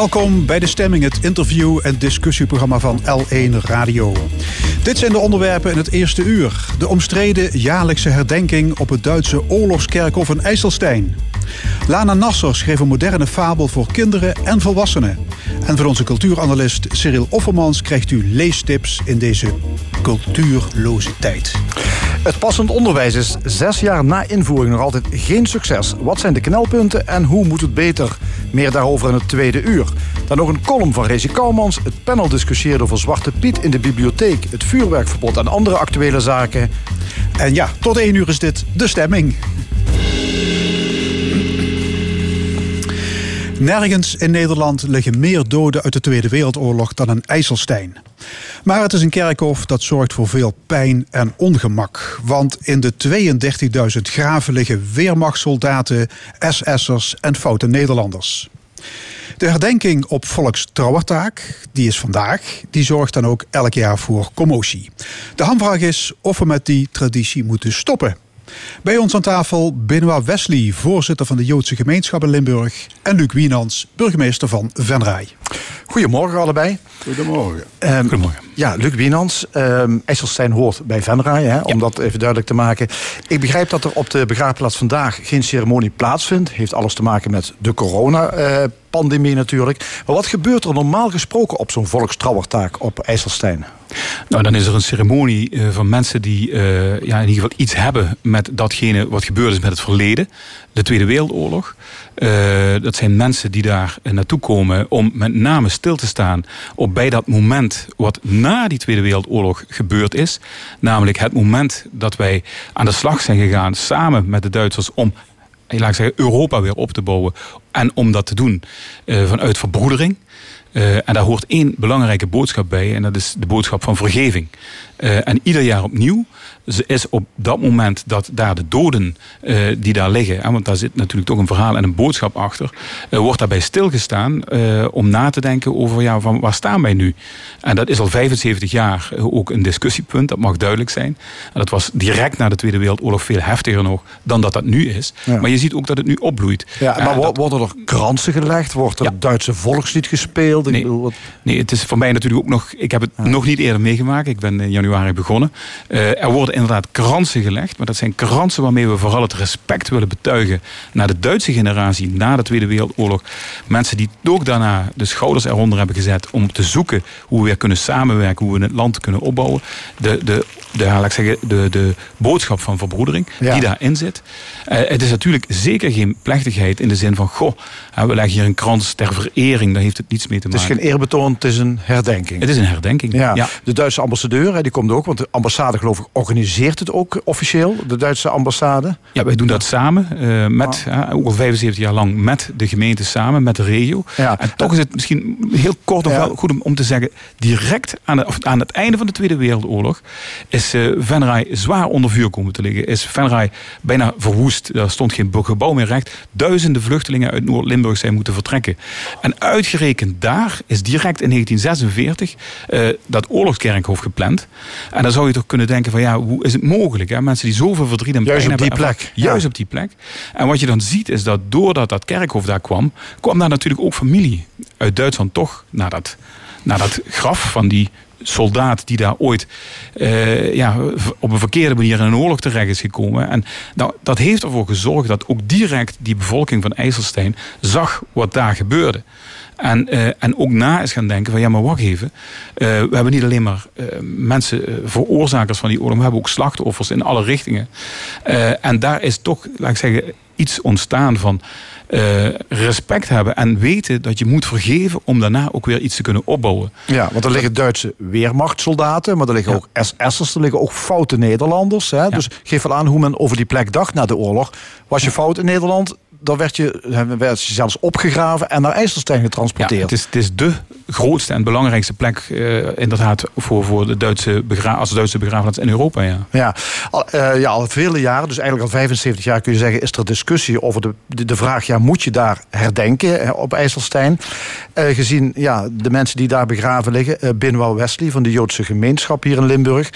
Welkom bij De Stemming, het interview- en discussieprogramma van L1 Radio. Dit zijn de onderwerpen in het eerste uur. De omstreden jaarlijkse herdenking op het Duitse oorlogskerkhof in IJsselstein. Lana Nasser schreef een moderne fabel voor kinderen en volwassenen. En van onze cultuuranalist Cyril Offermans krijgt u leestips in deze cultuurloze tijd. Het passend onderwijs is zes jaar na invoering nog altijd geen succes. Wat zijn de knelpunten en hoe moet het beter? Meer daarover in het tweede uur. Dan nog een column van Rezi Kouwmans. Het panel discussieert over Zwarte Piet in de bibliotheek, het vuurwerkverbod en andere actuele zaken. En ja, tot één uur is dit de stemming. Nergens in Nederland liggen meer doden uit de Tweede Wereldoorlog dan in IJsselstein. Maar het is een kerkhof dat zorgt voor veel pijn en ongemak. Want in de 32.000 graven liggen weermachtssoldaten, SS'ers en foute Nederlanders. De herdenking op Volkstrouwertaak, die is vandaag, die zorgt dan ook elk jaar voor commotie. De hamvraag is of we met die traditie moeten stoppen. Bij ons aan tafel Benoit Wesley, voorzitter van de Joodse gemeenschap in Limburg. En Luc Wienans, burgemeester van Venray. Goedemorgen allebei. Goedemorgen. Um, Goedemorgen. Ja, Luc Wienans. Um, IJsselstein hoort bij Venray, hè, om dat even duidelijk te maken. Ik begrijp dat er op de begraafplaats vandaag geen ceremonie plaatsvindt. Heeft alles te maken met de corona-pandemie natuurlijk. Maar wat gebeurt er normaal gesproken op zo'n volkstrouwertaak op IJsselstein? Nou, dan is er een ceremonie uh, van mensen die uh, ja, in ieder geval iets hebben met datgene wat gebeurd is met het verleden. De Tweede Wereldoorlog. Uh, dat zijn mensen die daar naartoe komen om met name stil te staan op bij dat moment wat na die Tweede Wereldoorlog gebeurd is. Namelijk het moment dat wij aan de slag zijn gegaan samen met de Duitsers om laat ik zeggen, Europa weer op te bouwen. En om dat te doen vanuit verbroedering. Uh, en daar hoort één belangrijke boodschap bij. En dat is de boodschap van vergeving. Uh, en ieder jaar opnieuw is op dat moment dat daar de doden uh, die daar liggen, hè, want daar zit natuurlijk toch een verhaal en een boodschap achter, uh, wordt daarbij stilgestaan om na te denken over ja, van waar staan wij nu? En dat is al 75 jaar ook een discussiepunt, dat mag duidelijk zijn. En dat was direct na de Tweede Wereldoorlog veel heftiger nog dan dat dat nu is. Ja. Maar je ziet ook dat het nu opbloeit. Ja, maar dat... worden er kransen gelegd? Wordt er ja. Duitse volkslied gespeeld? Nee, bedoel, wat... nee, het is voor mij natuurlijk ook nog, ik heb het ja. nog niet eerder meegemaakt. Ik ben in januari begonnen. er worden inderdaad kransen gelegd. Maar dat zijn kransen waarmee we vooral het respect willen betuigen naar de Duitse generatie na de Tweede Wereldoorlog. Mensen die ook daarna de schouders eronder hebben gezet om te zoeken hoe we weer kunnen samenwerken, hoe we het land kunnen opbouwen. De, de, de, laat ik zeggen, de, de boodschap van verbroedering ja. die daarin zit. Uh, het is natuurlijk zeker geen plechtigheid in de zin van, goh, we leggen hier een krans ter verering, daar heeft het niets mee te maken. Het is geen eerbetoon, het is een herdenking. Het is een herdenking, ja. ja. De Duitse ambassadeur, die komt ook, want de ambassade geloof ik organiseert het ook officieel, de Duitse ambassade? Ja, wij doen dat samen, uh, met, ah. uh, ook al 75 jaar lang, met de gemeente samen, met de regio. Ja. En toch is het misschien heel kort nog ja. wel goed om, om te zeggen, direct aan, de, of aan het einde van de Tweede Wereldoorlog is uh, Venray zwaar onder vuur komen te liggen. Is Venray bijna verwoest. Er stond geen gebouw meer recht. Duizenden vluchtelingen uit Noord-Limburg zijn moeten vertrekken. En uitgerekend daar is direct in 1946 dat oorlogskerkhof gepland. En dan zou je toch kunnen denken van ja, hoe is het mogelijk? Hè? Mensen die zoveel verdriet en juist pijn op die hebben. plek. Juist ja. op die plek. En wat je dan ziet is dat doordat dat kerkhof daar kwam, kwam daar natuurlijk ook familie uit Duitsland toch naar dat, naar dat graf van die soldaat die daar ooit uh, ja, op een verkeerde manier in een oorlog terecht is gekomen. En nou, dat heeft ervoor gezorgd dat ook direct die bevolking van IJsselstein zag wat daar gebeurde. En, uh, en ook na is gaan denken van ja, maar wacht even. Uh, we hebben niet alleen maar uh, mensen veroorzakers van die oorlog, we hebben ook slachtoffers in alle richtingen. en daar is toch, laat ik zeggen, iets ontstaan van respect hebben en weten dat je moet vergeven om daarna ook weer iets te kunnen opbouwen. Ja, want er liggen Duitse weermachtsoldaten, maar er liggen ja. ook SS'ers, er liggen ook foute Nederlanders. Hè? Ja. Dus geef wel aan hoe men over die plek dacht na de oorlog. Was je fout in Nederland, dan werd je, werd je zelfs opgegraven en naar IJsselstein getransporteerd. Ja, het, is, het is de grootste en belangrijkste plek uh, inderdaad voor, voor de Duitse als Duitse begraafplaats in Europa. Ja. Ja, al, uh, ja, al vele jaren, dus eigenlijk al 75 jaar kun je zeggen, is er discussie over de, de, de vraag, ja, moet je daar herdenken hè, op IJsselstein? Uh, gezien ja, de mensen die daar begraven liggen, uh, Binwal Wesley van de Joodse gemeenschap hier in Limburg.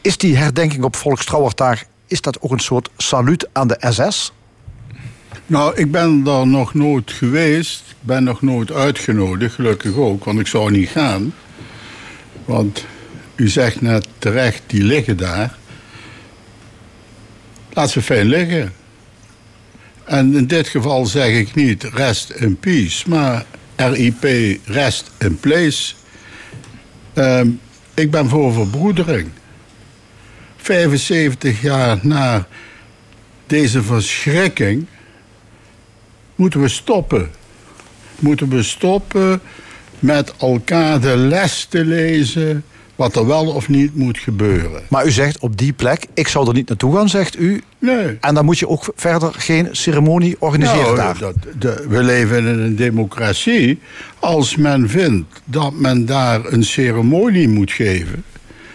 Is die herdenking op Volkstrouwertaag, is dat ook een soort saluut aan de SS? Nou, ik ben daar nog nooit geweest. Ik ben nog nooit uitgenodigd, gelukkig ook, want ik zou niet gaan. Want u zegt net terecht, die liggen daar. Laat ze fijn liggen. En in dit geval zeg ik niet rest in peace, maar RIP, rest in place. Ehm, ik ben voor verbroedering. 75 jaar na deze verschrikking moeten we stoppen. Moeten we stoppen met elkaar de les te lezen wat er wel of niet moet gebeuren. Maar u zegt op die plek, ik zou er niet naartoe gaan, zegt u. Nee. En dan moet je ook verder geen ceremonie organiseren Nou, daar. dat, de- we leven in een democratie. Als men vindt dat men daar een ceremonie moet geven...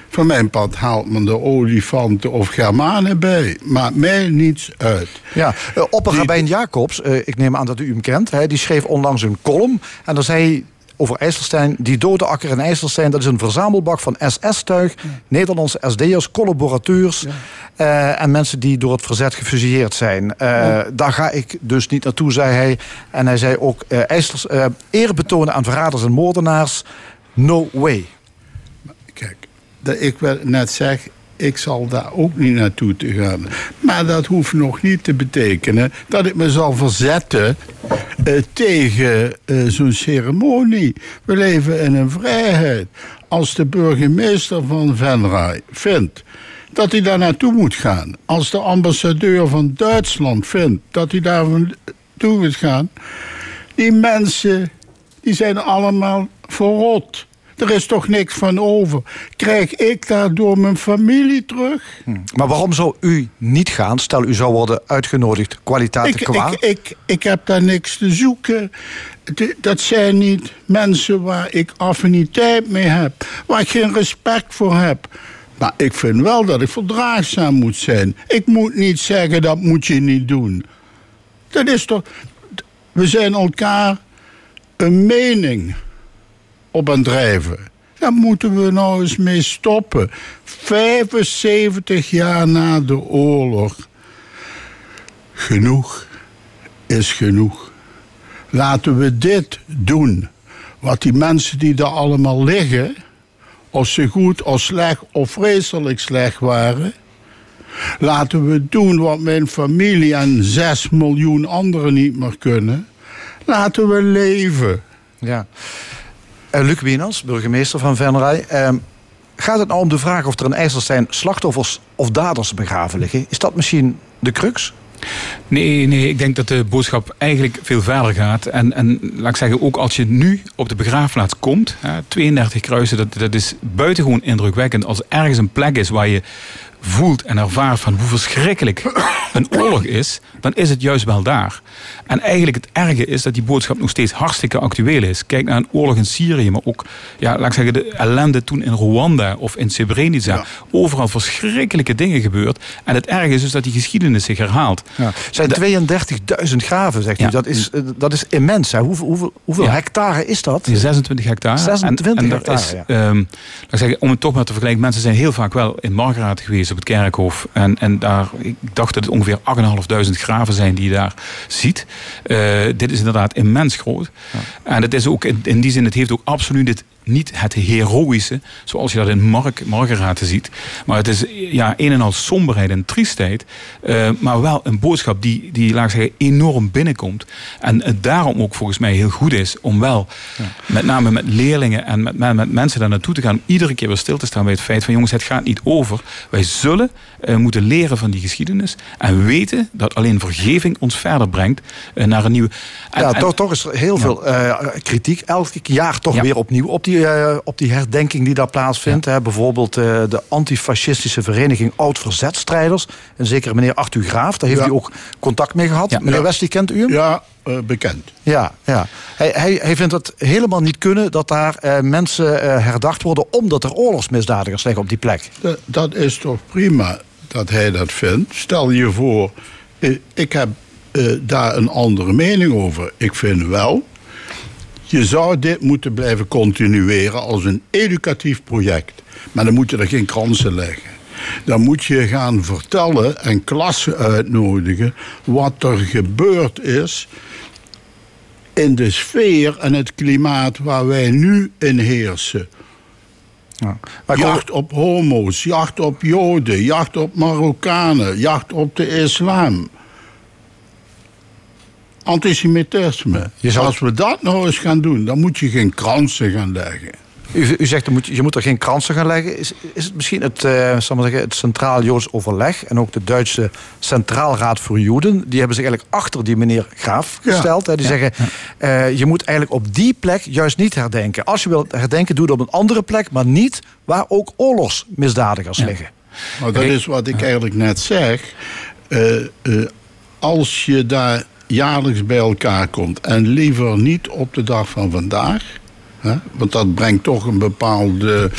van mijn pad haalt men de olifanten of germanen bij. Maakt mij niets uit. Ja, uh, opperrabijn Jacobs, uh, ik neem aan dat u hem kent, hè, die schreef onlangs een column. En daar zei hij over IJsselstein, die dode akker in IJsselstein... dat is een verzamelbak van SS-tuig, Nederlandse SD'ers, collaborateurs... Ja. Uh, en mensen die door het verzet gefusilleerd zijn. Uh, ja. Daar ga ik dus niet naartoe, zei hij. En hij zei ook, uh, IJssels, eer betonen aan verraders en moordenaars, no way. Kijk, dat ik wel net zeg, ik zal daar ook niet naartoe te gaan. Maar dat hoeft nog niet te betekenen dat ik me zal verzetten uh, tegen uh, zo'n ceremonie. We leven in een vrijheid. Als de burgemeester van Venray vindt dat hij daar naartoe moet gaan, als de ambassadeur van Duitsland vindt dat hij daar naartoe moet gaan, die mensen die zijn allemaal verrot. Er is toch niks van over. Krijg ik daardoor mijn familie terug? Hm. Maar waarom zou u niet gaan? Stel, u zou worden uitgenodigd, kwaliteiten ik, qua. Ik, ik, ik heb daar niks te zoeken. Dat zijn niet mensen waar ik affiniteit mee heb. Waar ik geen respect voor heb. Maar ik vind wel dat ik verdraagzaam moet zijn. Ik moet niet zeggen, dat moet je niet doen. Dat is toch... We zijn elkaar een mening op aan drijven. Daar moeten we nou eens mee stoppen. 75 jaar na de oorlog. Genoeg is genoeg. Laten we dit doen. Wat die mensen die daar allemaal liggen, of ze goed of slecht of vreselijk slecht waren. Laten we doen wat mijn familie en 6 miljoen anderen niet meer kunnen. Laten we leven. Ja. Uh, Luc Wienans, burgemeester van Venray. Uh, gaat het nou om de vraag of er in IJsselstein slachtoffers of daders begraven liggen? Is dat misschien de crux? Nee, nee, ik denk dat de boodschap eigenlijk veel verder gaat. En, en laat ik zeggen, ook als je nu op de begraafplaats komt, hè, 32 kruisen, dat, dat is buitengewoon indrukwekkend. Als er ergens een plek is waar je voelt en ervaart van hoe verschrikkelijk een oorlog is, dan is het juist wel daar. En eigenlijk het erge is dat die boodschap nog steeds hartstikke actueel is. Kijk naar een oorlog in Syrië, maar ook, ja, laat ik zeggen, de ellende toen in Rwanda of in Srebrenica. Ja. Overal verschrikkelijke dingen gebeurd. En het erge is dus dat die geschiedenis zich herhaalt. Ja. zijn 32.000 graven, zegt u. Ja. Dat, is, dat is immens. Hè? Hoeveel, hoeveel, hectare is dat? 26 hectare. 26 en, en hectare, is, um, laat ik zeggen, om het toch maar te vergelijken. Mensen zijn heel vaak wel in Margraat geweest op het kerkhof. En, en daar, ik dacht dat het ongeveer 8.500 graven zijn die je daar ziet. Uh, dit is inderdaad immens groot. Ja. En het is ook in, in die zin, het heeft ook absoluut het niet het heroïsche, zoals je dat in Mark, ziet. Maar het is ja, een en al somberheid en triestheid. Uh, maar wel een boodschap die, die laat ik zeggen, enorm binnenkomt. En het daarom ook volgens mij heel goed is om wel, ja. met name met leerlingen en met, met, met, mensen daar naartoe te gaan, om iedere keer weer stil te staan bij het feit van jongens, het gaat niet over. Wij zullen uh, moeten leren van die geschiedenis en weten dat alleen vergeving ons verder brengt uh, naar een nieuwe. En, ja, en, toch, toch is er heel ja. veel kritiek. Elk jaar toch weer opnieuw op die uh, op die herdenking die daar plaatsvindt. Ja. Hè, bijvoorbeeld uh, de antifascistische vereniging Oud-Verzetstrijders. En zeker meneer Arthur Graaf, daar heeft ja. u ook contact mee gehad. Ja. Meneer Wesley, kent u hem? Ja, uh, bekend. Ja, ja. Hij, hij, hij vindt het helemaal niet kunnen dat daar mensen herdacht worden... omdat er oorlogsmisdadigers liggen op die plek. Dat, dat is toch prima dat hij dat vindt. Stel je voor, ik heb daar een andere mening over. Ik vind wel je zou dit moeten blijven continueren als een educatief project. Maar dan moet je er geen kransen leggen. Dan moet je gaan vertellen en klassen uitnodigen wat er gebeurd is in de sfeer en het klimaat waar wij nu in heersen. Ja. Jacht op homo's, jacht op joden, jacht op Marokkanen, jacht op de islam. Antisemitisme. Zou- Als we dat nou eens gaan doen, dan moet je geen kransen gaan leggen. U, u zegt, moet, je moet er geen kransen gaan leggen. Is, is het misschien het, eh, zal ik maar zeggen, het Centraal Joods Overleg... en ook de Duitse Centraalraad voor Joden... die hebben zich eigenlijk achter die meneer Graaf Ja. gesteld. Hè. Die zeggen, eh, je moet eigenlijk op die plek juist niet herdenken. Als je wilt herdenken, doe het op een andere plek... maar niet waar ook oorlogsmisdadigers liggen. Maar dat is wat ik eigenlijk net zeg. Eh, eh, als je daar jaarlijks bij elkaar komt en liever niet op de dag van vandaag, hè, want dat brengt toch een bepaalde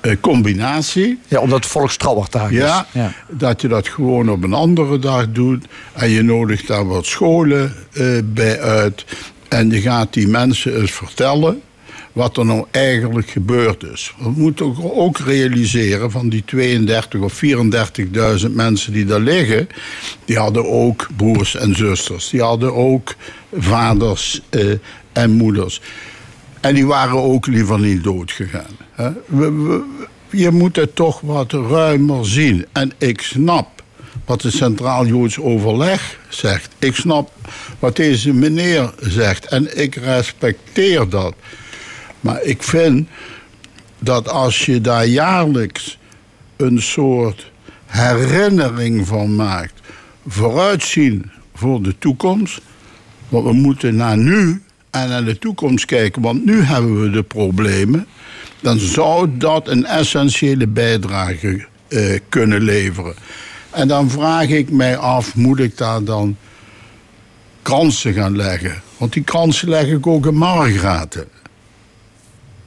eh, combinatie. Ja, omdat het volkstrouwertaak is. Ja, dat je dat gewoon op een andere dag doet. En je nodigt daar wat scholen eh, bij uit. En je gaat die mensen eens vertellen wat er nou eigenlijk gebeurd is. We moeten ook- realiseren van die 32 of 34.000 mensen die daar liggen... die hadden ook broers en zusters. Die hadden ook vaders eh, en moeders. En die waren ook liever niet doodgegaan. Hè? We- je moet het toch wat ruimer zien. En ik snap wat het Centraal Joods Overleg zegt. Ik snap wat deze meneer zegt. En ik respecteer dat. Maar ik vind dat als je daar jaarlijks een soort herinnering van maakt, vooruitzien voor de toekomst. Want we moeten naar nu en naar de toekomst kijken, want nu hebben we de problemen. Dan zou dat een essentiële bijdrage eh, kunnen leveren. En dan vraag ik mij af, moet ik daar dan kransen gaan leggen? Want die kransen leg ik ook in Margraten.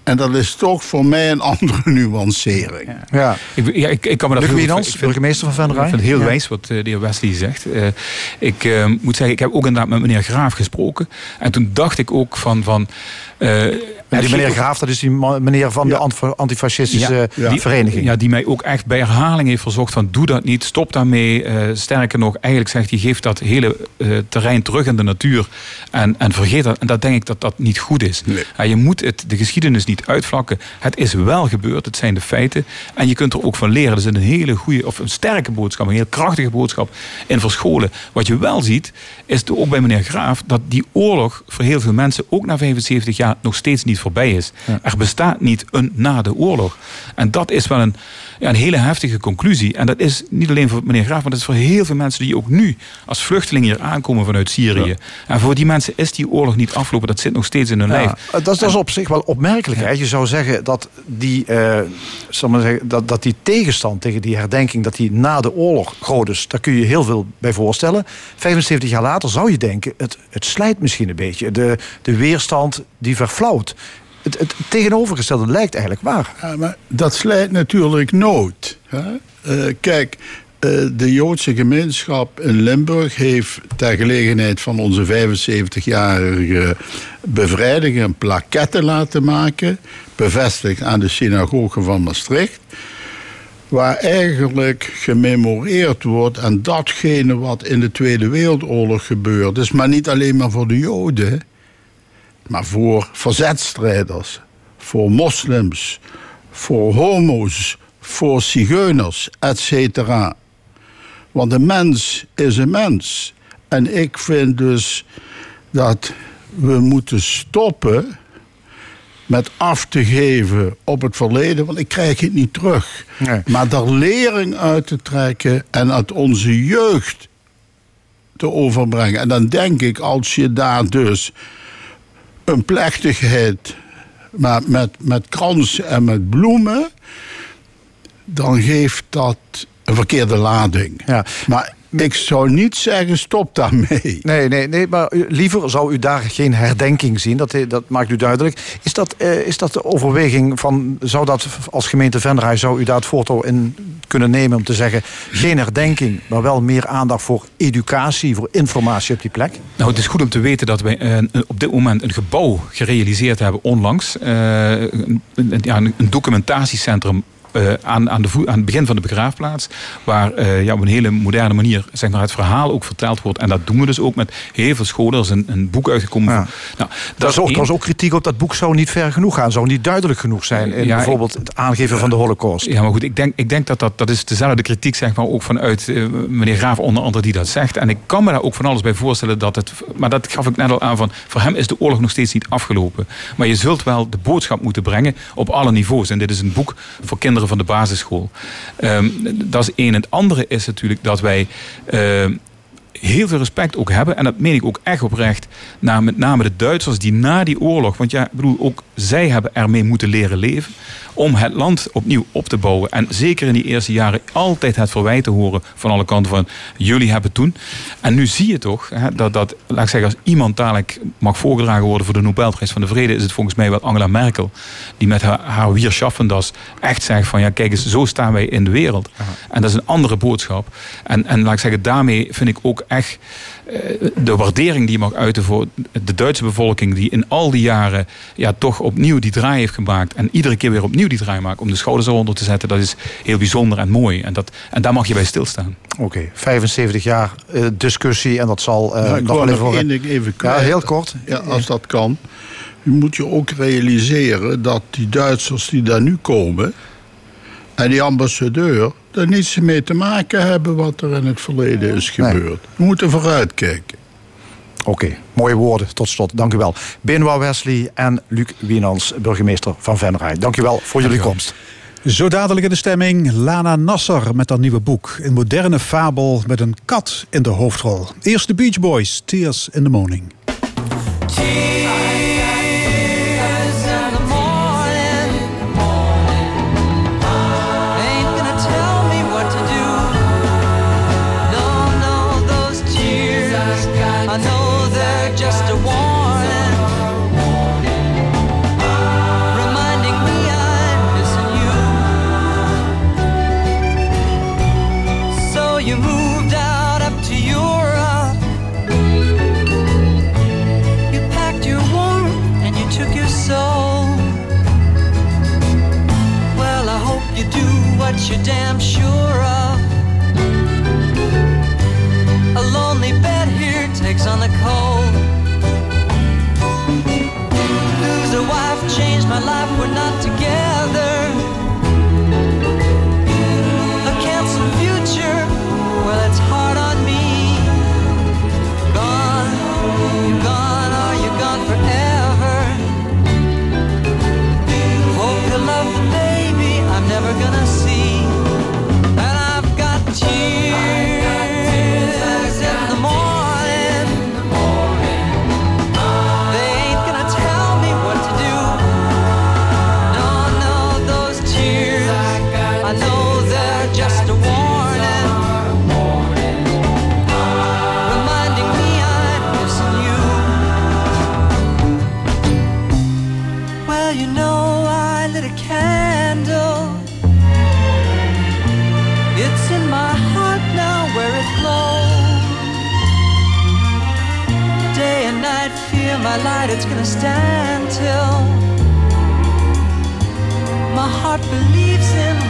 En dat is toch voor mij een andere nuancering. Ja. Ik, ja, ik, ik kan me dat Luc Wienans, ik burgemeester van Venray. Ik vind het heel Ja. wijs wat eh, de heer Wesley zegt. Eh, ik eh, moet zeggen, ik heb ook inderdaad met meneer Graaf gesproken. En toen dacht ik ook van... van eh, Ja, die meneer Graaf, dat is die meneer van de anti- antifascistische Ja. die vereniging. Ja, die mij ook echt bij herhaling heeft verzocht van doe dat niet, stop daarmee. Eh, sterker nog, eigenlijk zegt hij, geef dat hele eh, terrein terug in de natuur en, en vergeet dat. En dat denk ik dat dat niet goed is. Nee. Ja, je moet het, de geschiedenis niet uitvlakken. Het is wel gebeurd, het zijn de feiten. En je kunt er ook van leren. Er zit een hele goede, of een sterke boodschap, een heel krachtige boodschap in verscholen. Wat je wel ziet, is ook bij meneer Graaf, dat die oorlog voor heel veel mensen ook na 75 jaar nog steeds niet voorbij is. Er bestaat niet een na de oorlog. En dat is wel een, ja, een hele heftige conclusie. En dat is niet alleen voor meneer Graaf, maar dat is voor heel veel mensen die ook nu als vluchteling hier aankomen vanuit Syrië. En voor die mensen is die oorlog niet afgelopen. Dat zit nog steeds in hun lijf. Dat, is, dat is op zich wel opmerkelijk. Hè? Je zou zeggen dat die, eh, zal maar zeggen, dat, dat die tegenstand tegen die herdenking... dat die na de oorlog groot is. Daar kun je heel veel bij voorstellen. 75 jaar later zou je denken... het, het slijt misschien een beetje. De, de weerstand die verflauwt. Het, tegenovergestelde lijkt eigenlijk waar. Ja, maar dat slijt natuurlijk nooit. Hè? Eh, kijk, eh, de Joodse gemeenschap in Limburg heeft ter gelegenheid van onze 75-jarige bevrijding een plaquette laten maken, bevestigd aan de synagoge van Maastricht, waar eigenlijk gememoreerd wordt aan datgene wat in de Tweede Wereldoorlog gebeurd is, maar niet alleen maar voor de Joden, maar voor verzetstrijders, voor moslims, voor homo's, voor zigeuners, et cetera. Want een mens is een mens. En ik vind dus dat we moeten stoppen met af te geven op het verleden, want ik krijg het niet terug. Nee. Maar daar lering uit te trekken en uit onze jeugd te overbrengen. En dan denk ik, als je daar dus een plechtigheid maar met, met kransen en met bloemen, dan geeft dat een verkeerde lading. Ja. Maar ik zou niet zeggen, stop daarmee. Nee, nee, nee, maar liever zou u daar geen herdenking zien. Dat, dat maakt u duidelijk. Is dat, eh, is dat de overweging van, zou dat als gemeente Venray, zou u daar het voortouw in kunnen nemen om te zeggen, geen herdenking, maar wel meer aandacht voor educatie, voor informatie op die plek? Nou, het is goed om te weten dat wij eh, op dit moment een gebouw gerealiseerd hebben onlangs. Eh, een, een- ja, een documentatiecentrum uh, aan, aan, de aan het begin van de begraafplaats. Waar uh, ja, op een hele moderne manier zeg maar, het verhaal ook verteld wordt. En dat doen we dus ook met heel veel scholen. Er is een, een boek uitgekomen. Ja. Nou, dat is ook, er was ook kritiek op dat boek zou niet ver genoeg gaan. Zou niet duidelijk genoeg zijn in ja, bijvoorbeeld het aangeven van de holocaust. Ja, maar goed, ik denk, ik denk dat, dat dat is dezelfde kritiek zeg maar, ook vanuit uh, meneer Graaf onder andere die dat zegt. En ik kan me daar ook van alles bij voorstellen dat het... Maar dat gaf ik net al aan van... Voor hem is de oorlog nog steeds niet afgelopen. Maar je zult wel de boodschap moeten brengen op alle niveaus. En dit is een boek voor kinderen van de basisschool. Um, dat is één. En het andere is natuurlijk dat wij... Uh, heel veel respect ook hebben. En dat meen ik ook echt oprecht. Naar met name de Duitsers die na die oorlog. Want ja, bedoel, ook zij hebben ermee moeten leren leven om het land opnieuw op te bouwen. En zeker in die eerste jaren altijd het verwijt te horen van alle kanten van jullie hebben toen. En nu zie je toch hè, dat, dat, laat ik zeggen, als iemand dadelijk mag voorgedragen worden voor de Nobelprijs van de Vrede, is het volgens mij wel Angela Merkel. Die met haar, haar Wir das echt zegt van ja, kijk eens, zo staan wij in de wereld. En dat is een andere boodschap. En, en laat ik zeggen, daarmee vind ik ook echt de waardering die je mag uiten voor de Duitse bevolking, die in al die jaren ja, toch opnieuw die draai heeft gemaakt. En iedere keer weer opnieuw die draai maakt om de schouders eronder te zetten. Dat is heel bijzonder en mooi. En, dat, en daar mag je bij stilstaan. Oké, 75 jaar uh, discussie en dat zal uh, nog wel even... Nog even, even ja, heel kort. Ja, als dat kan. U moet je ook realiseren dat die Duitsers die daar nu komen... en die ambassadeur er niets mee te maken hebben wat er in het verleden is gebeurd. We moeten vooruitkijken. Oké, mooie woorden tot slot. Dank u wel. Benoit Wesley en Luc Wienans, burgemeester van Venray. Dank u wel voor jullie komst. Zo dadelijk in de stemming Lana Nasser met haar nieuwe boek. Een moderne fabel met een kat in de hoofdrol. Eerst de Beach Boys, Tears in the Morning.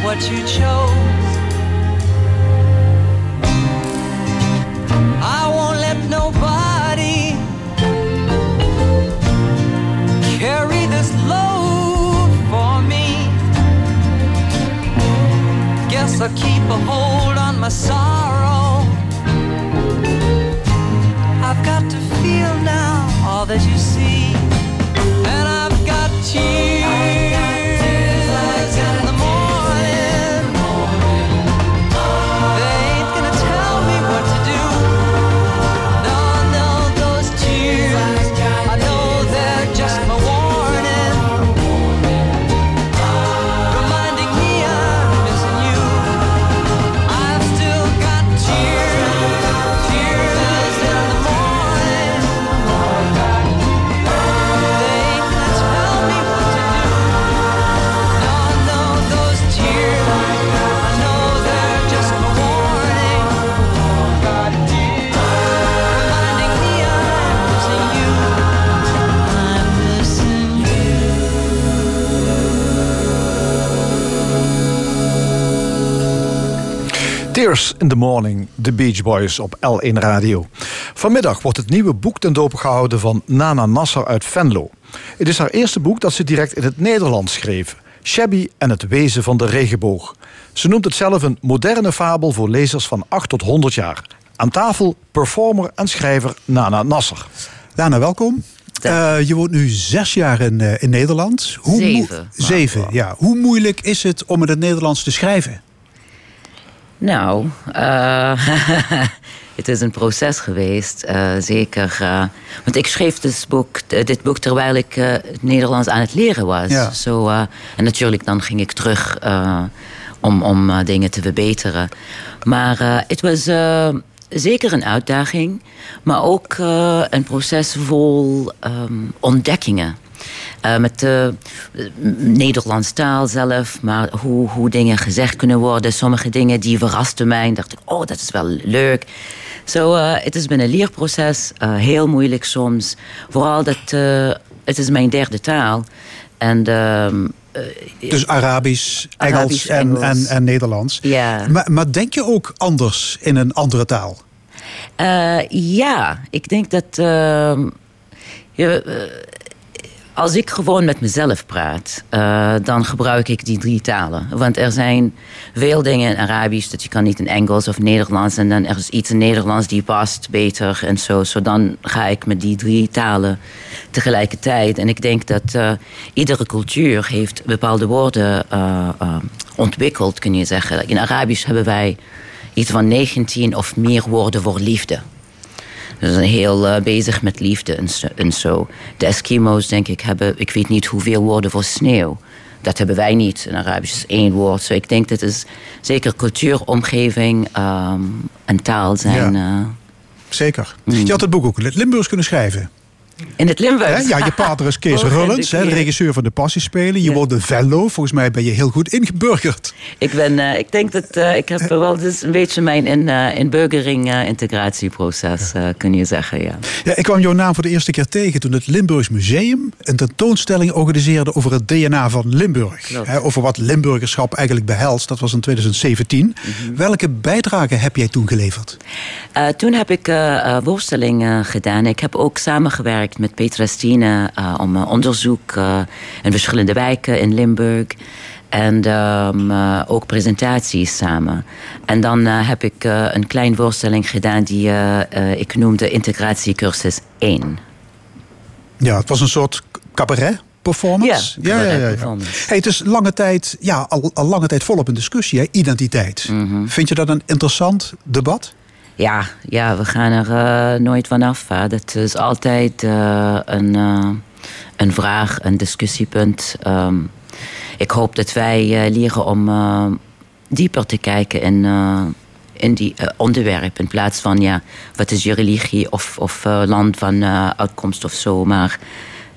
What you chose. I won't let nobody carry this load for me. Guess I'll keep a hold on my sorrow. I've got to feel now all that you see. And I've got tears. Tears in the Morning, The Beach Boys op L1 Radio. Vanmiddag wordt het nieuwe boek ten doop gehouden van Nana Nasser uit Venlo. Het is haar eerste boek dat ze direct in het Nederlands schreef. Shabby en het wezen van de regenboog. Ze noemt het zelf een moderne fabel voor lezers van 8 tot 100 jaar. Aan tafel performer en schrijver Nana Nasser. Nana, welkom. Uh, je woont nu zes jaar in, uh, in Nederland. Hoe zeven. Zeven, ja. Hoe moeilijk is het om in het Nederlands te schrijven? Nou, uh, het is een proces geweest, zeker. want ik schreef dit boek, dit boek terwijl ik het Nederlands aan het leren was. Ja. En natuurlijk dan ging ik terug om, om dingen te verbeteren. Maar het was zeker een uitdaging, maar ook een proces vol um, ontdekkingen. Uh, met de Nederlands taal zelf, maar hoe, hoe dingen gezegd kunnen worden. Sommige dingen die verrasten mij. dacht ik, oh, dat is wel leuk. Zo, so, uh, het is een leerproces. heel moeilijk soms. Vooral dat het is mijn derde taal. En um, dus Arabisch, Engels, en, En, en, Nederlands. Ja. Maar, maar, denk je ook anders in een andere taal? Uh, ja, ik denk dat. Uh, je, als ik gewoon met mezelf praat, uh, dan gebruik ik die drie talen. Want er zijn veel dingen in Arabisch dat je kan niet in Engels of Nederlands. En dan er is iets in Nederlands die past beter en zo. Zo dan ga ik met die drie talen tegelijkertijd. En ik denk dat uh, iedere cultuur heeft bepaalde woorden uh, ontwikkeld, kun je zeggen. In Arabisch hebben wij iets van 19 of meer woorden voor liefde. Ze zijn heel uh, bezig met liefde en, en zo. De Eskimo's, denk ik, hebben, ik weet niet hoeveel woorden voor sneeuw. Dat hebben wij niet. In Arabisch is één woord. So ik denk dat is zeker cultuur, omgeving um, en taal zijn. Ja. Uh, zeker. Mm. Je had het boek ook Limburgs kunnen schrijven. In het Limburg? Ja, je pater is Kees oh, Rullens, de regisseur van de Passiespelen. Je ja. woont in Venlo. Volgens mij ben je heel goed ingeburgerd. Ik, ben, uh, ik denk dat uh, ik heb wel dus een beetje mijn in, uh, inburgering integratieproces, kun je zeggen. Ja. ja, ik kwam jouw naam voor de eerste keer tegen toen het Limburgs Museum een tentoonstelling organiseerde over het DNA van Limburg. Hè, over wat Limburgerschap eigenlijk behelst. Dat was in 2017. Mm -hmm. Welke bijdrage heb jij toen geleverd? toen heb ik voorstellingen gedaan. Ik heb ook samengewerkt met Petra Stine uh, om uh, onderzoek uh, in verschillende wijken in Limburg. En um, ook presentaties samen. En dan heb ik een kleine voorstelling gedaan die ik noemde Integratiecursus 1. Ja, het was een soort cabaret performance. Ja, ja, ja, ja, Hey, het is lange tijd, ja, al, al lange tijd volop in discussie, hè? identiteit. Mm -hmm. Vind je dat een interessant debat? Ja, ja, we gaan er uh, nooit vanaf. Hè. Dat is altijd uh, een, uh, een vraag, een discussiepunt. Um, ik hoop dat wij leren om dieper te kijken in, in die onderwerp. In plaats van, ja, wat is je religie of, of land van uitkomst of zo. Maar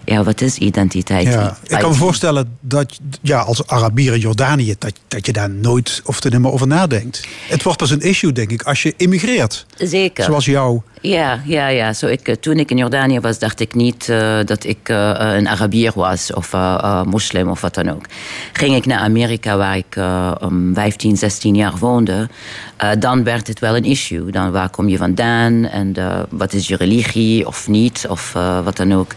ja, wat is identiteit? Ja, ik kan me voorstellen dat ja, als Arabier in Jordanië... Dat, dat je daar nooit of te nimmer over nadenkt. Het wordt pas een issue, denk ik, als je immigreert. Zeker. Zoals jou. Ja, ja, ja. Zo ik, toen ik in Jordanië was, dacht ik niet uh, dat ik uh, een Arabier was... of uh, moslim of wat dan ook. Ging ik naar Amerika, waar ik um, 15, 16 jaar woonde... dan werd het wel een issue. Dan waar kom je vandaan en wat is je religie of niet of wat dan ook.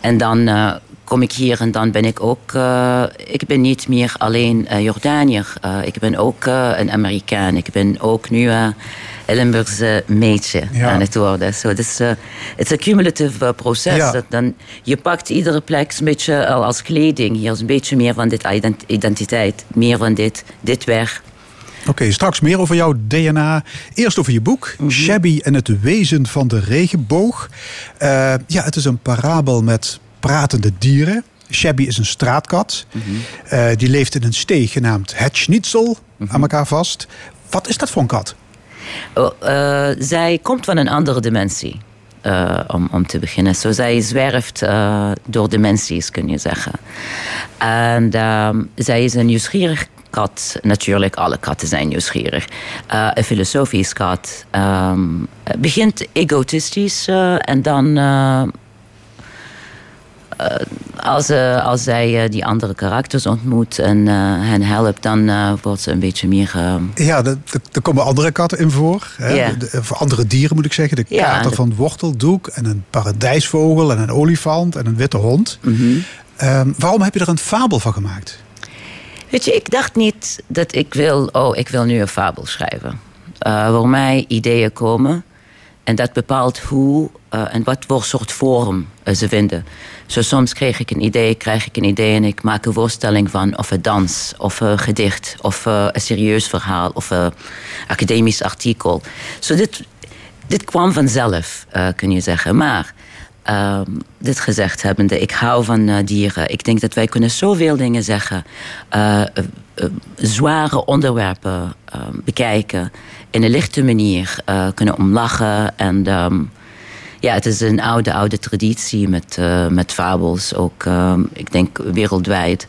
En dan uh, kom ik hier en dan ben ik ook... Uh, ik ben niet meer alleen uh, Jordaniër. ik ben ook een Amerikaan. Ik ben ook nu een Limburgse meisje ja. aan het worden. So, dus, het is een cumulatief proces. Ja. Dat dan, je pakt iedere plek een beetje als kleding. Hier is een beetje meer van dit identiteit. Meer van dit, dit weg. Oké, okay, straks meer over jouw DNA. Eerst over je boek, mm -hmm. Shabby en het wezen van de regenboog. Uh, ja, het is een parabel met pratende dieren. Shabby is een straatkat. Mm -hmm. uh, die leeft in een steeg genaamd Het Schnitzel, mm -hmm. aan elkaar vast. Wat is dat voor een kat? Oh, uh, zij komt van een andere dimensie. Uh, om, om te beginnen. Zo, zij zwerft uh, door dimensies, kun je zeggen. En um, zij is een nieuwsgierig kat. Natuurlijk, alle katten zijn nieuwsgierig. Uh, een filosofisch kat um, begint egotistisch en dan uh, als, als zij die andere karakters ontmoet en hen helpt, dan wordt ze een beetje meer. Ja, er komen andere katten in voor. Hè? De, andere dieren moet ik zeggen. De Ja, kater de- van worteldoek en een paradijsvogel en een olifant en een witte hond. Mhm. Ehm, waarom heb je er een fabel van gemaakt? Weet je, ik dacht niet dat ik wil, oh, ik wil nu een fabel schrijven. Waar mij ideeën komen. En dat bepaalt hoe eh, en wat voor soort vorm eh, ze vinden. Zo soms kreeg ik een idee, krijg ik een idee en ik maak een voorstelling van of een dans, of een gedicht, of een serieus verhaal, of een academisch artikel. Zo dit, dit kwam vanzelf, kun je zeggen. Maar Ehm, dit gezegd hebbende, ik hou van eh, dieren. Ik denk dat wij kunnen zoveel dingen zeggen. eh, eh, zware onderwerpen eh, bekijken. In een lichte manier kunnen omlachen. En ehm, ja, het is een oude, oude traditie met, met fabels. Ook, ehm, ik denk, wereldwijd.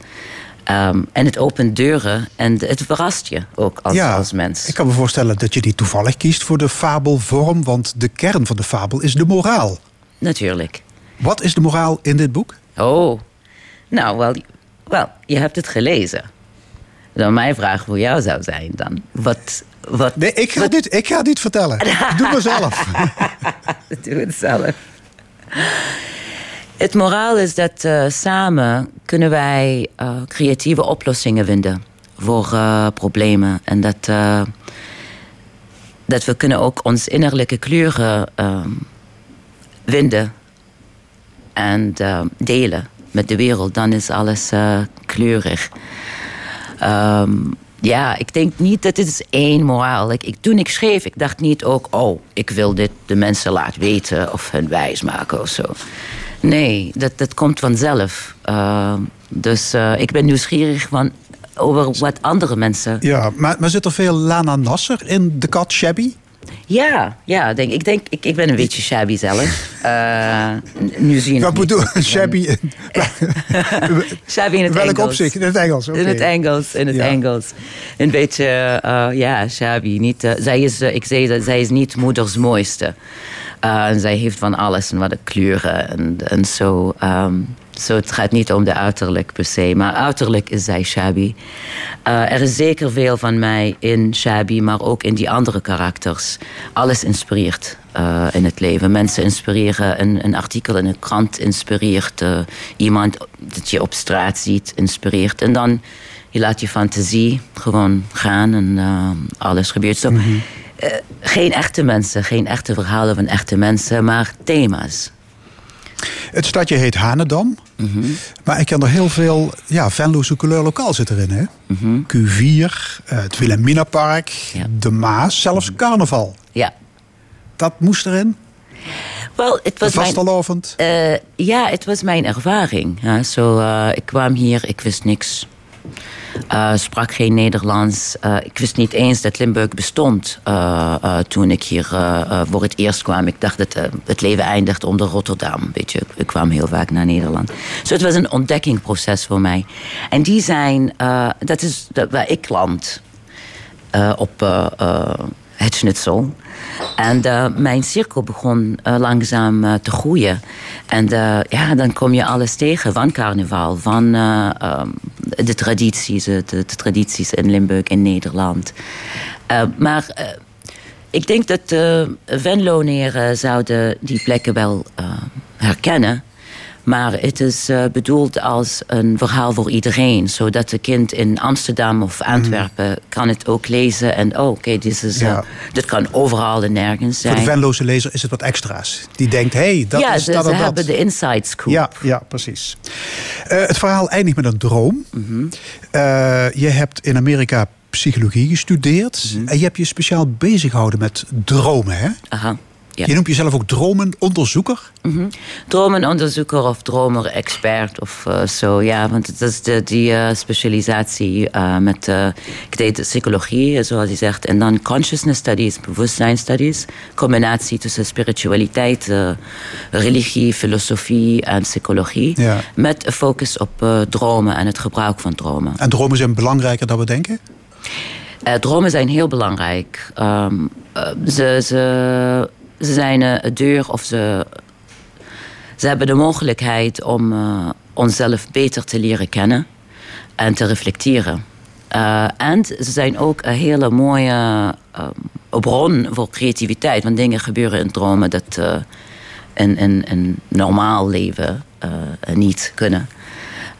Ehm, en het opent deuren en het verrast je ook als, als mens. Ik kan me voorstellen dat je die toevallig kiest voor de fabelvorm. Want de kern van de fabel is de moraal. Natuurlijk. Wat is de moraal in dit boek? Oh, nou, wel, wel, je hebt het gelezen. Dan mijn vraag voor jou zou zijn dan. Wat, wat, Nee, ik ga, dit, ik ga dit vertellen. Doe maar zelf. Doe het zelf. Het moraal is dat eh, samen kunnen wij eh, creatieve oplossingen vinden voor eh, problemen. En dat, dat we kunnen ook ons innerlijke kleuren vinden en eh, delen met de wereld. Dan is alles eh, kleurig. Ehm, ja, ik denk niet dat het is één moraal. Ik, toen ik schreef, ik dacht niet ook... oh, ik wil dit de mensen laten weten of hun wijs maken of zo. Nee, dat, dat komt vanzelf. Ehm, dus eh, ik ben nieuwsgierig van, over wat andere mensen... Ja, maar, maar zit er veel Lana Nasser in de kat Shabby? Ja, ja denk, ik denk, ik, ik ben een beetje shabby zelf. Eh, nu zie je Wat bedoel ben. Shabby? in- Shabby in het Welk Engels. opzicht? In het Engels. In het Engels, in het Ja. Engels. Een beetje, eh, ja, shabby. Niet, eh, zij is, ik zei dat zij is niet moeders mooiste. En zij heeft van alles en wat de kleuren en, en zo. ehm, zo. Het gaat niet om de uiterlijk per se, maar uiterlijk is zij shabby. Eh, er is zeker veel van mij in shabby, maar ook in die andere karakters. Alles inspireert eh, in het leven. Mensen inspireren, een, een artikel in een krant inspireert. eh, iemand dat je op straat ziet inspireert. En dan je laat je fantasie gewoon gaan en alles gebeurt zo. Eh, geen echte mensen, geen echte verhalen van echte mensen, maar thema's. Het stadje heet Hanedam. Mhm. Maar ik ken er heel veel... Ja, Venloze Couleur Lokaal zit erin, hè? Q4, eh, het Wilhelminapark, Ja. de Maas, zelfs carnaval. Ja. Dat moest erin. Wel, het was mijn... Vastelovend. Eh, ja, het was mijn ervaring. Ja, zo, eh, ik kwam hier, ik wist niks. Eh, sprak geen Nederlands. Eh, ik wist niet eens dat Limburg bestond eh, toen ik hier voor het eerst kwam. Ik dacht dat het leven eindigt onder Rotterdam. Weet je, ik kwam heel vaak naar Nederland. Dus het was een ontdekkingproces voor mij. En die zijn, dat is dat, waar ik land op het schnitzel. En eh, mijn cirkel begon eh, langzaam eh, te groeien. En ja, dan kom je alles tegen van carnaval, van eh, ehm, de tradities, de, de tradities in Limburg, in Nederland. Maar ik denk dat de zouden die plekken wel herkennen. Maar het is eh, bedoeld als een verhaal voor iedereen. Zodat de kind in Amsterdam of Antwerpen kan het ook lezen. En oh, oké, dit, is, eh, Ja. dit kan overal en nergens Voor zijn. de Venloze lezer is het wat extra's. Die denkt, hé, hey, dat ja, is ze, dat ze en dat. hebben de inside scoop. Ja, ja, precies. Eh, het verhaal eindigt met een droom. Mhm. Je hebt in Amerika psychologie gestudeerd. Mhm. En je hebt je speciaal bezig gehouden met dromen, hè? Aha. Ja. Je noemt jezelf ook dromenonderzoeker. Mhm. Dromenonderzoeker of dromer-expert of eh, zo. Ja, want het is de, die eh, specialisatie eh, met... ik deed psychologie, zoals je zegt. En dan consciousness studies, bewustzijnstudies. Combinatie tussen spiritualiteit, religie, filosofie en psychologie. Ja. Met een focus op dromen en het gebruik van dromen. En dromen zijn belangrijker dan we denken. Dromen zijn heel belangrijk. Ehm, eh, ze, ze, ze zijn eh, een deur of ze, ze hebben de mogelijkheid om, eh, onszelf beter te leren kennen en te reflecteren. Uh, en ze zijn ook een hele mooie uh, bron voor creativiteit. Want dingen gebeuren in dromen dat uh, in, in, in normaal leven niet kunnen.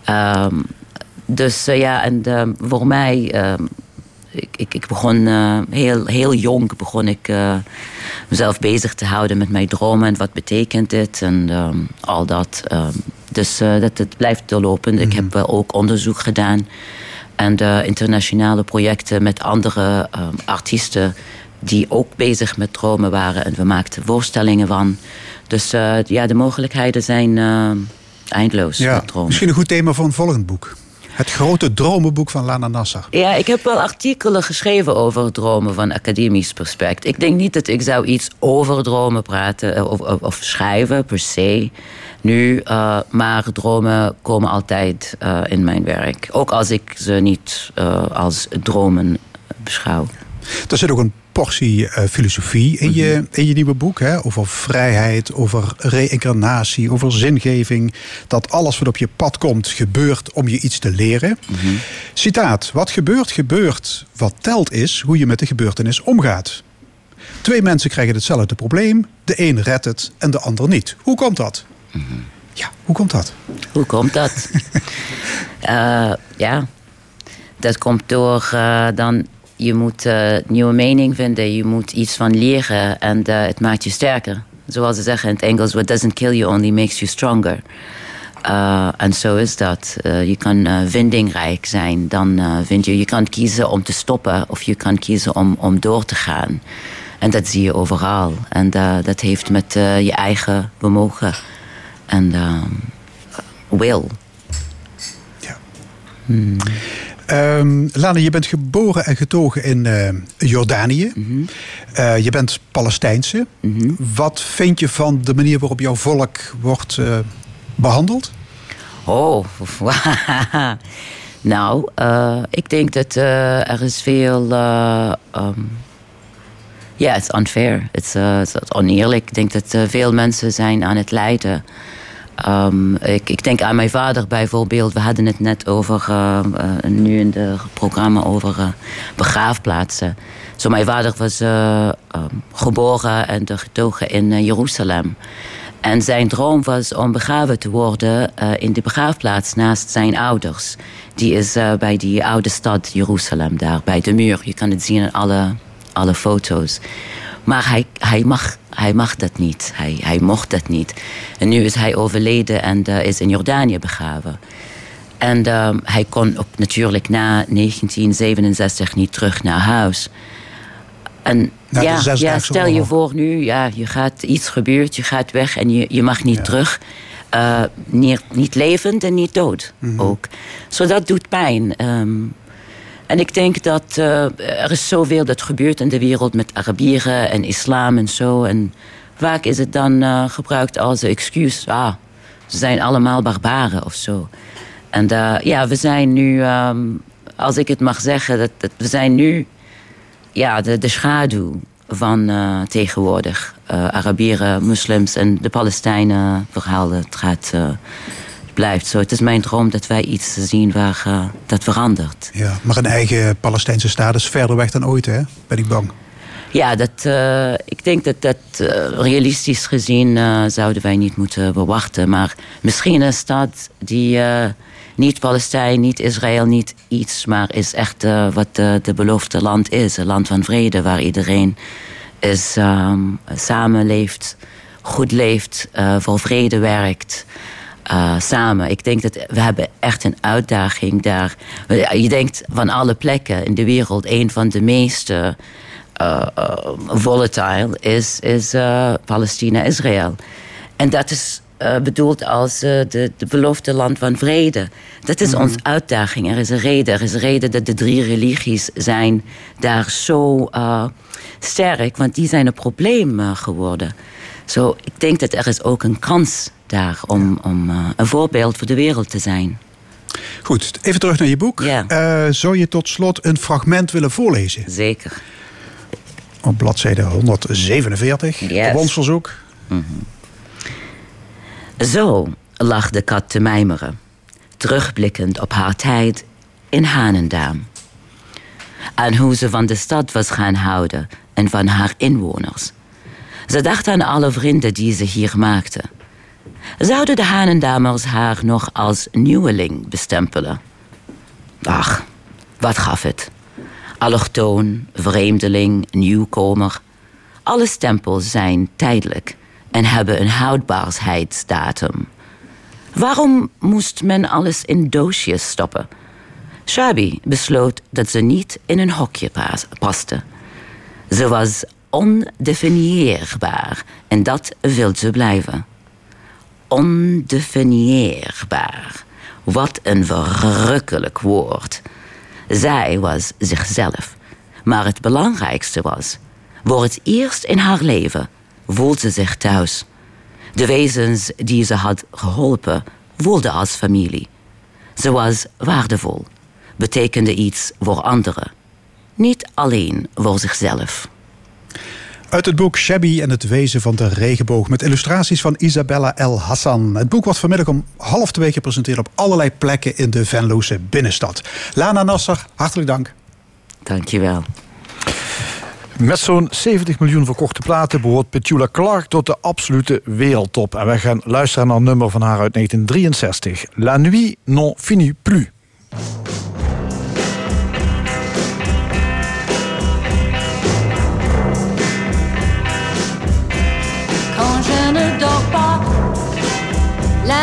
Um, dus ja, en voor mij ik, ik, ik begon uh, heel, heel jong begon ik uh, mezelf bezig te houden met mijn dromen en wat betekent dit en um, al dat. Um, dus uh, dat het blijft doorlopen. Mm -hmm. Ik heb ook onderzoek gedaan en internationale projecten met andere um, artiesten die ook bezig met dromen waren en we maakten voorstellingen van. Dus ja, de mogelijkheden zijn eindeloos. Ja, met dromen. misschien een goed thema voor een volgend boek. Het grote dromenboek van Lana Nasser. Ja, ik heb wel artikelen geschreven over dromen van academisch perspect. Ik denk niet dat ik zou iets over dromen praten of, of, of schrijven per se. Nu, uh, maar dromen komen altijd uh, in mijn werk. Ook als ik ze niet uh, als dromen beschouw. Er zit ook een portie uh, filosofie in je, in je nieuwe boek. Hè? Over vrijheid, over reïncarnatie, over zingeving. Dat alles wat op je pad komt, gebeurt om je iets te leren. Mm -hmm. Citaat: Wat gebeurt, gebeurt. Wat telt is hoe je met de gebeurtenis omgaat. Twee mensen krijgen hetzelfde probleem. De een redt het en de ander niet. Hoe komt dat? Mm -hmm. Ja, hoe komt dat? Hoe komt dat? uh, ja, dat komt door uh, dan je moet uh, nieuwe mening vinden, je moet iets van leren en uh, het maakt je sterker. Zoals ze zeggen in het Engels, what doesn't kill you only makes you stronger. Uh, en zo is dat. je kan vindingrijk zijn. Dan vind je, je kan kiezen om te stoppen of je kan kiezen om, om door te gaan. En dat zie je overal. En dat heeft met je eigen vermogen en wil. Ja. Hmm. Um, Lana, je bent geboren en getogen in uh, Jordanië. Mm -hmm. uh, je bent Palestijnse. Mm -hmm. Wat vind je van de manier waarop jouw volk wordt uh, behandeld? Oh, nou, ik denk dat er is veel. Ja, um, yeah, it's unfair. It's, it's oneerlijk. Ik denk dat veel mensen zijn aan het lijden. Um, ik, ik, denk aan mijn vader bijvoorbeeld. We hadden het net over, uh, uh, nu in het programma over uh, begraafplaatsen. Zo, mijn vader was um, geboren en getogen in Jeruzalem. En zijn droom was om begraven te worden in de begraafplaats naast zijn ouders. Die is bij die oude stad Jeruzalem, daar bij de muur. Je kan het zien in alle, alle foto's. Maar hij, hij, mag, hij mag dat niet. Hij, hij mocht dat niet. En nu is hij overleden en uh, is in Jordanië begraven. En uh, hij kon ook natuurlijk na 1967 niet terug naar huis. En ja, ja, stel je voor nu, ja, je gaat iets gebeurt, je gaat weg en je, je mag niet ja. terug. Uh, niet, niet levend en niet dood mm -hmm. ook. Zo so dat doet pijn. Um, en ik denk dat uh, er is zoveel dat gebeurt in de wereld met Arabieren en islam en zo. En vaak is het dan uh, gebruikt als excuus. Ah, ze zijn allemaal barbaren of zo. En uh, ja, we zijn nu, um, als ik het mag zeggen, dat, dat we zijn nu ja, de, de schaduw van tegenwoordig. Arabieren, moslims en de Palestijnen verhaal. Het gaat blijft zo. Het is mijn droom dat wij iets zien waar uh, dat verandert. Ja, maar een eigen Palestijnse staat is verder weg dan ooit, hè? Ben ik bang. Ja, dat, uh, ik denk dat dat uh, realistisch gezien zouden wij niet moeten verwachten. Maar misschien een stad die niet Palestijn, niet Israël, niet iets... maar is echt wat de beloofde land is. Een land van vrede waar iedereen is, um, samenleeft, goed leeft, voor vrede werkt... Uh, samen. Ik denk dat we hebben echt een uitdaging daar. Je denkt van alle plekken in de wereld, een van de meeste uh, uh, volatile is, is Palestina-Israël. En dat is bedoeld als de, de beloofde land van vrede. Dat is mm -hmm. onze uitdaging. Er is een reden. Er is een reden dat de drie religies zijn daar zo sterk, want die zijn een probleem geworden. Zo, ik denk dat er is ook een kans daar om, om uh, een voorbeeld voor de wereld te zijn. Goed, even terug naar je boek. Uh, zou je tot slot een fragment willen voorlezen? Zeker. Op bladzijde 147, yes. verzoek. Mm -hmm. Zo lag de kat te mijmeren. terugblikkend op haar tijd in Hanendaam. Aan hoe ze van de stad was gaan houden en van haar inwoners. Ze dacht aan alle vrienden die ze hier maakte. Zouden de Hanendamers haar nog als nieuweling bestempelen? Ach, wat gaf het? Allochtoon, vreemdeling, nieuwkomer. Alle stempels zijn tijdelijk en hebben een houdbaarheidsdatum. Waarom moest men alles in doosjes stoppen? Shabi besloot dat ze niet in een hokje paste. Ze was ondefinieerbaar en dat wil ze blijven. Ondefinieerbaar. Wat een verrukkelijk woord. Zij was zichzelf. Maar het belangrijkste was, voor het eerst in haar leven voelde ze zich thuis. De wezens die ze had geholpen voelden als familie. Ze was waardevol, betekende iets voor anderen, niet alleen voor zichzelf. Uit het boek Shabby en het wezen van de regenboog met illustraties van Isabella El Hassan. Het boek wordt vanmiddag om half twee gepresenteerd op allerlei plekken in de Venloze binnenstad. Lana Nasser, hartelijk dank. Dankjewel. Met zo'n 70 miljoen verkochte platen behoort Petula Clark tot de absolute wereldtop. En wij gaan luisteren naar een nummer van haar uit 1963. La nuit n'en finit plus.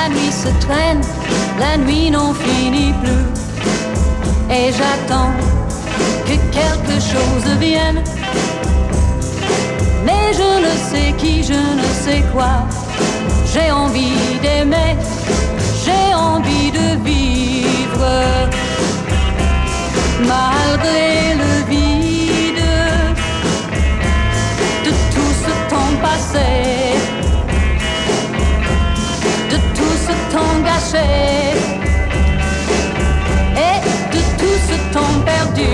La nuit se traîne, la nuit n'en finit plus. Et j'attends que quelque chose vienne. Mais je ne sais qui, je ne sais quoi. J'ai envie d'aimer, j'ai envie de vivre. Malgré le vide de tout ce temps passé, gâché et de tout ce temps perdu.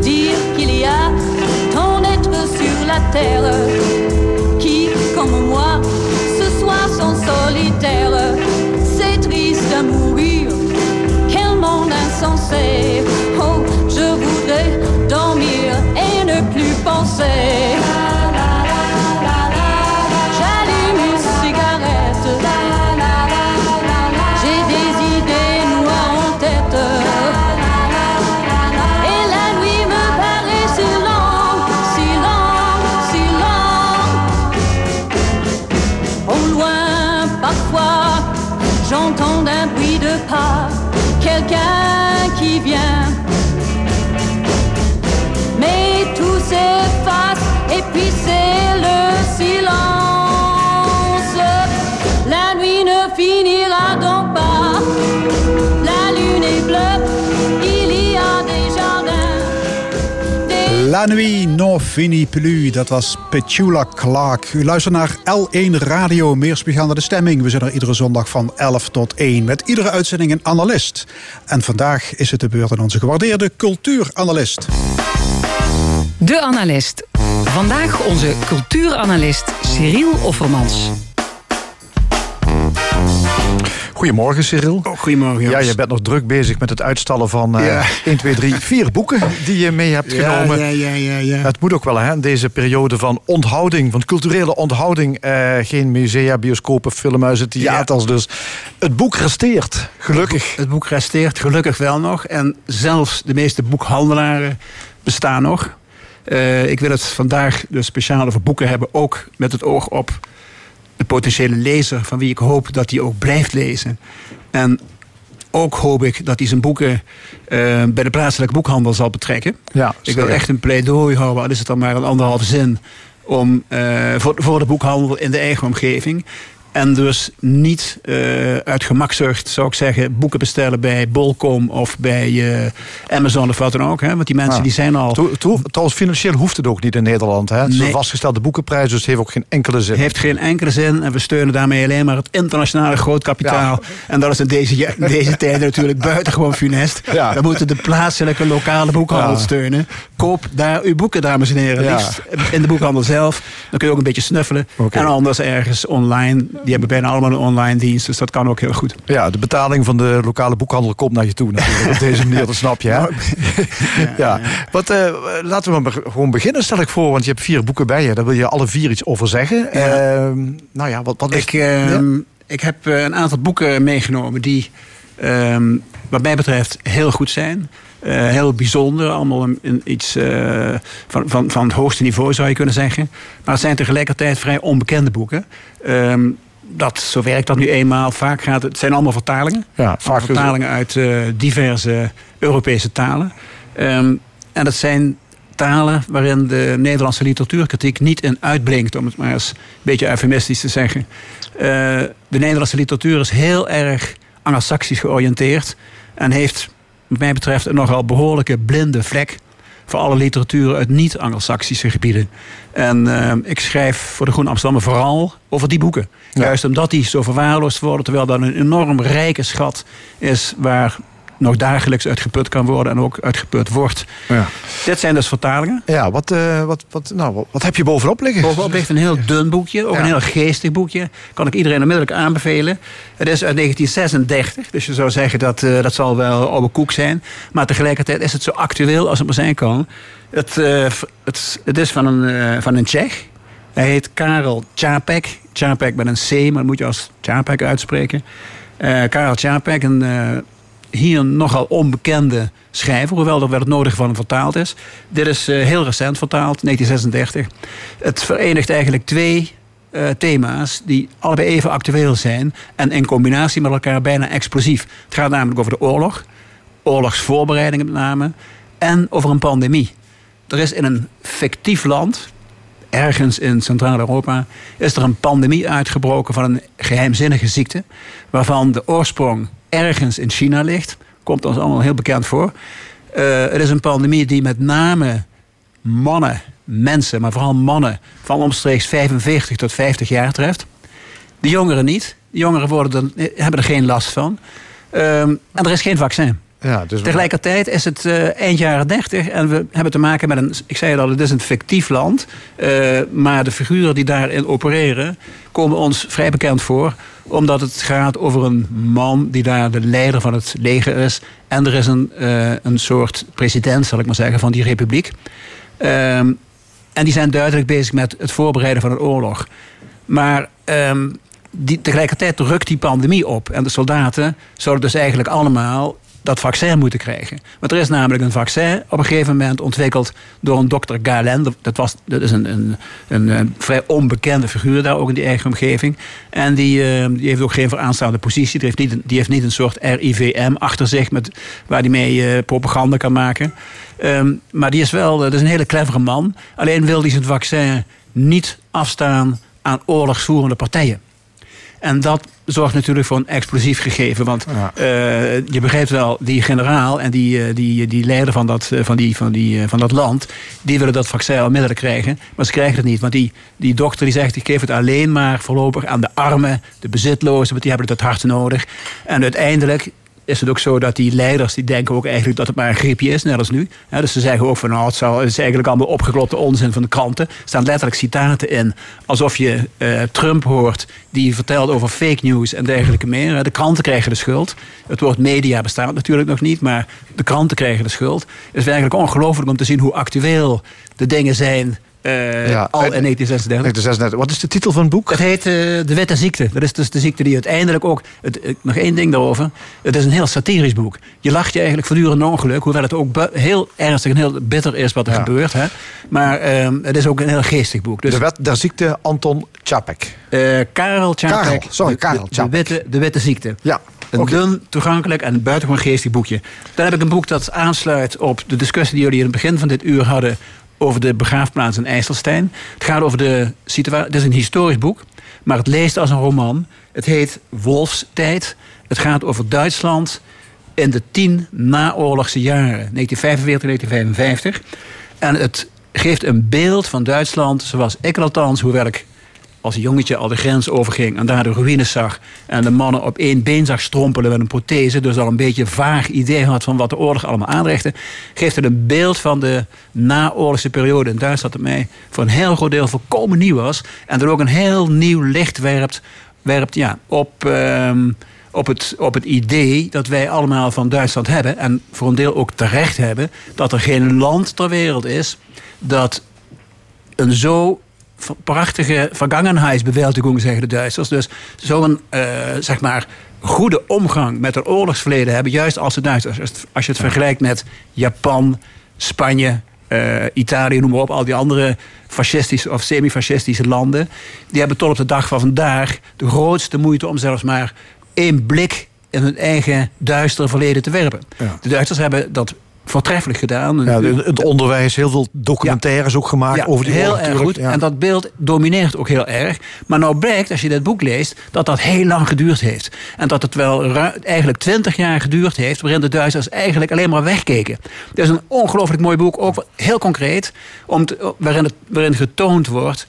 Dire qu'il y a tant d'êtres sur la terre qui, comme moi, ce soir sont solitaires. C'est triste à mourir, quel monde insensé. Oh, je voudrais dormir et ne plus penser. La nuit non finit plus, dat was Petula Clark. U luistert naar L1 Radio, meer naar de stemming. We zijn er iedere zondag van 11 tot 1 met iedere uitzending een analist. En vandaag is het de beurt aan onze gewaardeerde cultuuranalist. De analist. Vandaag onze cultuuranalist Cyril Offermans. Goedemorgen, Cyril. Oh, goedemorgen, Ja, je bent nog druk bezig met het uitstallen van eh Ja. 1, 2, 3, 4 boeken die je mee hebt genomen. Ja, ja, ja, ja. Het moet ook wel, hè, in deze periode van onthouding, van culturele onthouding. eh, geen musea, bioscopen, filmhuizen, theaters. Dus het boek resteert, gelukkig. Het boek resteert gelukkig wel nog. En zelfs de meeste boekhandelaren bestaan nog. Eh, ik wil het vandaag dus speciaal over boeken hebben. Ook met het oog op de potentiële lezer. Van wie ik hoop dat hij ook blijft lezen. En ook hoop ik dat hij zijn boeken eh, bij de plaatselijke boekhandel zal betrekken. Ja, Ik wil echt een pleidooi houden, al is het dan maar een anderhalve zin. Om, eh, voor, voor de boekhandel in de eigen omgeving. En dus niet eh, uit gemakzucht, zou ik zeggen, boeken bestellen bij Bolcom of bij eh, Amazon of wat dan ook. Hè? Want die mensen Ja. die zijn al. Trouwens, financieel hoeft het ook niet in Nederland. Hè? Het is een Nee. vastgestelde boekenprijs, dus het heeft ook geen enkele zin. heeft geen enkele zin en we steunen daarmee alleen maar het internationale grootkapitaal. En dat is in deze, in deze tijden natuurlijk buitengewoon funest. Ja. We moeten de plaatselijke lokale boekhandel steunen. Koop daar uw boeken, dames en heren. Liefst in de boekhandel zelf. Dan kun je ook een beetje snuffelen. En anders ergens online die hebben bijna allemaal een online dienst, dus dat kan ook heel goed. Ja, de betaling van de lokale boekhandel komt naar je toe natuurlijk. Op deze manier, dat snap je. Hè? Ja, Wat, eh, laten we maar gewoon beginnen, stel ik voor. Want je hebt vier boeken bij je. Daar wil je alle vier iets over zeggen. Ehm, nou ja, wat, wat is... Ik, ehm, ik heb eh, een aantal boeken meegenomen die, ehm, wat mij betreft, heel goed zijn. Eh, heel bijzonder, allemaal een, een iets eh, van, van, van het hoogste niveau zou je kunnen zeggen. Maar het zijn tegelijkertijd vrij onbekende boeken. Ehm, dat, zo werkt dat nu eenmaal. Vaak gaat het, het zijn allemaal vertalingen. Ja, vaak vertalingen uit eh, diverse Europese talen. Ehm, en dat zijn talen waarin de Nederlandse literatuurkritiek niet in uitblinkt, om het maar eens een beetje eufemistisch te zeggen. Eh, de Nederlandse literatuur is heel erg anglo-saxisch georiënteerd en heeft, wat mij betreft, een nogal behoorlijke blinde vlek voor alle literatuur uit niet-Anglo-Saxische gebieden. En eh, ik schrijf voor de Groene Amsterdammer vooral over die boeken. Ja. Juist omdat die zo verwaarloosd worden, terwijl dat een enorm rijke schat is waar nog dagelijks uitgeput kan worden en ook uitgeput wordt. Ja, Dit zijn dus vertalingen. ja wat, eh, wat, wat, nou, wat, heb je bovenop liggen? Bovenop ligt een heel dun boekje, ook Ja. een heel geestig boekje. Kan ik iedereen onmiddellijk aanbevelen. Het is uit 1936, dus je zou zeggen dat eh, dat zal wel oude koek zijn. Maar tegelijkertijd is het zo actueel als het maar zijn kan. Het, eh, het, het is van een, van een Tsjech. Hij heet Karel Čapek. Čapek met een C, maar dat moet je als Čapek uitspreken. Karel Čapek, een hier nogal onbekende schrijver, hoewel er wel het nodige van hem vertaald is. Dit is eh, heel recent vertaald, 1936. Het verenigt eigenlijk twee eh, thema's die allebei even actueel zijn en in combinatie met elkaar bijna explosief. Het gaat namelijk over de oorlog, oorlogsvoorbereidingen met name, en over een pandemie. Er is in een fictief land, ergens in Centraal-Europa, is er een pandemie uitgebroken van een geheimzinnige ziekte, waarvan de oorsprong ergens in China ligt. Komt ons allemaal heel bekend voor. Eh, het is een pandemie die met name mannen, mensen, maar vooral mannen van omstreeks 45 tot 50 jaar treft. De jongeren niet. De jongeren worden hebben er geen last van. Ehm, en er is geen vaccin. Ja, Tegelijkertijd is het eh, eind jaren 30 en we hebben te maken met een, ik zei het al, het is een fictief land. eh, maar de figuren die daarin opereren komen ons vrij bekend voor. Omdat het gaat over een man die daar de leider van het leger is. En er is een, eh, een soort president, zal ik maar zeggen, van die republiek. Ehm, en die zijn duidelijk bezig met het voorbereiden van een oorlog. Maar ehm, die, tegelijkertijd rukt die pandemie op. En de soldaten zouden dus eigenlijk allemaal dat vaccin moeten krijgen. Want er is namelijk een vaccin op een gegeven moment ontwikkeld door een dokter Galen. Dat, was, dat is een, een, een, vrij onbekende figuur daar ook in die eigen omgeving. En die, eh, die heeft ook geen vooraanstaande positie. Die heeft niet, die heeft niet een soort RIVM achter zich met, waar hij mee eh, propaganda kan maken. Ehm, maar die is wel, dat is een hele clevere man. Alleen wil hij zijn vaccin niet afstaan aan oorlogsvoerende partijen. En dat zorgt natuurlijk voor een explosief gegeven. Want Ja. eh, je begrijpt wel, die generaal en die, eh, die, die leider van dat, eh, van, die, van, die, van dat land... die willen dat vaccin onmiddellijk krijgen. Maar ze krijgen het niet. Want die, die dokter die zegt, ik geef het alleen maar voorlopig aan de armen... de bezitlozen, want die hebben het het hart nodig. En uiteindelijk is het ook zo dat die leiders die denken ook eigenlijk dat het maar een griepje is, net als nu. Dus ze zeggen ook van nou, het, zal, is eigenlijk allemaal opgeklopte onzin van de kranten. Er staan letterlijk citaten in, alsof je eh, Trump hoort die vertelt over fake news en dergelijke meer. De kranten krijgen de schuld. Het woord media bestaat natuurlijk nog niet, maar de kranten krijgen de schuld. Het is eigenlijk ongelooflijk om te zien hoe actueel de dingen zijn eh, Ja, al in 1936. 1936. Wat is de titel van het boek? Het heet eh, De Witte Ziekte. Dat is dus de ziekte die uiteindelijk ook... Het, nog één ding daarover. Het is een heel satirisch boek. Je lacht je eigenlijk voortdurend ongeluk. Hoewel het ook heel ernstig en heel bitter is wat er Ja. gebeurt. Hè. Maar ehm, het is ook een heel geestig boek. Dus De wet der ziekte Anton Čapek. eh, Karel Čapek. Karel, sorry, de- Karel de, de, Čapek. witte, de Witte Ziekte. Ja, Een dun, toegankelijk en buitengewoon geestig boekje. Dan heb ik een boek dat aansluit op de discussie die jullie in het begin van dit uur hadden over de begraafplaats in IJsselstein. Het gaat over de situatie. Het is een historisch boek, maar het leest als een roman. Het heet Wolfstijd. Het gaat over Duitsland in de tien naoorlogse jaren, 1945, 1955. En het geeft een beeld van Duitsland zoals ik althans, hoewel ik als jongetje al de grens overging en daar de ruïnes zag en de mannen op één been zag strompelen met een prothese, dus al een beetje vaag idee had van wat de oorlog allemaal aanrichtte, geeft het een beeld van de naoorlogse periode. In Duitsland dat mij voor een heel groot deel volkomen nieuw was en dat ook een heel nieuw licht werpt werpt ja, op, ehm, op, het, op het idee dat wij allemaal van Duitsland hebben, en voor een deel ook terecht hebben, dat er geen land ter wereld is dat een zo prachtige vergangenheidsbewältigung, zeggen de Duitsers. Dus zo'n, eh, zeg maar, goede omgang met het oorlogsverleden hebben, juist als de Duitsers. Als je het vergelijkt met Japan, Spanje, eh, Italië, noem maar op, al die andere fascistische of semi-fascistische landen, die hebben tot op de dag van vandaag de grootste moeite om zelfs maar één blik in hun eigen duistere verleden te werpen. Ja. De Duitsers hebben dat voortreffelijk gedaan. Ja, het onderwijs, heel veel documentaires ook gemaakt Ja, over die heel oorlog erg goed. En dat beeld domineert ook heel erg. Maar nou blijkt, als je dit boek leest, dat dat heel lang geduurd heeft. En dat het wel eigenlijk twintig jaar geduurd heeft... waarin de Duitsers eigenlijk alleen maar wegkeken. Het is een ongelooflijk mooi boek, ook heel concreet... Om te- waarin, het, waarin getoond wordt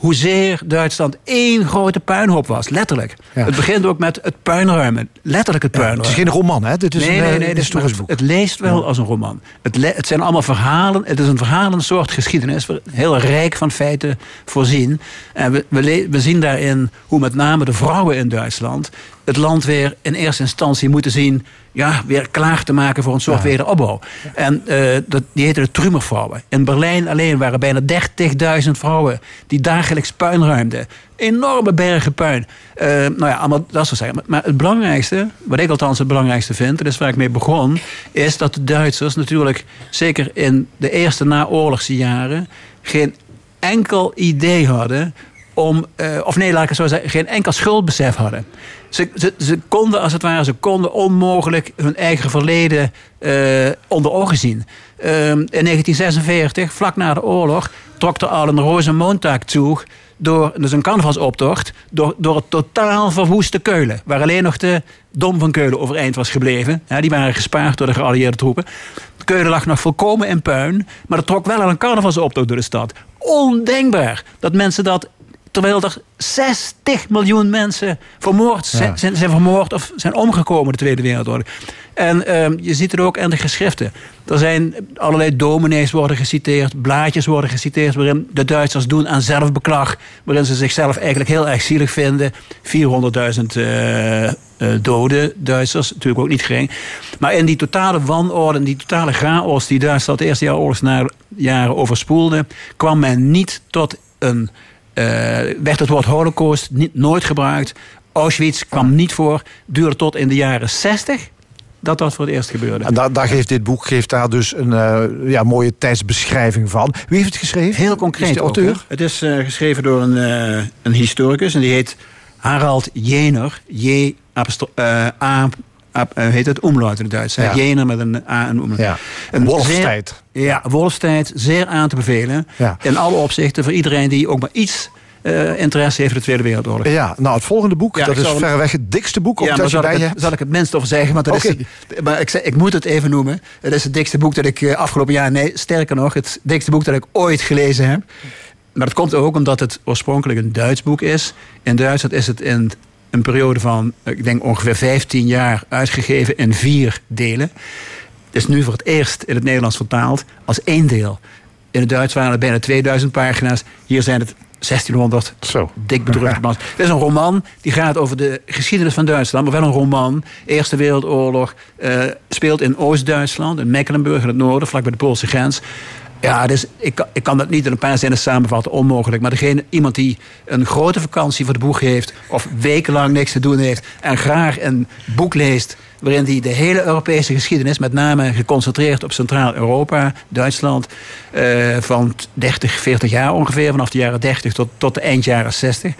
hoezeer Duitsland één grote puinhoop was. Letterlijk. Ja. Het begint ook met het puinruimen. Letterlijk het Ja, puinruimen. het is geen roman, hè? Dit is nee, een, nee, eh, nee, historisch boek. Het, het leest wel als een roman. Het, le- het zijn allemaal verhalen. Het is een verhalensoort geschiedenis. Heel rijk van feiten voorzien. En we, we, le- we zien daarin hoe met name de vrouwen in Duitsland... het land weer in eerste instantie moeten zien... Ja, weer klaar te maken voor een soort wederopbouw. En eh, dat, die heten de Trümmervrouwen. In Berlijn alleen waren bijna 30.000 vrouwen... die dagelijks puin ruimden. Enorme bergen puin. Eh, nou ja, allemaal dat soort zaken. Maar, maar het belangrijkste, wat ik althans het belangrijkste vind... en dat is waar ik mee begon... is dat de Duitsers natuurlijk, zeker in de eerste naoorlogse jaren... geen enkel idee hadden om... eh, of nee, laat ik het zo zeggen, geen enkel schuldbesef hadden. Ze, ze, ze konden, als het ware, ze konden onmogelijk hun eigen verleden eh, onder ogen zien. Ehm, in 1946, vlak na de oorlog, trok er al een Rosenmontag toe door, dus een carnavalsoptocht, door, door het totaal verwoeste Keulen. Waar alleen nog de Dom van Keulen overeind was gebleven. Die waren gespaard door de geallieerde troepen. Keulen lag nog volkomen in puin, maar er trok wel een carnavalsoptocht door de stad. Ondenkbaar dat mensen dat Terwijl er 60 miljoen mensen vermoord zijn, zijn, zijn vermoord of zijn omgekomen in de Tweede Wereldoorlog. En ehm, je ziet het ook in de geschriften. Er zijn allerlei dominees worden geciteerd, blaadjes worden geciteerd... waarin de Duitsers doen aan zelfbeklag... waarin ze zichzelf eigenlijk heel erg zielig vinden. 400.000 eh, eh, doden, Duitsers, natuurlijk ook niet gering. Maar in die totale wanorde, in die totale chaos... die Duitsland de eerste jaar oorlogsjaren overspoelde... kwam men niet tot een... eh, werd het woord holocaust niet, nooit gebruikt. Auschwitz kwam niet voor. Duurde tot in de jaren 60 dat dat voor het eerst gebeurde. En daar, daar geeft dit boek geeft daar dus een eh, ja, mooie tijdsbeschrijving van. Wie heeft het geschreven? Heel Is concreet de ook, auteur? Het is eh, geschreven door een, een historicus en die heet Harald Jener. J A heet het omlaut in het Duits. Ja. Jener met een A en omlaut. Ja. Een Wolfstijd. zeer- Ja, Wolfstijd. Zeer aan te bevelen. Ja. In alle opzichten voor iedereen die ook maar iets eh, interesse heeft in de Tweede Wereldoorlog. Ja, nou het volgende boek, Ja, dat is verreweg het dikste boek. Ook Ja, dat maar je bij je hebt. zal ik het minst over zeggen? Want dat is, maar ik, zeg- ik moet het even noemen. Het is het dikste boek dat ik eh, afgelopen jaar... Nee, sterker nog, het dikste boek dat ik ooit gelezen heb. Maar dat komt ook omdat het oorspronkelijk een Duits boek is. In Duitsland is het in een periode van, eh, ik denk ongeveer 15 jaar... uitgegeven in vier delen. Is nu voor het eerst in het Nederlands vertaald als één deel. In het Duits waren het bijna 2000 pagina's. Hier zijn het 1600 Zo. dik bedrukte blad. Het is een roman die gaat over de geschiedenis van Duitsland, maar wel een roman. Eerste Wereldoorlog eh, speelt in Oost-Duitsland, in Mecklenburg in het noorden, vlak bij de Poolse grens. Ja, dus ik, ik kan dat niet in een paar zinnen samenvatten, onmogelijk. Maar degene, iemand die een grote vakantie voor het boeg heeft... of wekenlang niks te doen heeft... en graag een boek leest waarin hij de hele Europese geschiedenis... met name geconcentreerd op Centraal-Europa, Duitsland... eh, van 30, 40 jaar ongeveer, vanaf de jaren 30 tot, tot de eind jaren 60...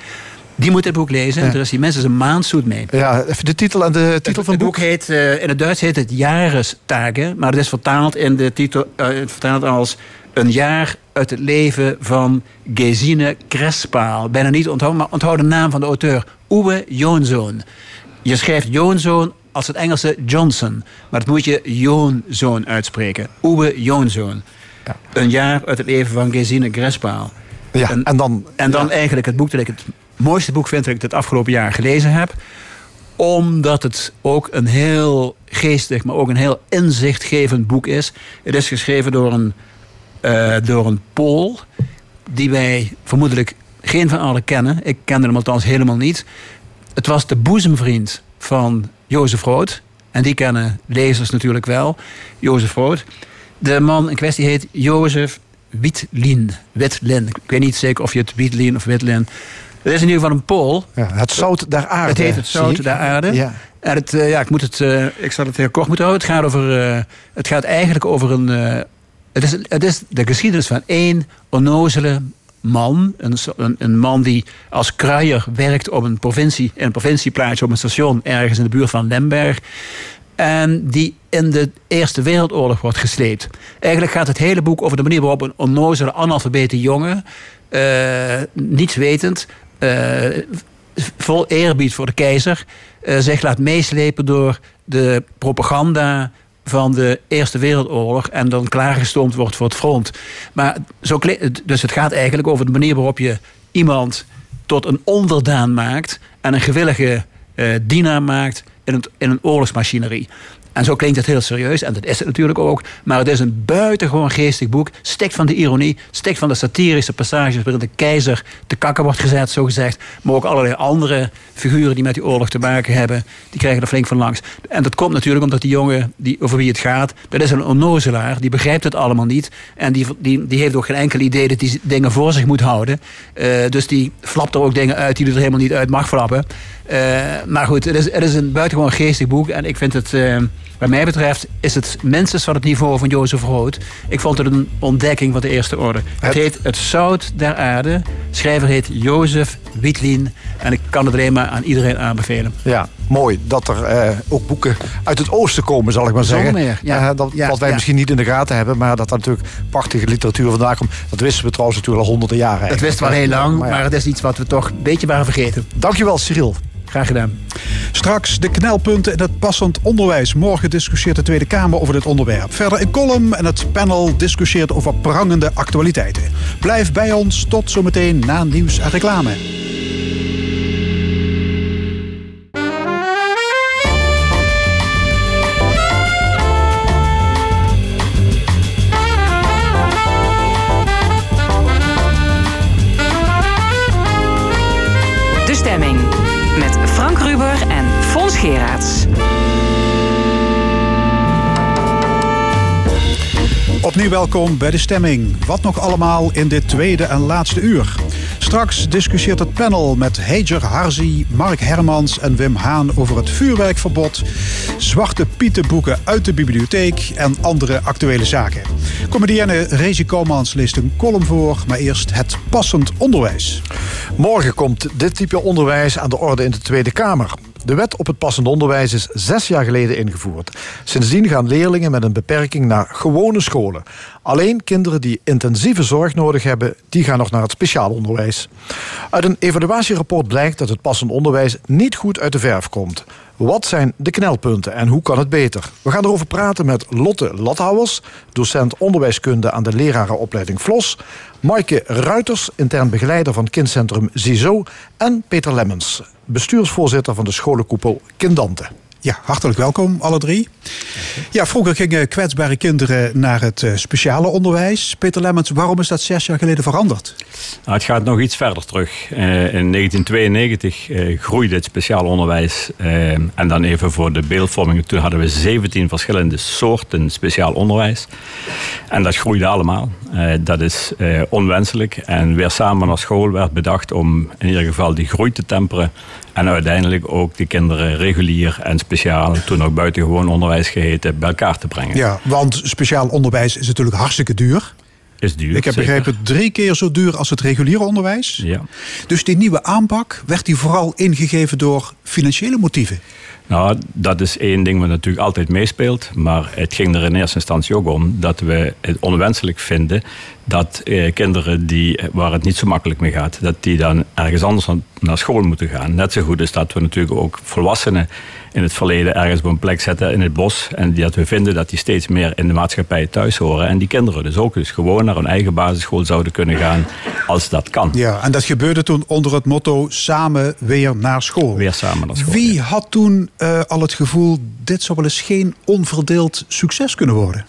Die moet het boek lezen. Er is die mensen een maand zoet mee. Ja, even de titel en de titel van het boek. heet, eh, in het Duits heet het Jahrestage, maar het is vertaald in de titel eh, vertaald als een jaar uit het leven van Gesine Crespaal. Bijna niet onthouden, maar onthoud de naam van de auteur. Uwe Johnson. Je schrijft Johnson als het Engelse Johnson, maar dat moet je Johnson uitspreken. Uwe Johnson. Een jaar uit het leven van Gesine Crespaal. Ja, En- en dan... En dan eigenlijk het boek dat ik het mooiste boek vind dat ik het afgelopen jaar gelezen heb. Omdat het ook een heel geestig, maar ook een heel inzichtgevend boek is. Het is geschreven door een, eh, door een Pool. Die wij vermoedelijk geen van allen kennen. Ik kende hem althans helemaal niet. het was de boezemvriend van Jozef Rood. En die kennen lezers natuurlijk wel. Jozef Rood. De man in kwestie heet Jozef Wietlin. Witlin. Ik weet niet zeker of je het Wietlin of Witlin... Het is in ieder geval een Pool. Ja, het zout der aarde. Het heet het zout der aarde. Ja. En het, eh, ja, ik, moet het, eh, ik zal het heel kort moeten houden. Het gaat, over, eh, het gaat eigenlijk over een... het, is, het is de geschiedenis van één onnozele man. Een, een, een man die als kruier werkt op een provincie, in een provincieplaatsje op een station ergens in de buurt van Lemberg. En die in de Eerste Wereldoorlog wordt gesleept. Eigenlijk gaat het hele boek over de manier waarop een onnozele analfabete jongen, niets wetend, vol eerbied voor de keizer, eh, zich laat meeslepen door de propaganda van de Eerste Wereldoorlog en dan klaargestoomd wordt voor het front. Maar zo, dus het gaat eigenlijk over de manier waarop je iemand tot een onderdaan maakt en een gewillige eh, dienaar maakt in, het, in een oorlogsmachinerie. En zo klinkt het heel serieus, en dat is het natuurlijk ook. Maar het is een buitengewoon geestig boek. Stikt van de ironie, stikt van de satirische passages... waarin de keizer te kakken wordt gezet, zo gezegd. Maar ook allerlei andere figuren die met die oorlog te maken hebben... die krijgen er flink van langs. En dat komt natuurlijk omdat die jongen die, over wie het gaat... dat is een onnozelaar, die begrijpt het allemaal niet. En die, die, die heeft ook geen enkel idee dat hij dingen voor zich moet houden. Eh, dus die flapt er ook dingen uit die er helemaal niet uit mag flappen. Eh, maar goed, het is, het is een buitengewoon geestig boek. En ik vind het, eh, wat mij betreft, is het minstens van het niveau van Jozef Rood. Ik vond het een ontdekking van de eerste orde. Het, heet Het Zout der Aarde. Schrijver heet Jozef Wietlin. En ik kan het alleen maar aan iedereen aanbevelen. Ja, mooi dat er eh, ook boeken uit het oosten komen, zal ik maar zeggen. meer, ja. Eh, dat, Ja, wat wij ja. misschien niet in de gaten hebben, maar dat er natuurlijk prachtige literatuur vandaan komt. Dat wisten we trouwens natuurlijk al honderden jaren. Het eigenlijk. wist wel heel lang, maar het is iets wat we toch een beetje waren vergeten. Dankjewel, Cyril. Graag gedaan. Straks de knelpunten in het passend onderwijs. Morgen discussieert de Tweede Kamer over dit onderwerp. Verder een column en het panel discussieert over prangende actualiteiten. Blijf bij ons. Tot zometeen na nieuws en reclame. Welkom bij de stemming. Wat nog allemaal in dit tweede en laatste uur. Straks discussieert het panel met Heijer Harzi, Mark Hermans en Wim Haan over het vuurwerkverbod, zwarte pietenboeken uit de bibliotheek en andere actuele zaken. Comedienne Rezi Komans leest een column voor, maar eerst het passend onderwijs. Morgen komt dit type onderwijs aan de orde in de Tweede Kamer. De wet op het passend onderwijs is zes jaar geleden ingevoerd. Sindsdien gaan leerlingen met een beperking naar gewone scholen. Alleen kinderen die intensieve zorg nodig hebben, die gaan nog naar het speciaal onderwijs. Uit een evaluatierapport blijkt dat het passend onderwijs niet goed uit de verf komt. Wat zijn de knelpunten en hoe kan het beter? We gaan erover praten met Lotte Lathouwers, docent onderwijskunde aan de lerarenopleiding Vlos, Maaike Ruiters, intern begeleider van kindcentrum ZISO en Peter Lemmens, bestuursvoorzitter van de scholenkoepel Kindante. Ja, hartelijk welkom alle drie. Ja, vroeger gingen kwetsbare kinderen naar het eh, speciale onderwijs. Peter Lemmens, waarom is dat zes jaar geleden veranderd? Nou, het gaat nog iets verder terug. Eh, in 1992 eh, groeide het speciaal onderwijs. en dan even voor de beeldvorming. Toen hadden we 17 verschillende soorten speciaal onderwijs. En dat groeide allemaal. Dat is onwenselijk. En weer samen als school werd bedacht om in ieder geval die groei te temperen. En uiteindelijk ook de kinderen regulier en speciaal, toen ook buitengewoon onderwijs geheten, bij elkaar te brengen. Ja, want speciaal onderwijs is natuurlijk hartstikke duur. Is duur. Ik heb zeker. begrepen drie keer zo duur als het reguliere onderwijs. Ja. Dus die nieuwe aanpak werd die vooral ingegeven door financiële motieven. Nou, dat is één ding wat natuurlijk altijd meespeelt. Maar het ging er in eerste instantie ook om dat we het onwenselijk vinden dat eh, kinderen die, waar het niet zo makkelijk mee gaat, dat die dan ergens anders naar school moeten gaan. Net zo goed is dat we natuurlijk ook volwassenen in het verleden ergens op een plek zetten in het bos. En dat we vinden dat die steeds meer in de maatschappij thuis horen. En die kinderen dus ook dus gewoon naar hun eigen basisschool zouden kunnen gaan als dat kan. Ja, en dat gebeurde toen onder het motto samen weer naar school. Weer samen naar school. Wie had toen eh, al het gevoel, dit zou wel eens geen onverdeeld succes kunnen worden?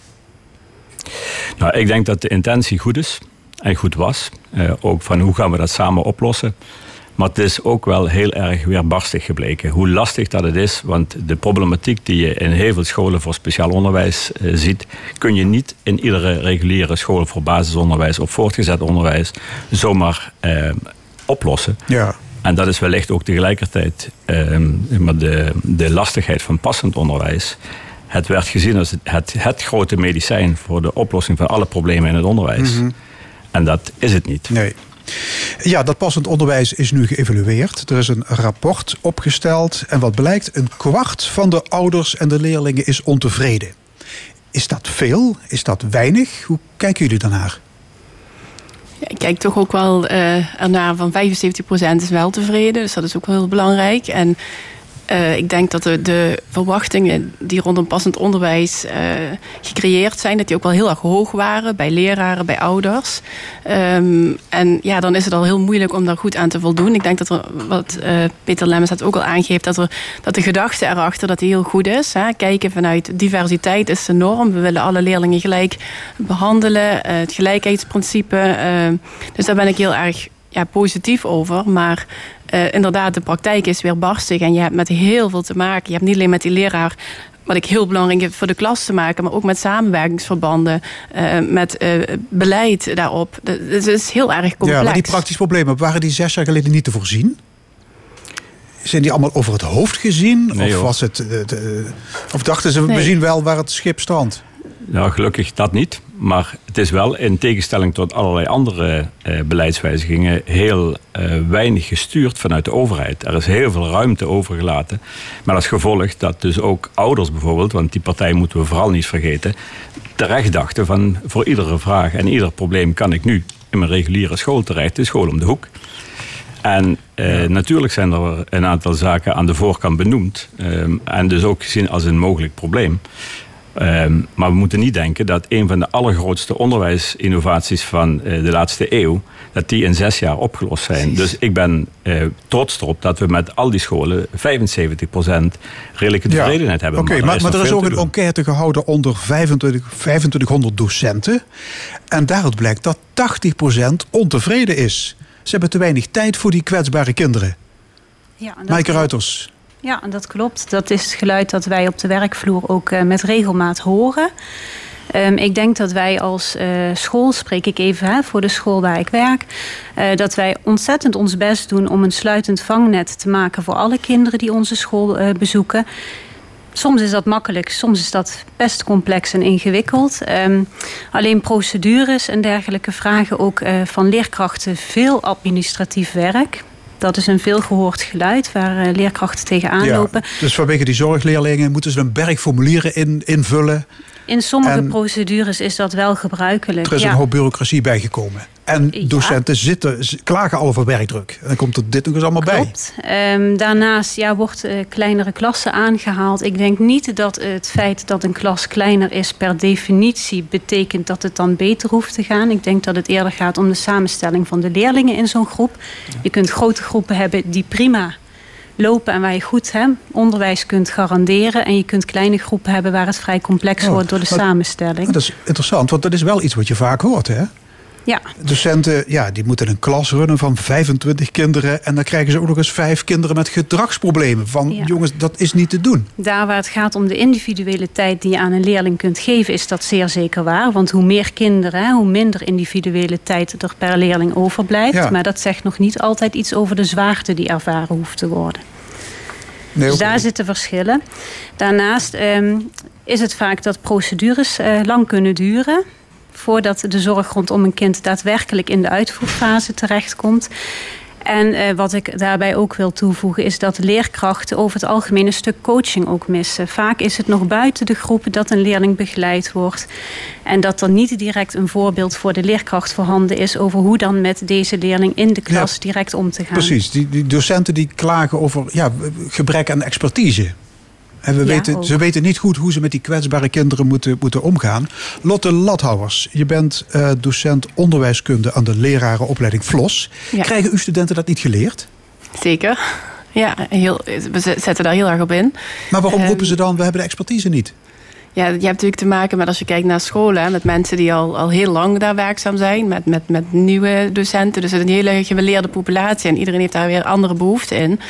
Nou, ik denk dat de intentie goed is en goed was. Eh, ook van hoe gaan we dat samen oplossen. Maar het is ook wel heel erg weerbarstig gebleken. Hoe lastig dat het is. Want de problematiek die je in heel veel scholen voor speciaal onderwijs eh, ziet. kun je niet in iedere reguliere school voor basisonderwijs of voortgezet onderwijs. zomaar eh, oplossen. Ja. En dat is wellicht ook tegelijkertijd ehm, maar de, de lastigheid van passend onderwijs. Het werd gezien als het, het, het grote medicijn voor de oplossing van alle problemen in het onderwijs. En dat is het niet. Nee. Ja, dat passend onderwijs is nu geëvalueerd. Er is een rapport opgesteld. En wat blijkt, een kwart van de ouders en de leerlingen is ontevreden. Is dat veel? Is dat weinig? Hoe kijken jullie daarnaar? Ja, ik kijk toch ook wel eh ernaar van 75% is wel tevreden. Dus dat is ook wel heel belangrijk. En eh, ik denk dat de, de verwachtingen die rondom passend onderwijs eh, gecreëerd zijn, dat die ook wel heel erg hoog waren bij leraren, bij ouders. Ehm, en ja, dan is het al heel moeilijk om daar goed aan te voldoen. Ik denk dat er, wat eh, Peter Lemmens dat ook al aangeeft, dat, er, dat de gedachte erachter dat die heel goed is. Hè. Kijken vanuit diversiteit is de norm. We willen alle leerlingen gelijk behandelen. eh, het gelijkheidsprincipe. dus daar ben ik heel erg ja, positief over. Maar eh, inderdaad, de praktijk is weer barstig. En je hebt met heel veel te maken. Je hebt niet alleen met die leraar wat ik heel belangrijk vind voor de klas te maken, maar ook met samenwerkingsverbanden, eh, met eh, beleid daarop. Dat- Het is heel erg complex. Ja, maar die praktische problemen, waren die zes jaar geleden niet te voorzien? Zijn die allemaal over het hoofd gezien? Nee, of, was het, eh, de- of dachten ze, Nee. we zien wel waar het schip strandt? Nou, gelukkig dat niet. Maar het is wel in tegenstelling tot allerlei andere eh, beleidswijzigingen heel eh, weinig gestuurd vanuit de overheid. Er is heel veel ruimte overgelaten. Maar als gevolg dat dus ook ouders bijvoorbeeld, want die partij moeten we vooral niet vergeten, terecht dachten van voor iedere vraag en ieder probleem kan ik nu in mijn reguliere school terecht, de school om de hoek. En eh, natuurlijk zijn er een aantal zaken aan de voorkant benoemd. ehm, en dus ook gezien als een mogelijk probleem. Ehm, maar we moeten niet denken dat een van de allergrootste onderwijsinnovaties van eh, de laatste eeuw, dat die in zes jaar opgelost zijn. Dus ik ben eh, trots erop dat we met al die scholen 75% redelijke Ja. tevredenheid hebben. Oké, maar, maar, er is ook een enquête gehouden onder 25, 2500 docenten. En daaruit blijkt dat 80% ontevreden is. Ze hebben te weinig tijd voor die kwetsbare kinderen. Ja, Maaike Ruiters. Ja, dat klopt. Dat is het geluid dat wij op de werkvloer ook eh, met regelmaat horen. Ehm, ik denk dat wij als eh, school, spreek ik even hè, voor de school waar ik werk, eh, dat wij ontzettend ons best doen om een sluitend vangnet te maken voor alle kinderen die onze school bezoeken. Soms is dat makkelijk, soms is dat best complex en ingewikkeld. Ehm, alleen procedures en dergelijke vragen ook van leerkrachten veel administratief werk. Dat is een veelgehoord geluid waar eh, leerkrachten tegenaan lopen. dus vanwege die zorgleerlingen moeten ze een berg formulieren in, invullen. In sommige En- procedures is dat wel gebruikelijk. Er is ja. een hoop bureaucratie bijgekomen. En Ja. docenten zitten, klagen al over werkdruk. En dan komt er dit nog eens allemaal Klopt. Ehm, daarnaast ja, wordt eh, kleinere klassen aangehaald. Ik denk niet dat het feit dat een klas kleiner is per definitie betekent dat het dan beter hoeft te gaan. Ik denk dat het eerder gaat om de samenstelling van de leerlingen in zo'n groep. Je kunt grote groepen hebben die prima lopen en waar je goed hè, onderwijs kunt garanderen. En je kunt kleine groepen hebben waar het vrij complex Oh, wordt door de maar- samenstelling. Dat is interessant, want dat is wel iets wat je vaak hoort. Hè? Ja, Docenten ja, die moeten een klas runnen van 25 kinderen. En dan krijgen ze ook nog eens vijf kinderen met gedragsproblemen. Van Ja. jongens, dat is niet te doen. Daar waar het gaat om de individuele tijd die je aan een leerling kunt geven, is dat zeer zeker waar. Want hoe meer kinderen, hoe minder individuele tijd er per leerling overblijft. Ja. Maar dat zegt nog niet altijd iets over de zwaarte die ervaren hoeft te worden. Nee, Dus daar zitten verschillen. Daarnaast ehm, is het vaak dat procedures eh, lang kunnen duren. Voordat de zorg rondom een kind daadwerkelijk in de uitvoerfase terechtkomt. En eh, wat ik daarbij ook wil toevoegen is dat leerkrachten over het algemeen een stuk coaching ook missen. Vaak is het nog buiten de groepen dat een leerling begeleid wordt. En dat er niet direct een voorbeeld voor de leerkracht voorhanden is over hoe dan met deze leerling in de klas Ja, direct om te gaan. Precies, die, die docenten die klagen over ja, gebrek aan expertise. En we weten, ook. ze weten niet goed hoe ze met die kwetsbare kinderen moeten, moeten omgaan. Lotte Lathouwers, je bent eh, docent onderwijskunde aan de lerarenopleiding VLOS. Krijgen uw studenten dat niet geleerd? Zeker. Ja, heel, we zetten daar heel erg op in. Maar waarom Ehm, roepen ze dan, we hebben de expertise niet? Ja, je hebt natuurlijk te maken met als je kijkt naar scholen, met mensen die al, al heel lang daar werkzaam zijn, met, met, met nieuwe docenten. Dus het is een hele geleerde populatie en iedereen heeft daar weer andere behoeften in.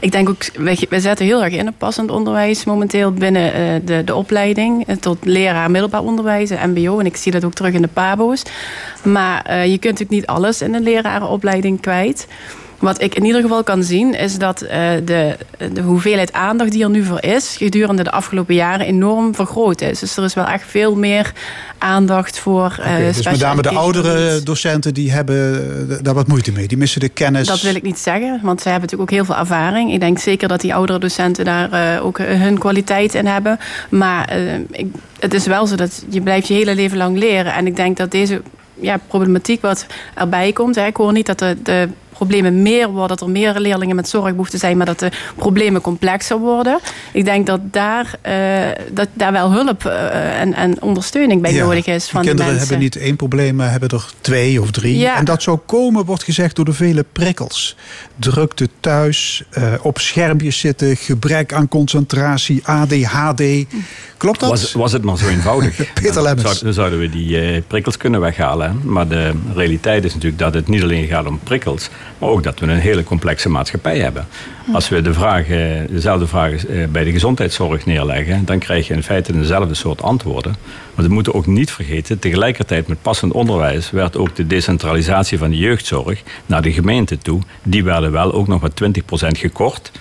Ik denk ook, we zetten heel erg in op passend onderwijs momenteel binnen eh, de, de opleiding eh, tot leraar middelbaar onderwijs, en MBO. En ik zie dat ook terug in de PABO's. Maar eh, je kunt natuurlijk niet alles in een lerarenopleiding kwijt. Wat ik in ieder geval kan zien is dat uh, de, de hoeveelheid aandacht die er nu voor is, gedurende de afgelopen jaren enorm vergroot is. Dus er is wel echt veel meer aandacht voor. Uh, okay, dus met name de oudere docenten die hebben uh, daar wat moeite mee. Die missen de kennis. Dat wil ik niet zeggen, want zij hebben natuurlijk ook heel veel ervaring. Ik denk zeker dat die oudere docenten daar ook hun kwaliteit in hebben. Maar ik, het is wel zo dat je blijft je hele leven lang leren. En ik denk dat deze ja, problematiek wat erbij komt. Hè. Ik hoor niet dat de, de problemen meer worden, dat er meer leerlingen met zorgbehoeften zijn, maar dat de problemen complexer worden. Ik denk dat daar, uh, dat daar wel hulp uh, en, en, ondersteuning bij ja, nodig is. Van kinderen de hebben niet één probleem, maar hebben er twee of drie. Ja. En dat zou komen, wordt gezegd, door de vele prikkels. Drukte thuis, uh, op schermpjes zitten, gebrek aan concentratie, ADHD. Klopt dat? Was, was het maar zo eenvoudig. Peter Lemmens. Dan zou, zouden we die prikkels kunnen weghalen. Maar de realiteit is natuurlijk dat het niet alleen gaat om prikkels, maar ook dat we een hele complexe maatschappij hebben. Als we de vragen, dezelfde vragen bij de gezondheidszorg neerleggen, dan krijg je in feite dezelfde soort antwoorden. Maar we moeten ook niet vergeten, tegelijkertijd met passend onderwijs werd ook de decentralisatie van de jeugdzorg naar de gemeente toe, die werden wel ook nog met 20% gekort.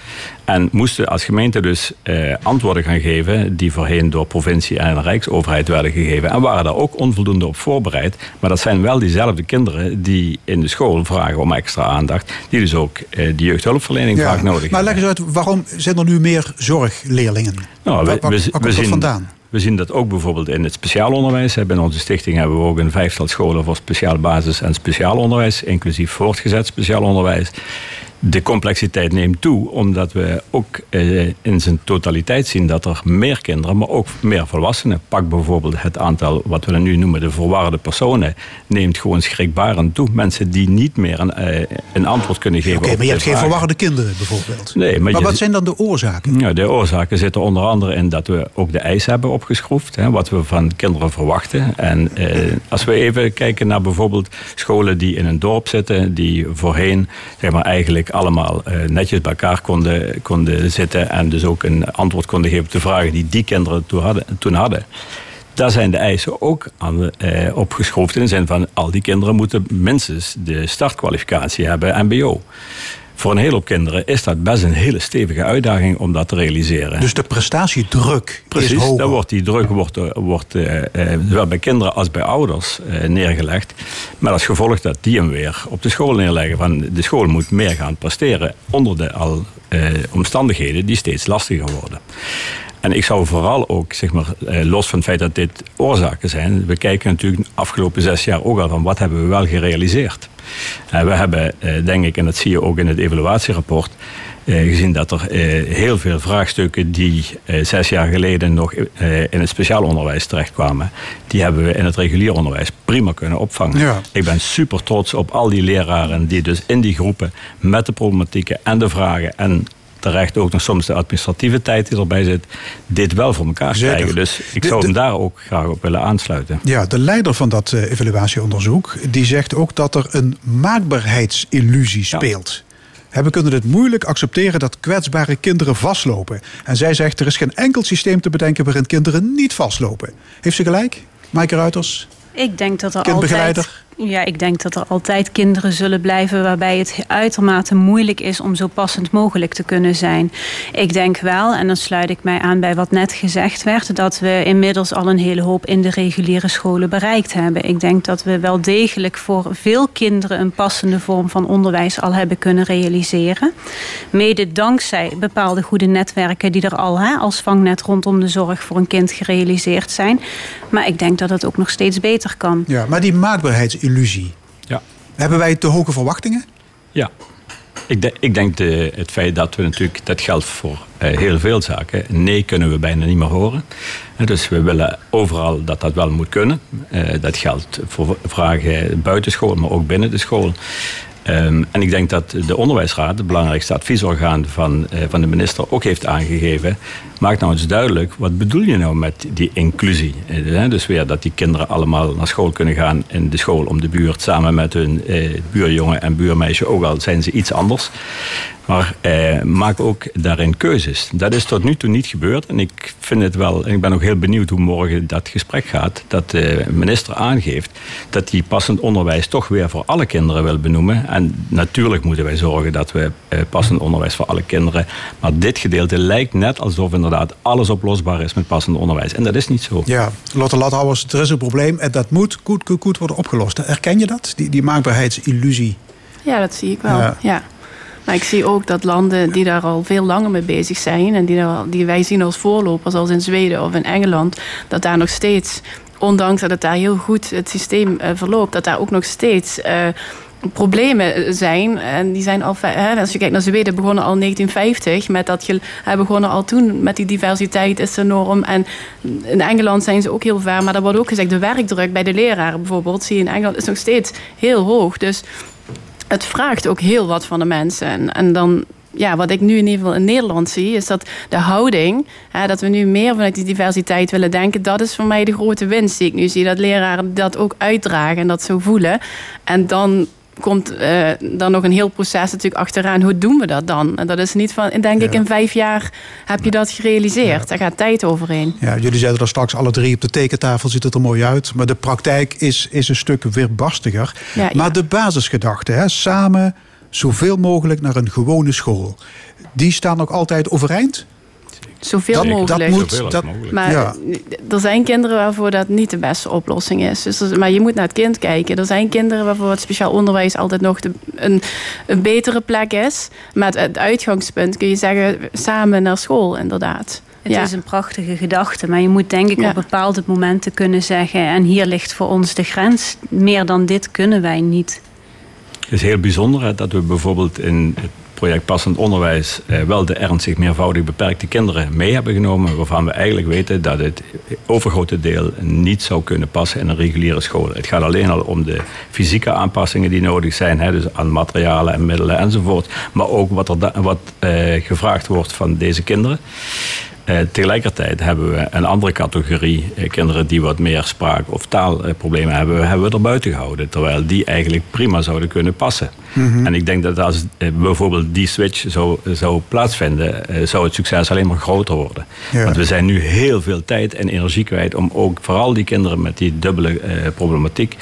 En moesten als gemeente dus eh, antwoorden gaan geven die voorheen door provincie en rijksoverheid werden gegeven. En waren daar ook onvoldoende op voorbereid. Maar dat zijn wel diezelfde kinderen die in de school vragen om extra aandacht. Die dus ook eh, de jeugdhulpverlening ja, vaak nodig hebben. Maar leg eens uit, waarom zijn er nu meer zorgleerlingen? Nou, waar, waar, waar komt dat zien, vandaan? We zien dat ook bijvoorbeeld in het speciaal onderwijs. Binnen onze stichting hebben we ook een vijftal scholen voor speciaal basis- en speciaal onderwijs, inclusief voortgezet speciaal onderwijs. De complexiteit neemt toe, omdat we ook eh, in zijn totaliteit zien dat er meer kinderen, maar ook meer volwassenen. Pak bijvoorbeeld het aantal, wat we nu noemen de verwarde personen, neemt gewoon schrikbarend toe. Mensen die niet meer een, eh, een antwoord kunnen geven. Oké, maar je hebt geen verwarde kinderen bijvoorbeeld. Nee, maar, Maar je- wat zijn dan de oorzaken? ja, de oorzaken zitten onder andere in dat we ook de eisen hebben opgeschroefd. Hè, wat we van kinderen verwachten. En eh, als we even kijken naar bijvoorbeeld scholen die in een dorp zitten. Die voorheen zeg maar, eigenlijk allemaal eh, netjes bij elkaar konden, konden zitten. En dus ook een antwoord konden geven op de vragen die die kinderen toen hadden. Toen hadden. Daar zijn de eisen ook aan eh, opgeschroefd. In de zin van al die kinderen moeten minstens de startkwalificatie hebben, MBO. Voor een hele hoop kinderen is dat best een hele stevige uitdaging om dat te realiseren. Dus de prestatiedruk Precies, is hoger. dan wordt die druk wordt, eh, wordt, eh, eh, zowel bij kinderen als bij ouders neergelegd. Met als gevolg dat die hem weer op de school neerleggen. Van de school moet meer gaan presteren onder de al omstandigheden die steeds lastiger worden. En ik zou vooral ook, zeg maar, eh, los van het feit dat dit oorzaken zijn, we kijken natuurlijk de afgelopen zes jaar ook al van wat hebben we wel gerealiseerd. En we hebben, eh, denk ik, en dat zie je ook in het evaluatierapport, eh, gezien dat er eh, heel veel vraagstukken die eh, zes jaar geleden nog eh, in het speciaal onderwijs terechtkwamen, die hebben we in het regulier onderwijs prima kunnen opvangen. Ja. Ik ben super trots op al die leraren die dus in die groepen met de problematieken en de vragen en terecht ook nog soms de administratieve tijd die erbij zit, dit wel voor elkaar Zeker. krijgen. Dus ik zou de- hem daar ook graag op willen aansluiten. Ja, de leider van dat eh, evaluatieonderzoek die zegt ook dat er een maakbaarheidsillusie speelt. Hè, We kunnen het moeilijk accepteren dat kwetsbare kinderen vastlopen. En zij zegt er is geen enkel systeem te bedenken waarin kinderen niet vastlopen. Heeft ze gelijk, Maaike Ruiters? Ik denk dat er Kindbegeleider? altijd. Ja, ik denk dat er altijd kinderen zullen blijven waarbij het uitermate moeilijk is om zo passend mogelijk te kunnen zijn. Ik denk wel, en dan sluit ik mij aan bij wat net gezegd werd, dat we inmiddels al een hele hoop in de reguliere scholen bereikt hebben. Ik denk dat we wel degelijk voor veel kinderen een passende vorm van onderwijs al hebben kunnen realiseren. Mede dankzij bepaalde goede netwerken die er al hè, als vangnet rondom de zorg voor een kind gerealiseerd zijn. Maar ik denk dat het ook nog steeds beter kan. Ja, maar die maakbaarheidsillusie. Ja. Hebben wij te hoge verwachtingen? Ja. Ik, de- ik denk de, het feit dat we natuurlijk, dat geldt voor eh, heel veel zaken. Nee kunnen we bijna niet meer horen. Dus we willen overal dat dat wel moet kunnen. Eh, dat geldt voor vragen buiten school, maar ook binnen de school. Ehm, en ik denk dat de onderwijsraad, het belangrijkste adviesorgaan van, eh, van de minister, ook heeft aangegeven. Maak nou eens duidelijk, wat bedoel je nou met die inclusie? Eh, dus weer dat die kinderen allemaal naar school kunnen gaan in de school om de buurt samen met hun eh, buurjongen en buurmeisje, ook al zijn ze iets anders. Maar eh, maak ook daarin keuzes. Dat is tot nu toe niet gebeurd. En ik vind het wel, en ik ben ook heel benieuwd hoe morgen dat gesprek gaat. Dat de minister aangeeft dat die passend onderwijs toch weer voor alle kinderen wil benoemen. En natuurlijk moeten wij zorgen dat we eh, passend onderwijs voor alle kinderen. Maar dit gedeelte lijkt net alsof inderdaad alles oplosbaar is met passend onderwijs. En dat is niet zo. Ja, Lotte Lathouwers, er is een probleem en dat moet goed, goed, goed worden opgelost. Erken je dat? Die, die maakbaarheidsillusie? Ja, dat zie ik wel. Ja. Ja. Maar ik zie ook dat landen die daar al veel langer mee bezig zijn... en die, daar- die wij zien als voorlopers, als in Zweden of in Engeland... dat daar nog steeds, ondanks dat het daar heel goed het systeem eh, verloopt... dat daar ook nog steeds... eh, problemen zijn. En die zijn al, hè, als je kijkt naar Zweden, begonnen al 1950 met dat je begonnen al toen met die diversiteit is enorm. En in Engeland zijn ze ook heel ver, maar daar wordt ook gezegd de werkdruk bij de leraren bijvoorbeeld, zie je in Engeland, is nog steeds heel hoog. Dus het vraagt ook heel wat van de mensen. En, en dan, ja, wat ik nu in ieder geval in Nederland zie, is dat de houding, hè, dat we nu meer vanuit die diversiteit willen denken, dat is voor mij de grote winst die ik nu zie. Dat leraren dat ook uitdragen en dat zo voelen. En dan komt eh, dan nog een heel proces natuurlijk achteraan. Hoe doen we dat dan? En dat is niet van, denk ik, in vijf jaar heb je dat gerealiseerd. Daar gaat tijd overheen. Ja, jullie zeiden er straks alle drie op de tekentafel ziet het er mooi uit. Maar de praktijk is, is een stuk weerbarstiger. Ja, maar ja. de basisgedachte, hè, samen zoveel mogelijk naar een gewone school. Die staan nog altijd overeind? Zoveel Dat- dat mogelijk. moet- Zoveel als dat- mogelijk. maar Ja. er zijn kinderen waarvoor dat niet de beste oplossing is. Dus er- maar je moet naar het kind kijken. Er zijn kinderen waarvoor het speciaal onderwijs altijd nog de, een, een betere plek is. Maar het, het uitgangspunt kun je zeggen samen naar school, inderdaad. Het Ja. is een prachtige gedachte, maar je moet denk ik Ja. op bepaalde momenten kunnen zeggen... en hier ligt voor ons de grens. Meer dan dit kunnen wij niet. Het is heel bijzonder hè, dat we bijvoorbeeld in het project Passend Onderwijs eh, wel de ernstig meervoudig beperkte kinderen mee hebben genomen, waarvan we eigenlijk weten dat het overgrote deel niet zou kunnen passen in een reguliere school. Het gaat alleen al om de fysieke aanpassingen die nodig zijn, hè, dus aan materialen en middelen enzovoort, maar ook wat, er wat eh, gevraagd wordt van deze kinderen. Eh, tegelijkertijd hebben we een andere categorie eh, kinderen die wat meer spraak- of taalproblemen hebben, hebben we er buiten gehouden. Terwijl die eigenlijk prima zouden kunnen passen. Mhm. En ik denk dat als eh, bijvoorbeeld die switch zou, zou plaatsvinden, zou het succes alleen maar groter worden. Ja. Want we zijn nu heel veel tijd en energie kwijt om ook vooral die kinderen met die dubbele eh, problematiek,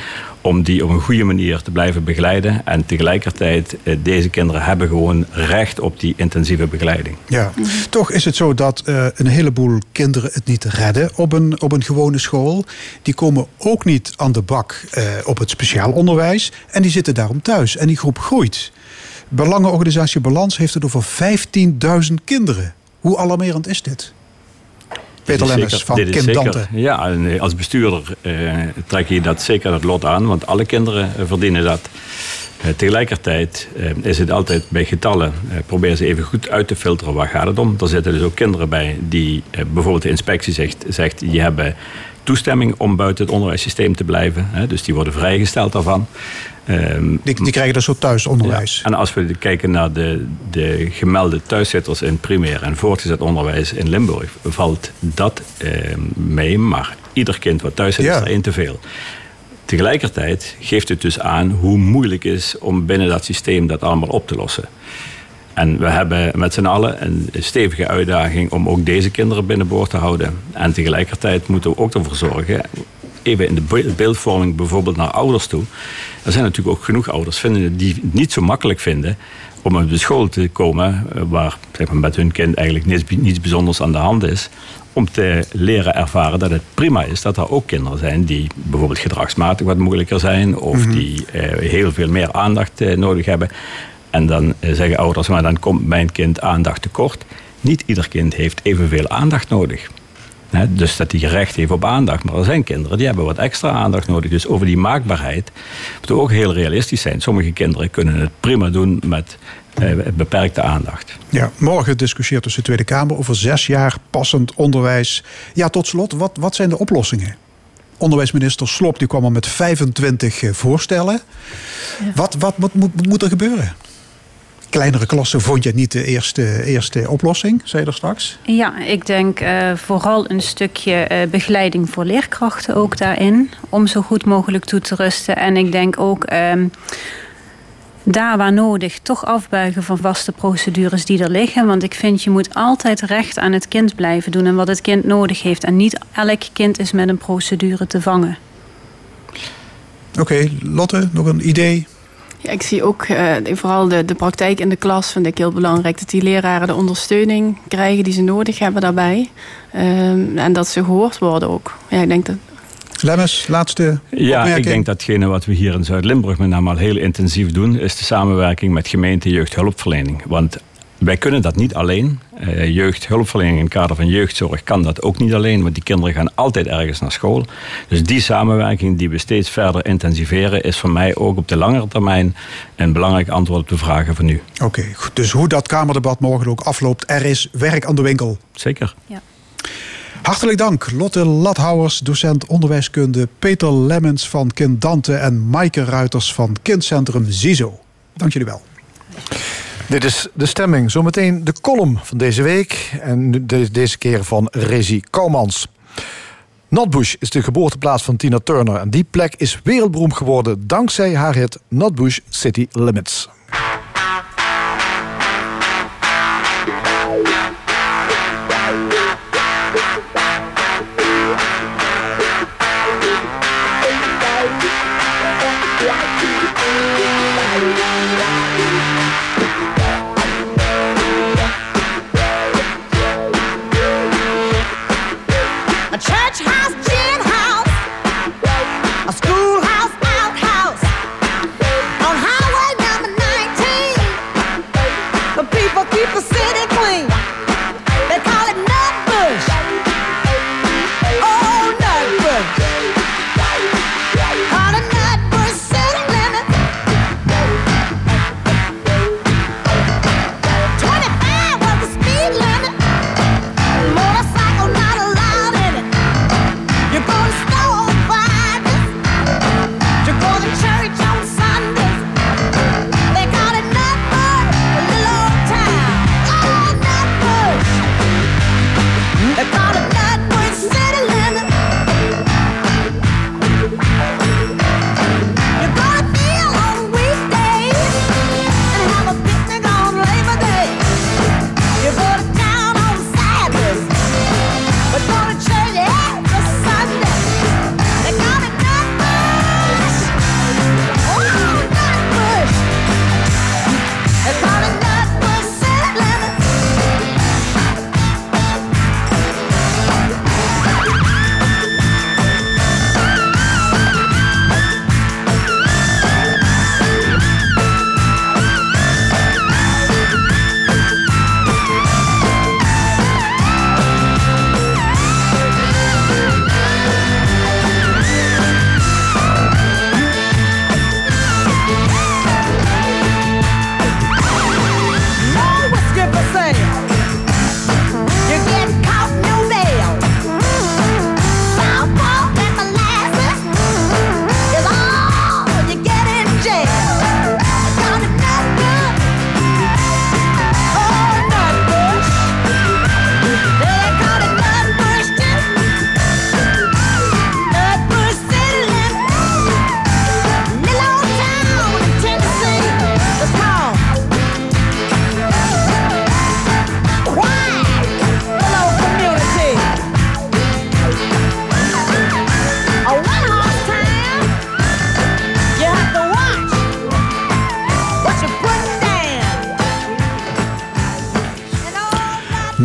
om die op een goede manier te blijven begeleiden. En tegelijkertijd, eh, deze kinderen hebben gewoon recht op die intensieve begeleiding. Ja, toch is het zo dat eh, een heleboel kinderen het niet redden op een, op een gewone school. Die komen ook niet aan de bak eh, op het speciaal onderwijs. En die zitten daarom thuis. En die groep groeit. Belangenorganisatie Balans heeft het over 15.000 kinderen. Hoe alarmerend is dit? Peter Dit is Lemmers zeker- van Kind zeker- Dante. Ja, en eh, als bestuurder eh, trek je dat zeker het lot aan, want alle kinderen eh, verdienen dat. Tegelijkertijd is het altijd bij getallen, probeer ze even goed uit te filteren waar gaat het om. Er zitten dus ook kinderen bij die bijvoorbeeld de inspectie zegt, zegt die hebben toestemming om buiten het onderwijssysteem te blijven. Hè, dus die worden vrijgesteld daarvan. Ehm, Die, die krijgen dus zo thuisonderwijs. ja, En als we kijken naar de, de gemelde thuiszitters in primair en voortgezet onderwijs in Limburg, valt dat eh, mee. Maar ieder kind wat thuis zit, Ja. is er één te veel. Tegelijkertijd geeft het dus aan hoe moeilijk het is om binnen dat systeem dat allemaal op te lossen. En we hebben met z'n allen een stevige uitdaging om ook deze kinderen binnenboord te houden. En tegelijkertijd moeten we ook ervoor zorgen, even in de be- beeldvorming bijvoorbeeld naar ouders toe. Er zijn natuurlijk ook genoeg ouders vinden die het niet zo makkelijk vinden om op de school te komen eh, waar zeg maar, met hun kind eigenlijk niets, niets bijzonders aan de hand is. Om te leren ervaren dat het prima is dat er ook kinderen zijn die bijvoorbeeld gedragsmatig wat moeilijker zijn. Of die eh, heel veel meer aandacht eh, nodig hebben. En dan eh, zeggen ouders, maar dan komt mijn kind aandacht tekort. Niet ieder kind heeft evenveel aandacht nodig. Hè, dus dat die recht heeft op aandacht. Maar er zijn kinderen die hebben wat extra aandacht nodig. Dus over die maakbaarheid moeten we ook heel realistisch zijn. Sommige kinderen kunnen het prima doen met eh, beperkte aandacht. Ja, morgen discussieert dus de Tweede Kamer over zes jaar passend onderwijs. Ja, tot slot, wat, wat zijn de oplossingen? onderwijsminister Slop die kwam al met 25 eh, voorstellen. Wat, wat, wat moet, wat moet er gebeuren? Kleinere klassen vond je niet de eerste, eerste oplossing, zei je er straks? Ja, ik denk eh, vooral een stukje eh, begeleiding voor leerkrachten ook daarin. Om zo goed mogelijk toe te rusten. En ik denk ook ehm, daar waar nodig toch afbuigen van vaste procedures die er liggen. Want ik vind je moet altijd recht aan het kind blijven doen en wat het kind nodig heeft. En niet elk kind is met een procedure te vangen. Oké, Lotte, nog een idee? Ja, ik zie ook eh, vooral de, de praktijk in de klas vind ik heel belangrijk. Dat die leraren de ondersteuning krijgen die ze nodig hebben daarbij. Ehm, en dat ze gehoord worden ook. Ja, ik denk dat, Lemmens, laatste Ja, opmerking. ik denk datgene wat we hier in Zuid-Limburg met name al heel intensief doen, is de samenwerking met gemeente jeugdhulpverlening. Want wij kunnen dat niet alleen. Eh, jeugdhulpverlening in het kader van jeugdzorg kan dat ook niet alleen, want die kinderen gaan altijd ergens naar school. Dus die samenwerking die we steeds verder intensiveren, is voor mij ook op de langere termijn een belangrijk antwoord op de vragen van u. Oké, goed. dus hoe dat Kamerdebat morgen ook afloopt, er is werk aan de winkel. Zeker. Hartelijk dank, Lotte Lathouwers, docent onderwijskunde, Peter Lemmens van Kind Dante en Maaike Ruiters van Kindcentrum ZISO. Dank jullie wel. Dit is de stemming. Zometeen de column van deze week. En deze keer van Rezi Koumans. Notbush is de geboorteplaats van Tina Turner. En die plek is wereldberoemd geworden dankzij haar hit Notbush City Limits.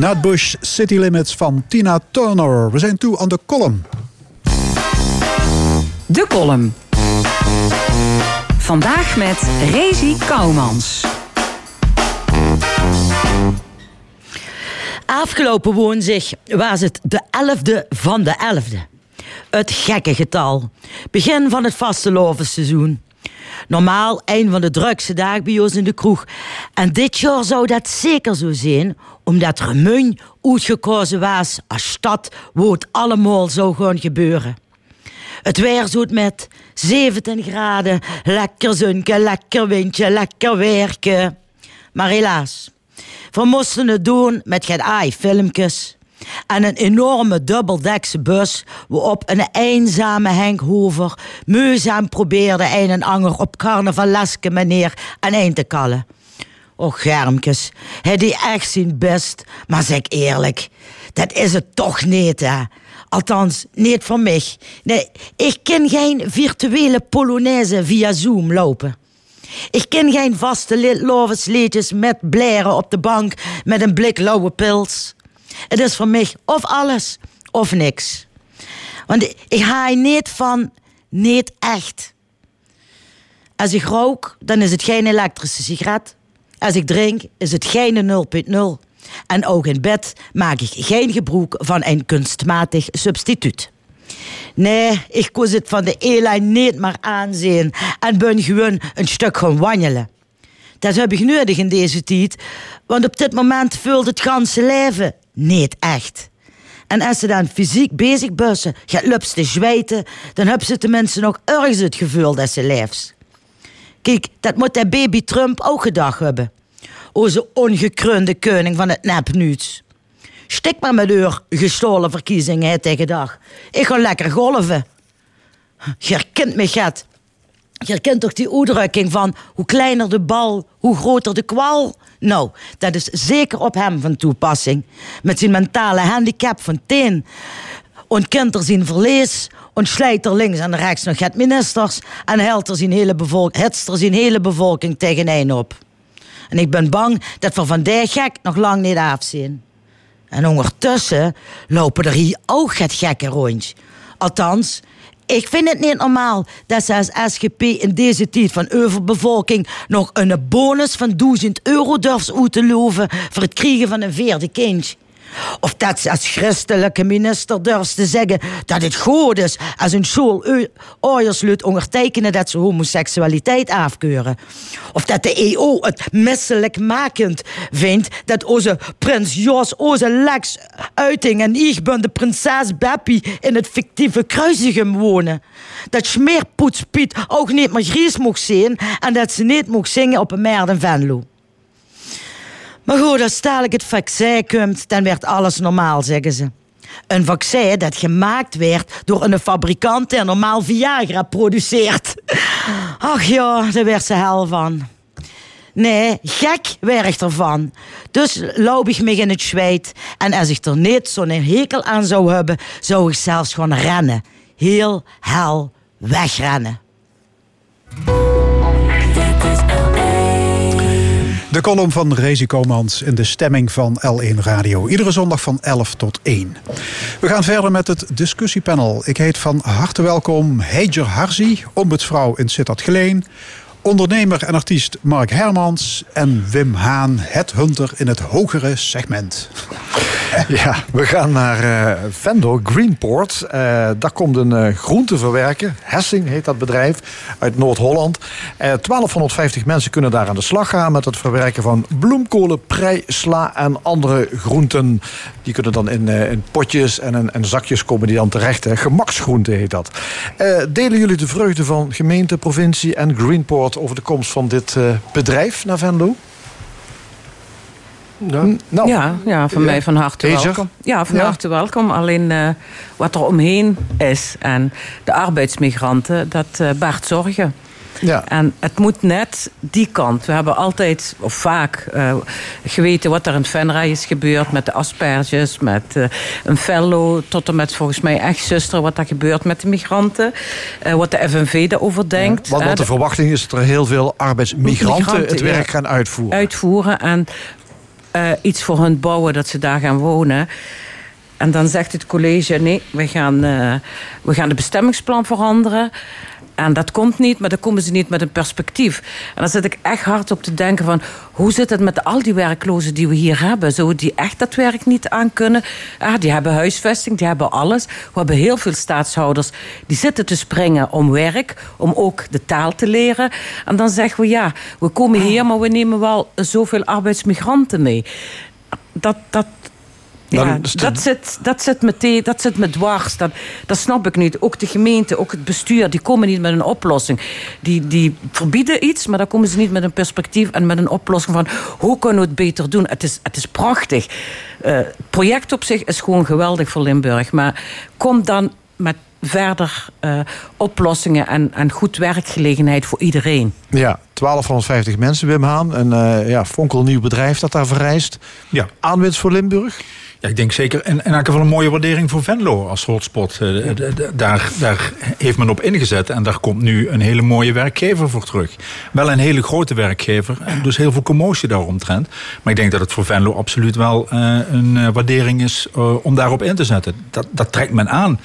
Nutbush City Limits van Tina Turner. We zijn toe aan de column. De column. Vandaag met Rezi Koumans. Afgelopen woensdag was het de 11e van de 11e. Het gekke getal. Begin van het vastelovenseizoen. Normaal een van de drukste dagen bij ons in de kroeg. En dit jaar zou dat zeker zo zijn, omdat Remun uitgekozen was als stad waar het allemaal zou gaan gebeuren. Het weer zoet met 17 graden. Lekker zunken, lekker windje, lekker werken. Maar helaas, we moesten het doen met geen ai filmpjes. En een enorme dubbeldekse bus waarop een eenzame Henk Hover moeizaam probeerde een en ander op carnavaleske manier aan een te kallen. Och, Germkes, hij die echt zijn best, maar zeg eerlijk, dat is het toch niet, hè? Althans, niet voor mij. Nee, ik ken geen virtuele Polonaise via Zoom lopen. Ik ken geen vaste li- lovensliedjes met blaren op de bank met een blik lauwe pils. Het is voor mij of alles of niks. Want ik- ga niet van niet echt. Als ik rook, dan is het geen elektrische sigaret. Als ik drink, is het geen 0.0. En ook in bed maak ik geen gebruik van een kunstmatig substituut. Nee, ik koos het van de e-lijn niet maar aanzien en ben gewoon een stuk gaan wandelen. Dat heb ik nodig in deze tijd, want op dit moment vult het ganse leven niet echt. En als ze dan fysiek bezig bussen, gaat lups te zweten, dan hebben ze tenminste nog ergens het gevoel dat ze leeft. Kijk, dat moet de baby Trump ook gedacht hebben. Onze ongekrunde koning van het nepnieuws. Stik maar met uw gestolen verkiezingen tegen dag. Ik ga lekker golven. Je herkent me, Gat. Je herkent toch die uitdrukking van hoe kleiner de bal, hoe groter de kwal? Nou, dat is zeker op hem van toepassing. Met zijn mentale handicap van teen. Ontkent er zijn verlees, ontslijt er links en rechts nog het ministers en helt er zijn hele, bevolk hetst er zijn hele bevolking tegeneen op. En ik ben bang dat we van die gek nog lang niet afzien. En ondertussen lopen er hier ook het gekke rondje. Althans, ik vind het niet normaal dat ze als SGP in deze tijd van overbevolking nog een bonus van 1000 euro durft uit te loven voor het krijgen van een vierde kindje. Of dat ze als christelijke minister durft te zeggen dat het goed is als een school oorlogsluid ondertekenen dat ze homoseksualiteit afkeuren. Of dat de EO het misselijkmakend vindt dat onze prins Jos, onze Lex Uiting en ik ben de prinses Beppie in het fictieve Kruisigem wonen. Dat Smeerpoets Piet ook niet meer Gries mocht zien en dat ze niet mocht zingen op een meer in Venlo. Maar goed, als dadelijk het vaccin komt, dan werd alles normaal, zeggen ze. Een vaccin dat gemaakt werd door een fabrikant die normaal Viagra produceert. Ach ja, daar werd ze hel van. Nee, gek werd ervan. Dus loop ik me in het zweet. En als ik er niet zo'n hekel aan zou hebben, zou ik zelfs gewoon rennen. Heel hel wegrennen. De column van Rezi Komans in de stemming van L1 Radio. Iedere zondag van 11 tot 1. We gaan verder met het discussiepanel. Ik heet van harte welkom Heijer Harzi, ombudsvrouw in Sittard Geleen. Ondernemer en artiest Mark Hermans. En Wim Haan, het hunter in het hogere segment. Ja, we gaan naar Venlo, Greenport. Eh, daar komt een eh, groenteverwerker. Hessing heet dat bedrijf, uit Noord-Holland. Eh 1250 mensen kunnen daar aan de slag gaan... met het verwerken van bloemkolen, prei, sla en andere groenten. Die kunnen dan in, in potjes en in, zakjes komen die dan terecht. Hè. Heet dat. Delen jullie de vreugde van gemeente, provincie en Greenport... over de komst van dit eh, bedrijf naar Venlo? Hm, nou, ja, ja, van ja. mij van harte welkom. Ja, van Ja. harte welkom. Alleen eh, wat er omheen is en de arbeidsmigranten, dat eh baart zorgen. Ja. En het moet net die kant. We hebben altijd, of vaak, eh, geweten wat er in Venray is gebeurd met de asperges, met eh, een fellow, tot en met volgens mij echt zuster, wat er gebeurt met de migranten. Eh, wat de FNV daarover denkt. Want, want de de- verwachting is dat er heel veel arbeidsmigranten Migranten, het werk ja. gaan uitvoeren. uitvoeren en iets voor hun bouwen dat ze daar gaan wonen. En dan zegt het college: nee, we gaan, eh, we gaan de bestemmingsplan veranderen. En dat komt niet, maar dan komen ze niet met een perspectief. En dan zit ik echt hard op te denken van... hoe zit het met al die werklozen die we hier hebben? Zouden die echt dat werk niet aan kunnen? Ah, die hebben huisvesting, die hebben alles. We hebben heel veel staatshouders die zitten te springen om werk... om ook de taal te leren. En dan zeggen we, ja, we komen hier... maar we nemen wel zoveel arbeidsmigranten mee. Dat, dat, Dan het- dat, zit, dat, zit dat zit me dwars. Dat, dat snap ik niet. Ook de gemeente, ook het bestuur, die komen niet met een oplossing. Die, die verbieden iets, maar dan komen ze niet met een perspectief en met een oplossing van hoe kunnen we het beter doen. Het is, het is prachtig. Eh, het project op zich is gewoon geweldig voor Limburg. Maar kom dan met verder eh, oplossingen en, en goed werkgelegenheid voor iedereen. Ja, 1250 mensen, Wim Haan. Een eh ja, fonkelnieuw bedrijf dat daar verrijst. Ja. Aanwinst voor Limburg? Ja, ik denk zeker. En in elk geval een mooie waardering voor Venlo als hotspot. Eh, daar, daar heeft men op ingezet en daar komt nu een hele mooie werkgever voor terug. Wel een hele grote werkgever, en dus heel veel commotie daaromtrent. Maar ik denk dat het voor Venlo absoluut wel eh, een eh, waardering is om daarop in te zetten. Dat, dat trekt men aan.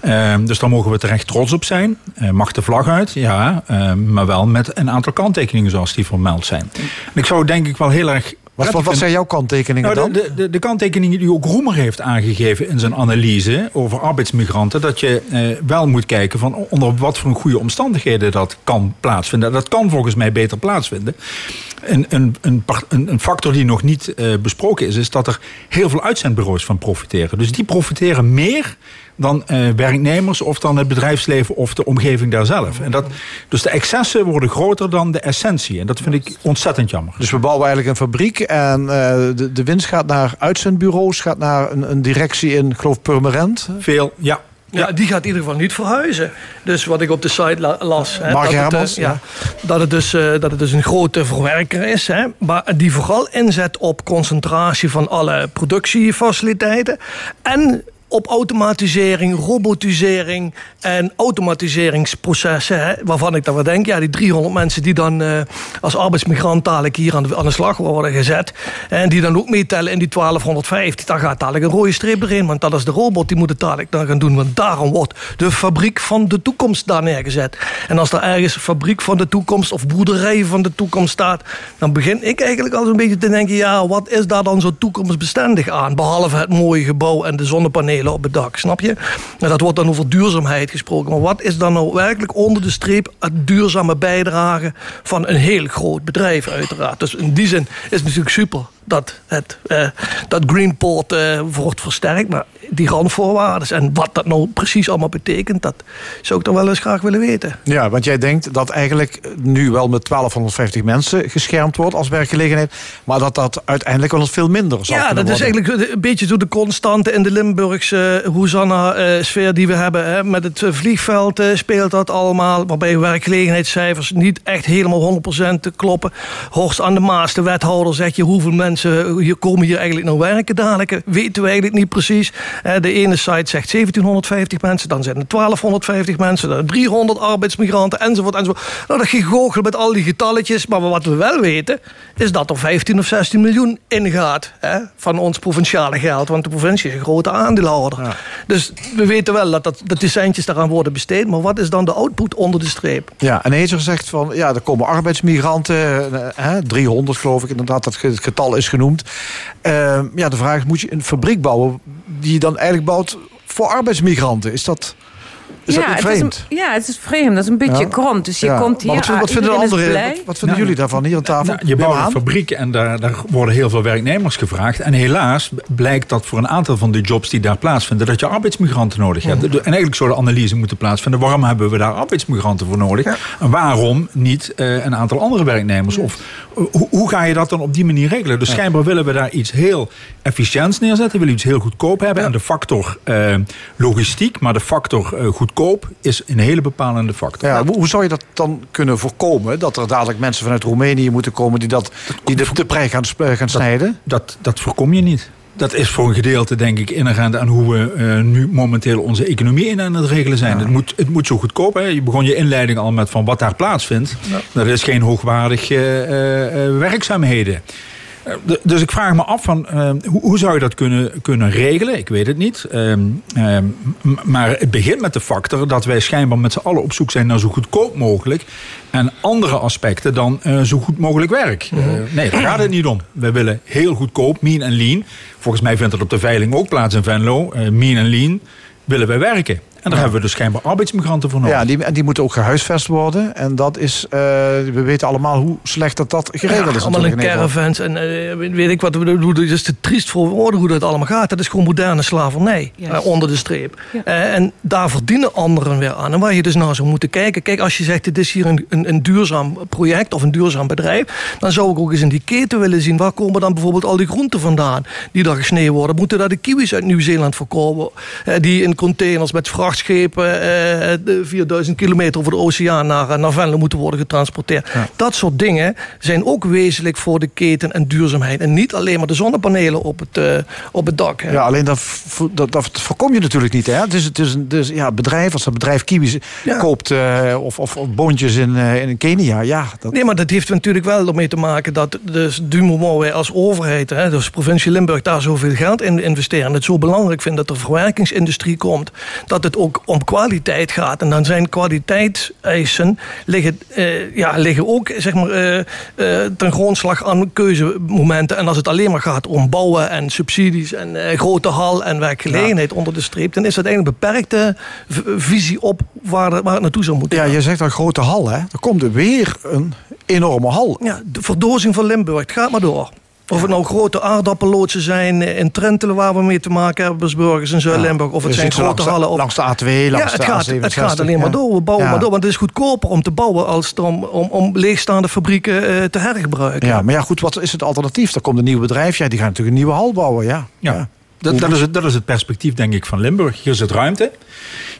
Ehm, dus daar mogen we terecht trots op zijn. Mag de vlag uit? Ja, maar wel met een aantal kanttekeningen zoals die vermeld zijn. En ik zou denk ik wel heel erg... Wat, wat, wat zijn jouw kanttekeningen Nou, dan? de, de, de kanttekeningen die ook Roemer heeft aangegeven in zijn analyse over arbeidsmigranten, dat je eh, wel moet kijken van onder wat voor goede omstandigheden dat kan plaatsvinden. Dat kan volgens mij beter plaatsvinden. Een, een, een, een factor die nog niet eh, besproken is, is dat er heel veel uitzendbureaus van profiteren. Dus die profiteren meer dan eh, werknemers of dan het bedrijfsleven of de omgeving daar zelf. En dat, dus de excessen worden groter dan de essentie. En dat vind ik ontzettend jammer. Dus we bouwen eigenlijk een fabriek en eh, de, de winst gaat naar uitzendbureaus, gaat naar een, een directie in, ik geloof Purmerend. Veel, ja. Ja, die gaat in ieder geval niet verhuizen. Dus wat ik op de site la- las. Hè, Mark dat, het, eh, ja, ja. dat, het dus, eh, dat het dus een grote verwerker is. Hè, maar die vooral inzet op concentratie van alle productiefaciliteiten. En op automatisering, robotisering en automatiseringsprocessen. Waarvan ik dan wel denk, ja, die 300 mensen die dan eh, als arbeidsmigrant dadelijk hier aan de, aan de slag worden gezet. En die dan ook meetellen in die 1250. Daar gaat dadelijk een rode streep erin. Want dat is de robot die moet het dadelijk dan gaan doen. Want daarom wordt de fabriek van de toekomst daar neergezet. En als er ergens fabriek van de toekomst of boerderij van de toekomst staat. Dan begin ik eigenlijk al zo'n beetje te denken. Ja, wat is daar dan zo toekomstbestendig aan? Behalve het mooie gebouw en de zonnepanelen op het dak. Snap je? En dat wordt dan over duurzaamheid gesproken. Maar wat is dan nou werkelijk onder de streep het duurzame bijdrage van een heel groot bedrijf uiteraard. Dus in die zin is het natuurlijk super dat, het, eh, dat Greenport eh, wordt versterkt. Maar die randvoorwaarden en wat dat nou precies allemaal betekent... dat zou ik dan wel eens graag willen weten. Ja, want jij denkt dat eigenlijk nu wel met 1250 mensen geschermd wordt als werkgelegenheid, maar dat dat uiteindelijk wel eens veel minder zal Ja, dat is eigenlijk een beetje zo de constante in de Limburgse Hosanna-sfeer die we hebben. Hè. Met het eh, vliegveld eh, speelt dat allemaal, waarbij werkgelegenheidscijfers niet echt helemaal 100% kloppen. Horst aan de Maas, de wethouder, zegt je hoeveel mensen hier komen hier eigenlijk nou werken dadelijk. Weten we eigenlijk niet precies. De ene site zegt 1750 mensen, dan zijn er 1250 mensen, dan 300 arbeidsmigranten enzovoort. enzovoort. Nou, dat gegoochel met al die getalletjes. Maar wat we wel weten, is dat er 15 of 16 miljoen ingaat hè, van ons provinciale geld. Want de provincie is een grote aandeelhouder. Dus we weten wel dat, dat, dat die centjes daaraan worden besteed. Maar wat is dan de output onder de streep? Ja, en Ezer zegt van, ja, er komen arbeidsmigranten, eh, hè, 300 geloof ik inderdaad, dat getal is genoemd. Eh, ja, de vraag is, moet je een fabriek bouwen die je dan eigenlijk bouwt voor arbeidsmigranten? Is dat, is dat niet het is een- ja, het is vreemd. Dat is een beetje Ja. kromp. Dus je Ja. komt hier Maar wat, vinden- wat aan, vinden de iedereen is anderen? blij. Wat, wat vinden Nou, jullie daarvan hier aan tafel? Nou, je bouwt een fabriek en daar, daar worden heel veel werknemers gevraagd. En helaas blijkt dat voor een aantal van de jobs die daar plaatsvinden... dat je arbeidsmigranten nodig hebt. En eigenlijk zou de analyse moeten plaatsvinden... waarom hebben we daar arbeidsmigranten voor nodig? En waarom niet eh, een aantal andere werknemers? Of eh, hoe, hoe ga je dat dan op die manier regelen? Dus schijnbaar willen we daar iets heel efficiënts neerzetten. We willen iets heel goedkoop hebben. En de factor eh, logistiek, maar de factor eh, goedkoop... is een hele bepalende factor. Ja, hoe, zou je dat dan kunnen voorkomen? Dat er dadelijk mensen vanuit Roemenië moeten komen die, dat, die de, de prei gaan, gaan snijden? Dat, dat voorkom je niet. Dat is voor een gedeelte, denk ik, inherent aan hoe we eh, nu momenteel onze economie in aan het regelen zijn. Het, moet, het moet zo goedkoop. Hè? Je begon je inleiding al met van wat daar plaatsvindt. Dat is geen hoogwaardige eh, eh, werkzaamheden. Eh, Dus ik vraag me af van eh, hoe, hoe zou je dat kunnen, kunnen regelen? Ik weet het niet. Ehm, ehm, maar het begint met de factor dat wij schijnbaar met z'n allen op zoek zijn naar zo goedkoop mogelijk. En andere aspecten dan eh, zo goed mogelijk werk. Eh, nee, daar gaat het niet om. We willen heel goedkoop, mean en lean. Volgens mij vindt dat op de veiling ook plaats in Venlo. Mean en lean willen wij werken. En daar hebben we dus schijnbaar arbeidsmigranten voor nodig. Ja, die, en die moeten ook gehuisvest worden. En dat is, eh, we weten allemaal hoe slecht dat dat geregeld Ja, is. allemaal in Nederland. caravans en eh, weet- ik wat. we doen. Het is te triest voor woorden hoe dat allemaal gaat. Dat is gewoon moderne slavernij eh, onder de streep. Eh, en daar verdienen anderen weer aan. En waar je dus naar zou moeten kijken. Kijk, als je zegt dit is hier een, een, een duurzaam project of een duurzaam bedrijf. Dan zou ik ook eens in die keten willen zien. Waar komen dan bijvoorbeeld al die groenten vandaan die daar gesneden worden? Moeten daar de kiwis uit Nieuw-Zeeland voorkomen? die in containers met vrachtschepen eh, de 4000 kilometer over de oceaan naar, eh, naar Venlo moeten worden getransporteerd. Dat soort dingen zijn ook wezenlijk voor de keten en duurzaamheid. En niet alleen maar de zonnepanelen op het, eh, op het dak. hè. Ja, alleen dat, dat, dat voorkom je natuurlijk niet. Hè? Het is, het is een dus, ja, bedrijf, als dat bedrijf kiwis koopt of, of, of boontjes in, in Kenia. Ja, dat, Nee, maar dat heeft natuurlijk wel ermee te maken dat dus du moment wij als overheid, hè, dus provincie Limburg, daar zoveel geld in investeren. En het zo belangrijk vindt dat er verwerkingsindustrie komt, dat het ook om kwaliteit gaat. En dan zijn kwaliteitseisen liggen, eh, ja, liggen ook zeg maar, eh, eh, ten grondslag aan keuzemomenten. En als het alleen maar gaat om bouwen en subsidies en grote hal en werkgelegenheid onder de streep, dan is dat eigenlijk een beperkte visie op waar, waar het naartoe zou moeten. ja, je zegt een grote hal. Hè? Er komt er weer een enorme hal. Ja, de verdozing van Limburg, het gaat maar door. Of het nou grote aardappelloodsen zijn in Trentelen waar we mee te maken hebben als burgers in Zuid-Limburg. Of het Dus zijn grote langs de- hallen op... langs de A2, ja, langs het de gaat, A67, Het gaat alleen maar ja. door. We bouwen Ja. maar door. Want het is goedkoper om te bouwen als het om, om, om leegstaande fabrieken eh, te hergebruiken. Ja, maar ja, goed, wat is het alternatief? Er komt een nieuw bedrijf, ja, die gaan natuurlijk een nieuwe hal bouwen. Ja, Ja. Dat, dat, is het, dat is het perspectief, denk ik, van Limburg. Hier zit ruimte.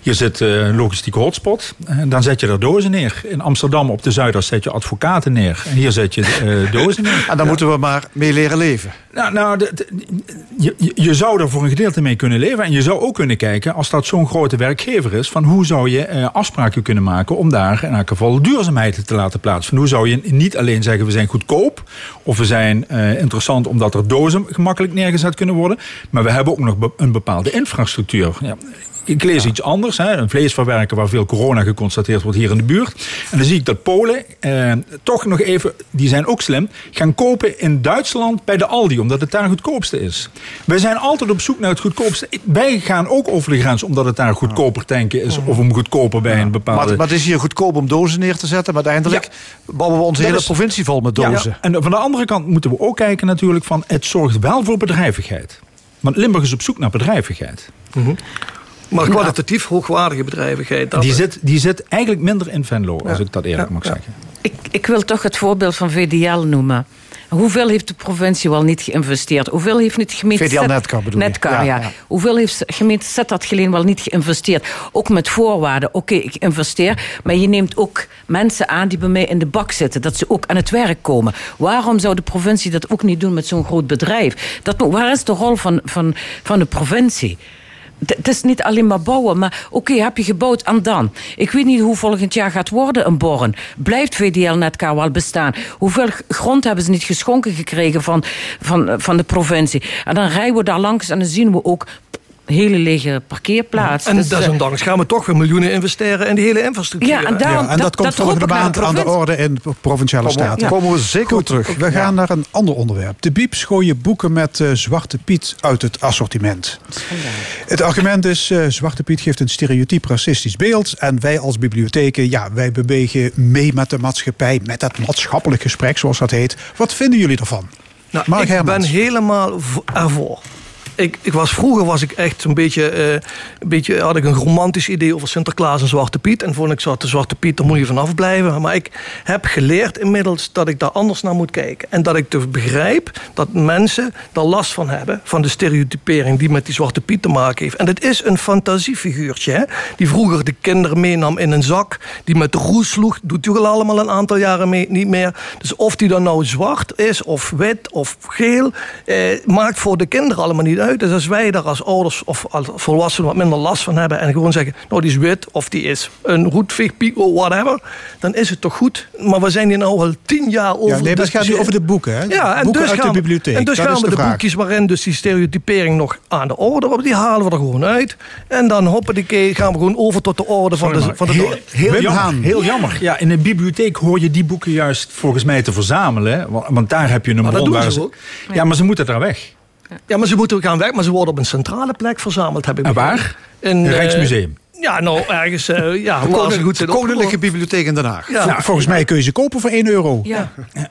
Hier zit eh, een logistieke hotspot. En dan zet je daar dozen neer. In Amsterdam op de Zuidas zet je advocaten neer. En hier zet je eh, dozen neer. En dan moeten we maar mee leren leven. Nou, nou de- de- je, je- je zou er voor een gedeelte mee kunnen leven. En je zou ook kunnen kijken, als dat zo'n grote werkgever is... van hoe zou je eh, afspraken kunnen maken om daar in elk geval duurzaamheid te laten plaatsvinden. Hoe zou je niet alleen zeggen, we zijn goedkoop... of we zijn eh, interessant omdat er dozen gemakkelijk neergezet kunnen worden... maar we hebben ook nog een bepaalde infrastructuur. Ja. Ik lees iets anders, hè, een vleesverwerker waar veel corona geconstateerd wordt hier in de buurt. En dan zie ik dat Polen eh, toch nog even, die zijn ook slim, gaan kopen in Duitsland bij de Aldi, omdat het daar goedkoopste is. Wij zijn altijd op zoek naar het goedkoopste. Wij gaan ook over de grens omdat het daar goedkoper tanken is of om goedkoper bij een bepaalde... Maar, maar het is hier goedkoop om dozen neer te zetten. Maar uiteindelijk bouwen we onze Dat hele is- provincie vol met Ja, dozen. En van de andere kant moeten we ook kijken natuurlijk van... het zorgt wel voor bedrijvigheid. Want Limburg is op zoek naar bedrijvigheid. Maar kwalitatief hoogwaardige bedrijvigheid. dat- Die zit, die zit eigenlijk minder in Venlo, als ik dat eerlijk mag zeggen. Ik, ik wil toch het voorbeeld van VDL noemen. Hoeveel heeft de provincie wel niet geïnvesteerd? Hoeveel heeft niet de gemeente... VDL Netcar bedoel? Netcar, Ja, ja. ja. Hoeveel heeft de gemeente Sittard Geleen wel niet geïnvesteerd? Ook met voorwaarden. Oké, ik investeer, maar je neemt ook mensen aan die bij mij in de bak zitten. Dat ze ook aan het werk komen. Waarom zou de provincie dat ook niet doen met zo'n groot bedrijf? Dat, waar is de rol van, van, van de provincie? Het is niet alleen maar bouwen, maar oké, heb je gebouwd en dan? Ik weet niet hoe volgend jaar gaat worden een borren. Blijft VDL Netcar wel bestaan? Hoeveel grond hebben ze niet geschonken gekregen van, van, van de provincie? En dan rijden we daar langs en dan zien we ook hele lege parkeerplaatsen. En Dus, eh, desondanks gaan we toch weer miljoenen investeren in die hele infrastructuur. Ja, en daarom- Ja, en dat, dat- komt dat volgende maand aan de orde in de provinciale staten. komen we zeker op terug. We gaan naar een ander onderwerp. De Bieps gooien boeken met eh, Zwarte Piet uit het assortiment. Het argument is, eh, Zwarte Piet geeft een stereotyp racistisch beeld. En wij als bibliotheken, ja, wij bewegen mee met de maatschappij, met het maatschappelijk gesprek, zoals dat heet. Wat vinden jullie ervan? Nou, Mark ik Hermans. ben helemaal ervoor. Ik, ik was, vroeger was ik echt een beetje, eh, een beetje, had ik een romantisch idee over Sinterklaas en Zwarte Piet. En vond ik zo, Zwarte Piet, daar moet je vanaf blijven. Maar ik heb geleerd inmiddels dat ik daar anders naar moet kijken. En dat ik dus begrijp dat mensen daar last van hebben. Van de stereotypering die met die Zwarte Piet te maken heeft. En het is een fantasiefiguurtje. Hè? Die vroeger de kinderen meenam in een zak. Die met de roes sloeg. Doet hij al allemaal een aantal jaren mee, niet meer. Dus of die dan nou zwart is of wit of geel. Eh, maakt voor de kinderen allemaal niet uit. Dus als wij daar als ouders of als volwassenen wat minder last van hebben. En gewoon zeggen, nou die is wit of die is een roetveeg, pico, whatever. Dan is het toch goed. Maar we zijn hier nou al tien jaar over. Ja, nee, maar het gaat nu over de boeken, hè? Ja, en boeken dus uit gaan de we- bibliotheek. En dus dat gaan we de de, boekjes waarin dus die stereotypering nog aan de orde wordt. Die halen we er gewoon uit. En dan hoppakee, gaan we gewoon over tot de orde van de, van de heel, heel, jammer, Haan. heel jammer. Ja, in een bibliotheek hoor je die boeken juist volgens mij te verzamelen. Want, daar heb je een Maar dat bron doen waar ze ze... ook. Ja, maar ze moeten daar weg. Ja, maar ze moeten gaan weg, maar ze worden op een centrale plek verzameld, heb ik En begrepen. waar? In, Een eh, Rijksmuseum. Ja, nou, ergens, eh, ja, ze goed Koninklijke. Bibliotheek in Den Haag. Ja. Nou, volgens mij kun je ze kopen voor 1 euro. Ja.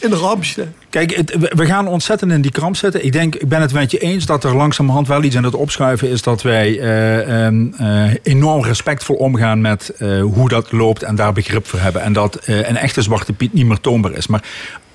In de. Kijk, het- we- gaan ontzettend in die kramp zitten. Ik denk, ik ben het met je eens dat er langzamerhand wel iets aan het opschuiven is. Dat wij eh, ehm, eh, enorm respectvol omgaan met eh, hoe dat loopt en daar begrip voor hebben. En dat eh, een echte Zwarte Piet niet meer toonbaar is. Maar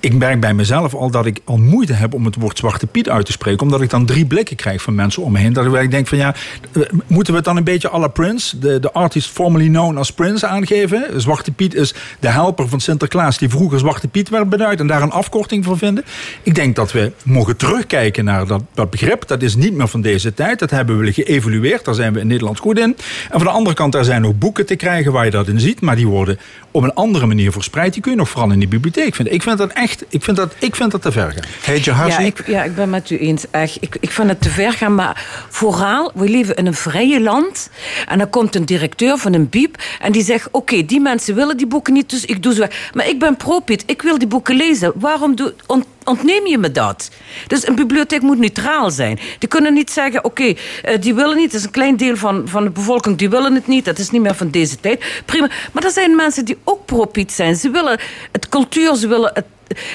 ik merk bij mezelf al dat ik al moeite heb om het woord Zwarte Piet uit te spreken. Omdat ik dan drie blikken krijg van mensen om me heen. Dat ik denk van ja, eh, moeten we het dan een beetje à la Prince, de, de artist formerly known as Prince, aangeven? Zwarte Piet is de helper van Sinterklaas die vroeger Zwarte Piet werd beduid en daar een afkorting voor vinden. Ik denk dat we mogen terugkijken naar dat, dat begrip. Dat is niet meer van deze tijd. Dat hebben we geëvalueerd. Daar zijn we in Nederland goed in. En van de andere kant, daar zijn nog boeken te krijgen waar je dat in ziet. Maar die worden op een andere manier verspreid. Die kun je nog vooral in die bibliotheek vinden. Ik vind dat echt, ik vind dat, ik vind dat te ver gaan. Hey, Ja ik, ja, ik ben met u eens. Echt. Ik, ik vind het te ver gaan. Maar vooral, we leven in een vrije land. En dan komt een directeur van een bieb. En die zegt, oké, die mensen willen die boeken niet. Dus ik doe ze weg. Maar ik ben pro-Piet. Ik wil die boeken lezen. Waarom doe, ont- ontneem je me dat? Dus een bibliotheek moet neutraal zijn. Die kunnen niet zeggen, oké, eh, die willen niet. Dat is een klein deel van, van de bevolking. Die willen het niet. Dat is niet meer van deze tijd. Prima. Maar er zijn mensen die ook pro-Piet zijn. Ze willen het cultuur, ze willen het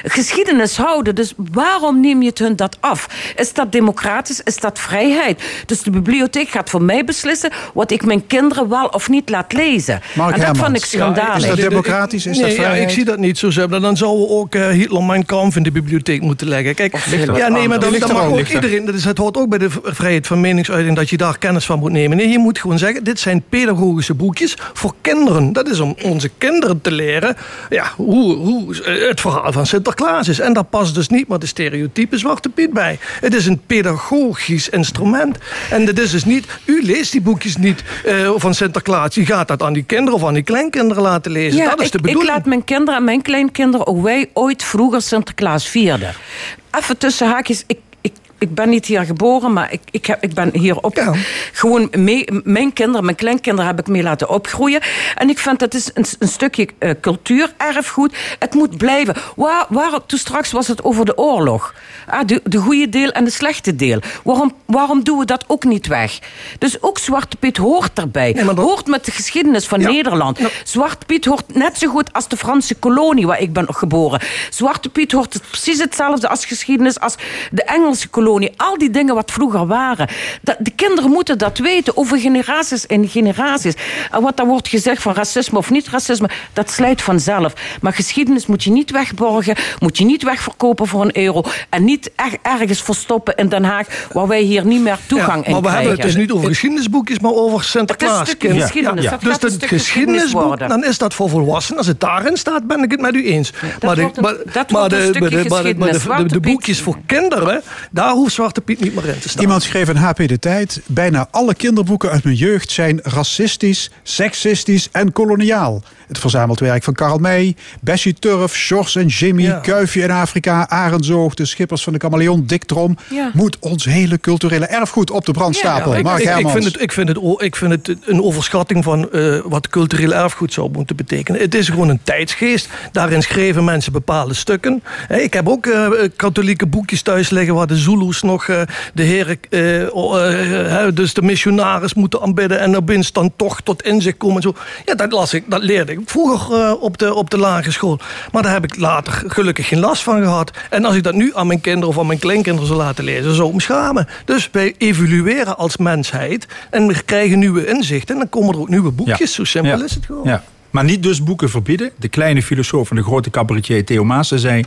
geschiedenis houden. Dus waarom neem je het hun dat af? Is dat democratisch? Is dat vrijheid? Dus de bibliotheek gaat voor mij beslissen wat ik mijn kinderen wel of niet laat lezen. Mark en dat Hermans. vond ik schandalig. Is dat democratisch? Is nee, dat ja, vrijheid? ik zie dat niet zo zeggen. Dan zouden we ook eh, Hitler Mein Kampf in de bibliotheek moeten leggen. Kijk, ja, nee, maar dat, dat er mag ook, er. iedereen. Dat is, het hoort ook bij de vrijheid van meningsuiting dat je daar kennis van moet nemen. Nee, je moet gewoon zeggen: dit zijn pedagogische boekjes voor kinderen. Dat is om onze kinderen te leren ja, hoe, hoe eh, het verhaal van Sinterklaas is. En daar past dus niet maar de stereotype Zwarte Piet bij. Het is een pedagogisch instrument. En het is dus niet, u leest die boekjes niet eh, van Sinterklaas. Je gaat dat aan die kinderen of aan die kleinkinderen laten lezen. Ja, dat is ik, de ik bedoeling. laat mijn kinderen en mijn kleinkinderen, ook wij ooit vroeger Sinterklaas vierden. Even tussen haakjes, ik, ik, ben niet hier geboren, maar ik, ik, heb, ik ben hier op. Gewoon mee, mijn kinderen, mijn kleinkinderen heb ik mee laten opgroeien. En ik vind dat is een, een stukje eh, cultuur, erfgoed. Het moet blijven. Waar, waar, toen straks was het over de oorlog. Ah, de, de goede deel en de slechte deel. Waarom, waarom doen we dat ook niet weg? Dus ook Zwarte Piet hoort erbij. Hoort met de geschiedenis van Nederland. Zwarte Piet hoort net zo goed als de Franse kolonie waar ik ben geboren. Zwarte Piet hoort precies hetzelfde als geschiedenis als de Engelse kolonie. Al die dingen wat vroeger waren. Dat, de kinderen moeten dat weten over generaties en generaties. En wat dan wordt gezegd van racisme of niet racisme, dat slijt vanzelf. Maar geschiedenis moet je niet wegborgen, moet je niet wegverkopen voor een euro en niet er- ergens verstoppen in Den Haag waar wij hier niet meer toegang in maar we krijgen. hebben het dus niet over geschiedenisboekjes, maar over Sinterklaas. Het is geschiedenis, dat Dus stuk geschiedenisboek, worden. dan is dat voor volwassenen. Als het daarin staat, ben ik het met u eens. maar de, maar, maar de, maar maar maar boekjes voor kinderen, daar hoeft Zwarte Piet niet meer in te staan. Iemand schreef in HP De Tijd... bijna alle kinderboeken uit mijn jeugd zijn racistisch, seksistisch en koloniaal. Het verzameld werk van Karl May, Bessie Turf, Sjors en Jimmy... Kuifje in Afrika, Arendzoog, de schippers van de Kameleon, Dick Trom... Ja. moet ons hele culturele erfgoed op de brandstapel. Ja, ik, Mark ik, vind het, ik, vind het, ik vind het een overschatting van eh, wat cultureel erfgoed zou moeten betekenen. Het is gewoon een tijdsgeest. Daarin schreven mensen bepaalde stukken. Ik heb ook eh, katholieke boekjes thuis liggen waar de Zulus nog eh, de heren, dus de missionaris moeten aanbidden en op winst dan toch tot inzicht komen. En zo. Ja, dat, las ik, dat leerde ik vroeger eh, op, de, op de lagere school. Maar daar heb ik later gelukkig geen last van gehad. En als ik dat nu aan mijn kinderen of aan mijn kleinkinderen zou laten lezen, zou ik me schamen. Dus wij evolueren als mensheid en we krijgen nieuwe inzichten. En dan komen er ook nieuwe boekjes. Zo simpel Ja. is het gewoon. Ja. Maar niet dus boeken verbieden. De kleine filosoof en de grote cabaretier Theo Maassen zei...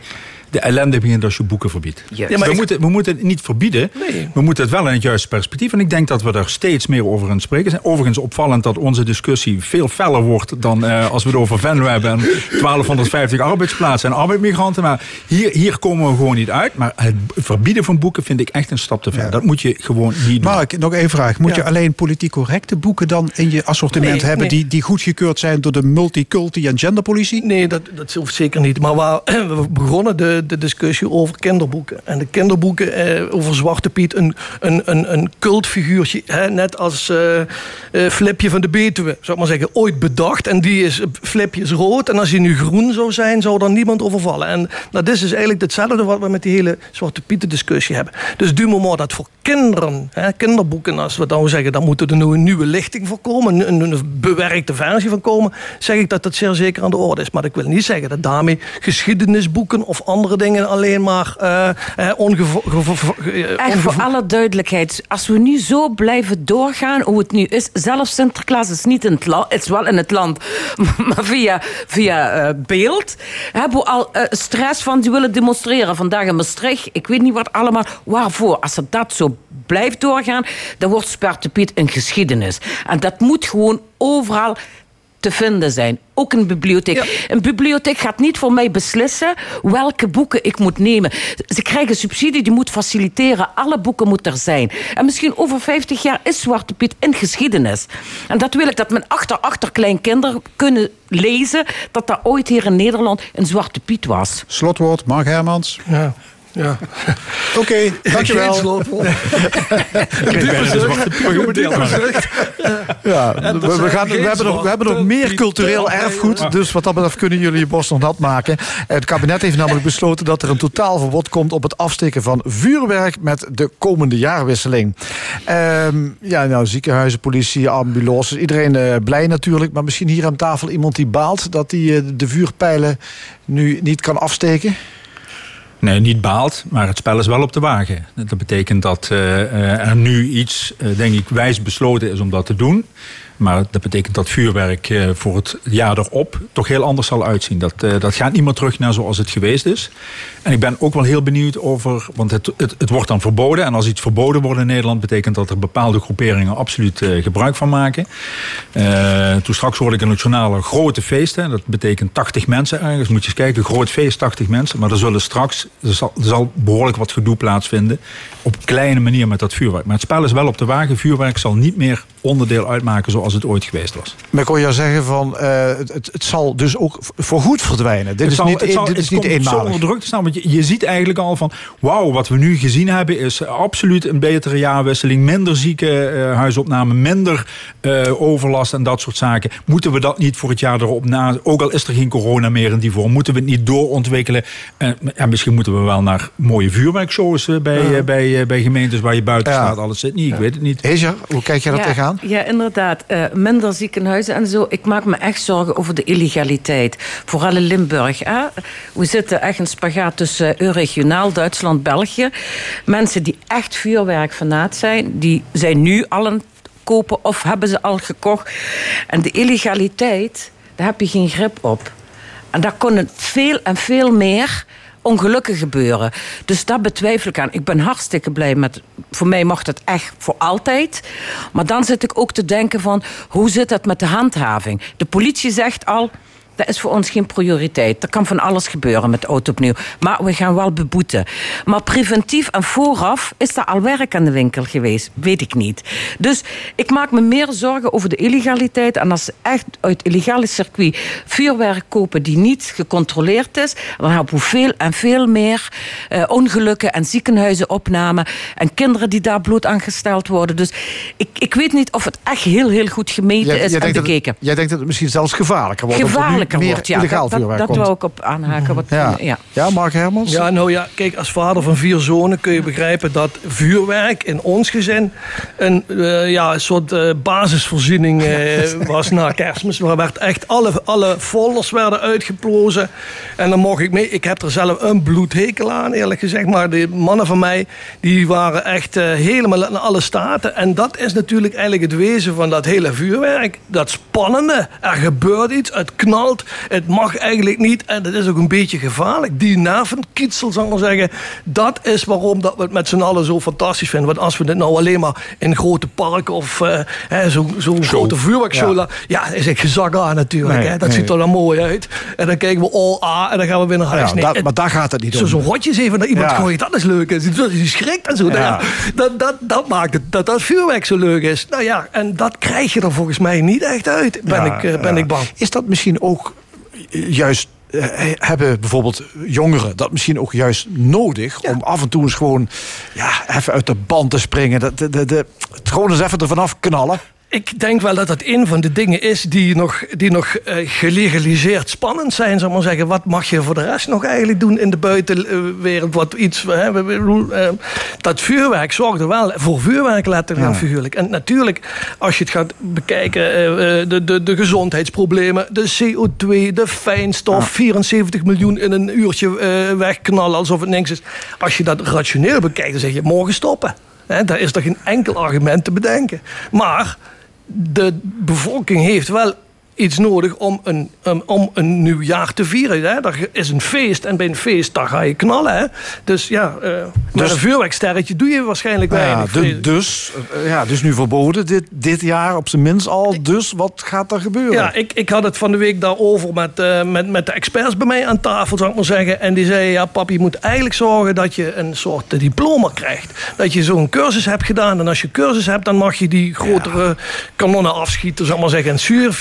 de ellende begint als je boeken verbiedt. Ja, maar we, ik- moeten, we moeten het niet verbieden. Nee. We moeten het wel in het juiste perspectief. En ik denk dat we daar steeds meer over aan spreken zijn. Overigens opvallend dat onze discussie veel feller wordt... dan eh, als we het over Venlo hebben... en 1250 arbeidsplaatsen en arbeidsmigranten. Maar hier, hier komen we gewoon niet uit. Maar het verbieden van boeken vind ik echt een stap te ver. Dat moet je gewoon niet doen. Mark, nog één vraag. Moet Ja. je alleen politiek correcte boeken dan in je assortiment Nee, hebben... nee. Die, die goedgekeurd zijn door de multiculti en genderpolitie? Nee, dat, dat hoeft zeker niet. Maar waar we begonnen, de, de, discussie over kinderboeken. En de kinderboeken eh, over Zwarte Piet, een, een, een, een cultfiguurtje. Hè, net als eh, eh, Flipje van de Betuwe, zou ik maar zeggen, ooit bedacht. En die is, Flipje is rood. En als hij nu groen zou zijn, zou er niemand overvallen. En nou, dit is dus eigenlijk hetzelfde wat we met die hele Zwarte Pieten discussie hebben. Dus du moment dat voor kinderen, hè, kinderboeken, als we dan zeggen, dan moet er nu een nieuwe lichting voor komen, een, een bewerkte versie van komen, zeg ik dat dat zeer zeker aan de orde is. Maar ik wil niet zeggen dat daarmee geschiedenisboeken of andere dingen alleen maar eh, Echt voor alle duidelijkheid. Als we nu zo blijven doorgaan hoe het nu is. Zelfs Sinterklaas is niet in het land. Het is wel in het land. Maar via, via beeld. Hebben we al stress van die willen demonstreren. Vandaag in Maastricht. Ik weet niet wat allemaal. Waarvoor? Als het dat zo blijft doorgaan. Dan wordt Zwarte Piet een geschiedenis. En dat moet gewoon overal te vinden zijn. Ook een bibliotheek. Een bibliotheek gaat niet voor mij beslissen welke boeken ik moet nemen. Ze krijgen subsidie, die moet faciliteren. Alle boeken moeten er zijn. En misschien over 50 jaar is Zwarte Piet een geschiedenis. En dat wil ik dat mijn achter achterkleinkinderen kunnen lezen... dat er ooit hier in Nederland een Zwarte Piet was. Slotwoord, Mark Hermans. Ja. Ja. Oké, dankjewel. Ja, we, gaan, we, hebben nog, we hebben nog meer cultureel erfgoed. Dus wat dat betreft kunnen jullie je borst nog nat maken. Het kabinet heeft namelijk besloten dat er een totaal verbod komt op het afsteken van vuurwerk met de komende jaarwisseling. Ehm, ja, nou, ziekenhuizen, politie, ambulances, iedereen eh, blij natuurlijk. Maar misschien hier aan tafel iemand die baalt dat hij eh, de vuurpijlen nu niet kan afsteken. Nee, niet baalt, maar het spel is wel op de wagen. Dat betekent dat eh, eh, er nu iets, eh, denk ik, wijs besloten is om dat te doen. Maar dat betekent dat vuurwerk eh, voor het jaar erop toch heel anders zal uitzien. Dat, eh, dat gaat niet meer terug naar zoals het geweest is. En ik ben ook wel heel benieuwd over, want het, het, het wordt dan verboden. En als iets verboden wordt in Nederland, betekent dat er bepaalde groeperingen absoluut eh, gebruik van maken. Toen straks hoorde ik in het grote feesten. Dat betekent 80 mensen ergens. Moet je eens kijken, groot feest, 80 mensen. Maar er zullen straks, er zal, er zal behoorlijk wat gedoe plaatsvinden. Op kleine manier met dat vuurwerk. Maar het spel is wel op de wagen. Vuurwerk zal niet meer onderdeel uitmaken zoals het ooit geweest was. Maar ik hoor jou zeggen van, eh, het, het, het zal dus ook voorgoed verdwijnen. Dit Het is zal- niet, het zal- dit is het niet komt zo eenmalig. onder druk te staan. Want je, je ziet eigenlijk al van... wauw, wat we nu gezien hebben is absoluut een betere jaarwisseling. Minder ziekenhuisopname, minder eh, overlast en dat soort zaken. Moeten we dat niet voor het jaar erop na... ook al is er geen corona meer in die vorm... moeten we het niet doorontwikkelen? En misschien moeten we wel naar mooie vuurwerkshows bij, bij, eh, bij gemeentes... waar je buiten staat, alles zit niet. Ik weet het niet. Hezja, hoe kijk jij daar ja, tegenaan? Ja, inderdaad. Eh, minder ziekenhuizen en zo. Ik maak me echt zorgen over de illegaliteit. Vooral in Limburg. Hè? We zitten echt een spagaat tussen eh, regionaal Duitsland, België. Mensen die echt vuurwerkfanaat zijn, die zijn nu al het kopen of hebben ze al gekocht. En de illegaliteit, daar heb je geen grip op. En daar kunnen veel en veel meer ongelukken gebeuren. Dus dat betwijfel ik aan. Ik ben hartstikke blij met... Voor mij mag het echt voor altijd. Maar dan zit ik ook te denken van... hoe zit het met de handhaving? De politie zegt al... Dat is voor ons geen prioriteit. Er kan van alles gebeuren met auto opnieuw. Maar we gaan wel beboeten. Maar preventief en vooraf is er al werk aan de winkel geweest. Weet ik niet. Dus ik maak me meer zorgen over de illegaliteit. En als ze echt uit illegale circuit vuurwerk kopen die niet gecontroleerd is, dan hebben we veel en veel meer eh, ongelukken en ziekenhuizenopnamen. En kinderen die daar bloed aangesteld worden. Dus ik, ik weet niet of het echt heel, heel goed gemeten is en denkt dat, bekeken. het- jij denkt dat het misschien zelfs gevaarlijker wordt. Gevaarlijker meer wordt, ja. illegaal Dat, dat, vuurwerk dat komt. wou ik op aanhaken. Wat, Ja. ja. ja, Mark Hermans? Ja, nou ja, kijk, als vader van vier zonen kun je begrijpen dat vuurwerk in ons gezin een, eh, ja, een soort eh, basisvoorziening eh, was na kerstmis. Er werd echt alle, alle folders werden uitgeplozen. En dan mocht ik mee. Ik heb er zelf een bloedhekel aan, eerlijk gezegd. Maar de mannen van mij, die waren echt helemaal in alle staten. En dat is natuurlijk eigenlijk het wezen van dat hele vuurwerk. Dat spannende. Er gebeurt iets, het knalt. Het mag eigenlijk niet. En dat is ook een beetje gevaarlijk. Die nervenkietsel, zal ik maar zeggen. Dat is waarom dat we het met z'n allen zo fantastisch vinden. Want als we dit nou alleen maar in grote parken of eh, zo'n zo grote vuurwerkshow... Ja. is ik gezak aan natuurlijk. Nee, hè. Dat nee. ziet er dan mooi uit. En dan kijken we all A en dan gaan we weer naar huis. Ja, Nee, daar- het- maar daar gaat het niet om. Zo'n rotjes even naar iemand Ja. gooien, dat is leuk. hè. Die schrikt en zo. Ja. dat, dat, dat maakt het dat dat vuurwerk zo leuk is. Nou ja, en dat krijg je er volgens mij niet echt uit, ben, ik, eh, ben ik bang. Is dat misschien ook juist eh, hebben bijvoorbeeld jongeren dat misschien ook juist nodig om af en toe eens gewoon ja, even uit de band te springen. De, de, de, het gewoon eens even er vanaf knallen. Ik denk wel dat dat een van de dingen is die nog, die nog eh, gelegaliseerd spannend zijn. Zal maar zeggen. Wat mag je voor de rest nog eigenlijk doen in de buitenwereld? Wat iets, hè, eh, dat vuurwerk zorgde wel voor vuurwerk letterlijk en figuurlijk. En natuurlijk, als je het gaat bekijken, eh, de, de, de gezondheidsproblemen, de CO2, de fijnstof, 74 miljoen in een uurtje wegknallen alsof het niks is. Als je dat rationeel bekijkt, dan zeg je morgen stoppen. Hè, daar is er geen enkel argument te bedenken. Maar de bevolking heeft wel iets nodig om een, um, om een nieuw jaar te vieren. Hè? Er is een feest en bij een feest daar ga je knallen. Hè? Dus ja, eh, met Dus- een vuurwerksterretje doe je waarschijnlijk Ja, weinig. dus, eh, ja, dus nu verboden dit, dit jaar op zijn minst al. Dus wat gaat er gebeuren? Ja, ik, ik had het van de week daarover met, eh, met, met de experts bij mij aan tafel, zou ik maar zeggen. En die zeiden, ja pap, je moet eigenlijk zorgen dat je een soort diploma krijgt. Dat je zo'n cursus hebt gedaan. En als je cursus hebt, dan mag je die grotere kanonnen afschieten, zou ik maar zeggen. En zuur,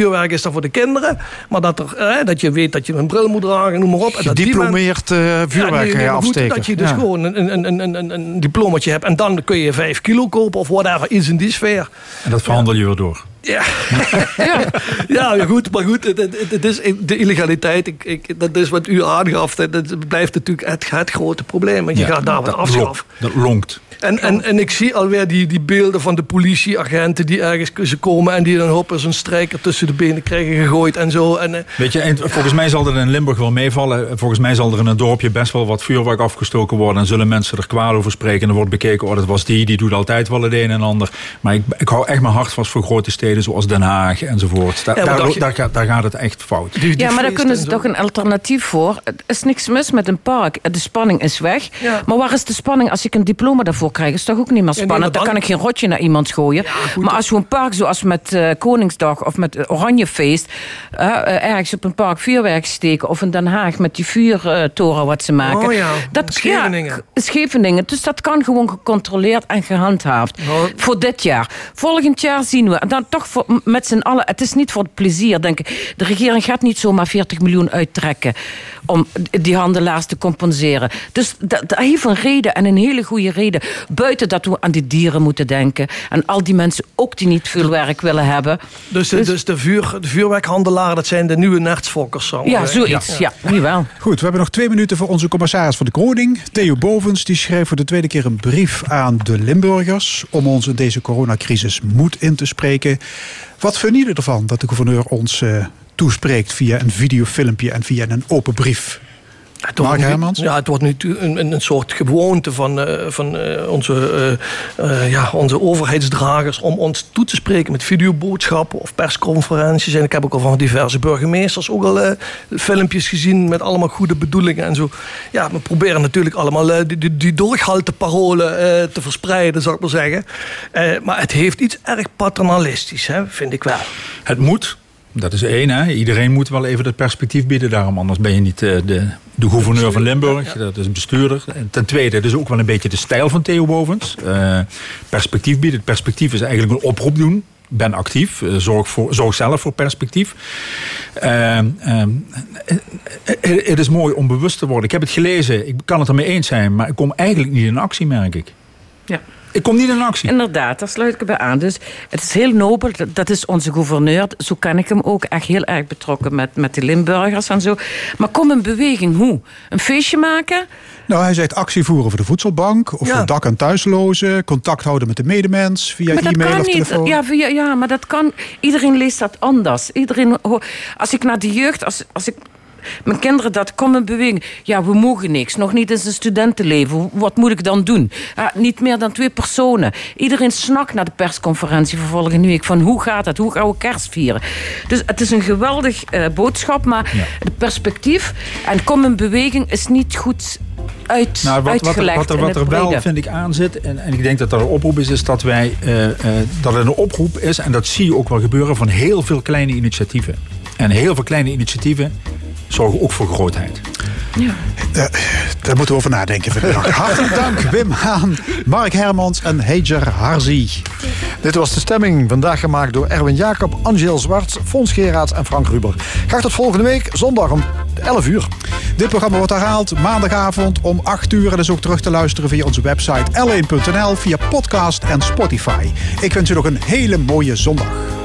vuurwerk is dan voor de kinderen. Maar dat, er, eh, dat je weet dat je een bril moet dragen, noem maar op. En dat die men- Gediplomeerd eh, vuurwerk Ja, nee, nee, goed, afsteken. Dat je dus Ja. gewoon een, een, een, een, een diplomaatje hebt. En dan kun je vijf kilo kopen of whatever, iets in die sfeer. En dat verhandel je weer door. Ja. ja. ja, ja, goed, maar goed, het, het, het is de illegaliteit, ik, ik, dat is wat u aangaf, dat, dat blijft natuurlijk het, het grote probleem. Want je Ja, gaat daar wat afschaffen. Dat lonkt. En, en, en ik zie alweer die, die beelden van de politieagenten die ergens ze komen en die dan hopen zo'n strijker tussen de benen krijgen gegooid en zo. En, eh, Weet je, en volgens mij zal dat in Limburg wel meevallen. Volgens mij zal er in een dorpje best wel wat vuurwerk afgestoken worden. En zullen mensen er kwaad over spreken. En er wordt bekeken, oh dat was die, die doet altijd wel het een en ander. Maar ik, ik hou echt mijn hart vast voor grote steden zoals Den Haag enzovoort. Daar, Ja, daar, je- daar, gaat- daar gaat het echt fout. Ja, maar daar kunnen ze toch een alternatief voor. Er is niks mis met een park. De spanning is weg. Ja. Maar waar is de spanning als ik een diploma daarvoor krijg? Is toch ook niet meer spannend? dan kan ik geen rotje naar iemand gooien. maar als zo'n park, zoals met eh, Koningsdag of met eh, Oranjefeest... eh, eh, ergens op een park vuurwerk steken... of in Den Haag met die vuurtoren wat ze maken. Oh ja, dat, Scheveningen. Scheveningen. Dus dat kan gewoon gecontroleerd en gehandhaafd. Voor dit jaar. Volgend jaar zien we. En dan toch voor, met z'n allen. Het is niet voor het plezier, denk ik. De regering gaat niet zomaar 40 miljoen uittrekken. om die handelaars te compenseren. Dus dat, dat heeft een reden en een hele goede reden. Buiten dat we aan die dieren moeten denken. En al die mensen ook die niet veel werk willen hebben. dus de, dus de, vuur, de vuurwerkhandelaar, dat zijn de nieuwe nertsfokkers. zou ik Ja, zoiets. Ja, nu wel. Goed, we hebben nog twee minuten voor onze commissaris van de Koning. Theo Bovens die schreef voor de tweede keer een brief aan de Limburgers... om ons in deze coronacrisis moed in te spreken. Wat vinden jullie ervan dat de gouverneur ons eh, toespreekt... via een videofilmpje en via een open brief? Het wordt Mark nu-? Ja, het wordt nu een, een, soort gewoonte van, eh, van eh, onze, eh, ja, onze overheidsdragers om ons toe te spreken met videoboodschappen of persconferenties. En ik heb ook al van diverse burgemeesters ook al filmpjes gezien met allemaal goede bedoelingen en zo. Ja, we proberen natuurlijk allemaal die, die, die eh, te verspreiden, zou ik maar zeggen. Maar het heeft iets erg paternalistisch, hè, vind ik wel. Het moet. Dat is één. Hè. Iedereen moet wel even het perspectief bieden. Daarom anders ben je niet eh, de, de gouverneur van Limburg. Dat is een bestuurder. En ten tweede, het is ook wel een beetje de stijl van Theo Bovens. Eh, perspectief bieden. Het perspectief is eigenlijk een oproep doen. Ben actief. Eh, zorg, voor, zorg zelf voor perspectief. Eh, eh, het het is mooi om bewust te worden. Ik heb het gelezen. Ik kan het ermee eens zijn. Maar ik kom eigenlijk niet in actie, merk ik. Ja. Ik kom niet in actie. Inderdaad, daar sluit ik bij aan. Dus het is heel nobel, dat- is onze gouverneur. Zo ken ik hem ook, echt heel erg betrokken met, met de Limburgers en zo. Maar kom in beweging, hoe? Een feestje maken? Nou, hij zegt actie voeren voor de voedselbank... of Ja. voor dak- en thuislozen. Contact houden met de medemens via maar dat e-mail kan of niet. telefoon. Ja, via, ja, maar dat kan. Iedereen leest dat anders. Iedereen, als ik naar de jeugd, als, als ik. Mijn kinderen dat kom in beweging. Ja, we mogen niks. Nog niet in zijn studentenleven. Wat moet ik dan doen? Ja, niet meer dan twee personen. Iedereen snakt naar de persconferentie van volgende week. Van hoe gaat het? Hoe gaan we kerst vieren? Dus het is een geweldig eh, boodschap. Maar het perspectief en kom in beweging is niet goed uit, Nou, wat, wat, er, uitgelegd wat er, wat er wel, vind ik, aan zit, en, en ik denk dat dat een oproep is, is dat wij eh, eh, dat het een oproep is, en dat zie je ook wel gebeuren, van heel veel kleine initiatieven. En heel veel kleine initiatieven zorgen ook voor grootheid. Ja. Eh, daar moeten we over nadenken vanmiddag. Hartelijk dank Wim Haan, Mark Hermans en Heger Harzi. Dit was de stemming. Vandaag gemaakt door Erwin Jacob, Angel Zwart, Fons Geraerts en Frank Ruber. Graag tot volgende week, zondag om 11 uur. Dit programma wordt herhaald maandagavond om 8 uur. En is ook terug te luisteren via onze website l1.nl, via podcast en Spotify. Ik wens u nog een hele mooie zondag.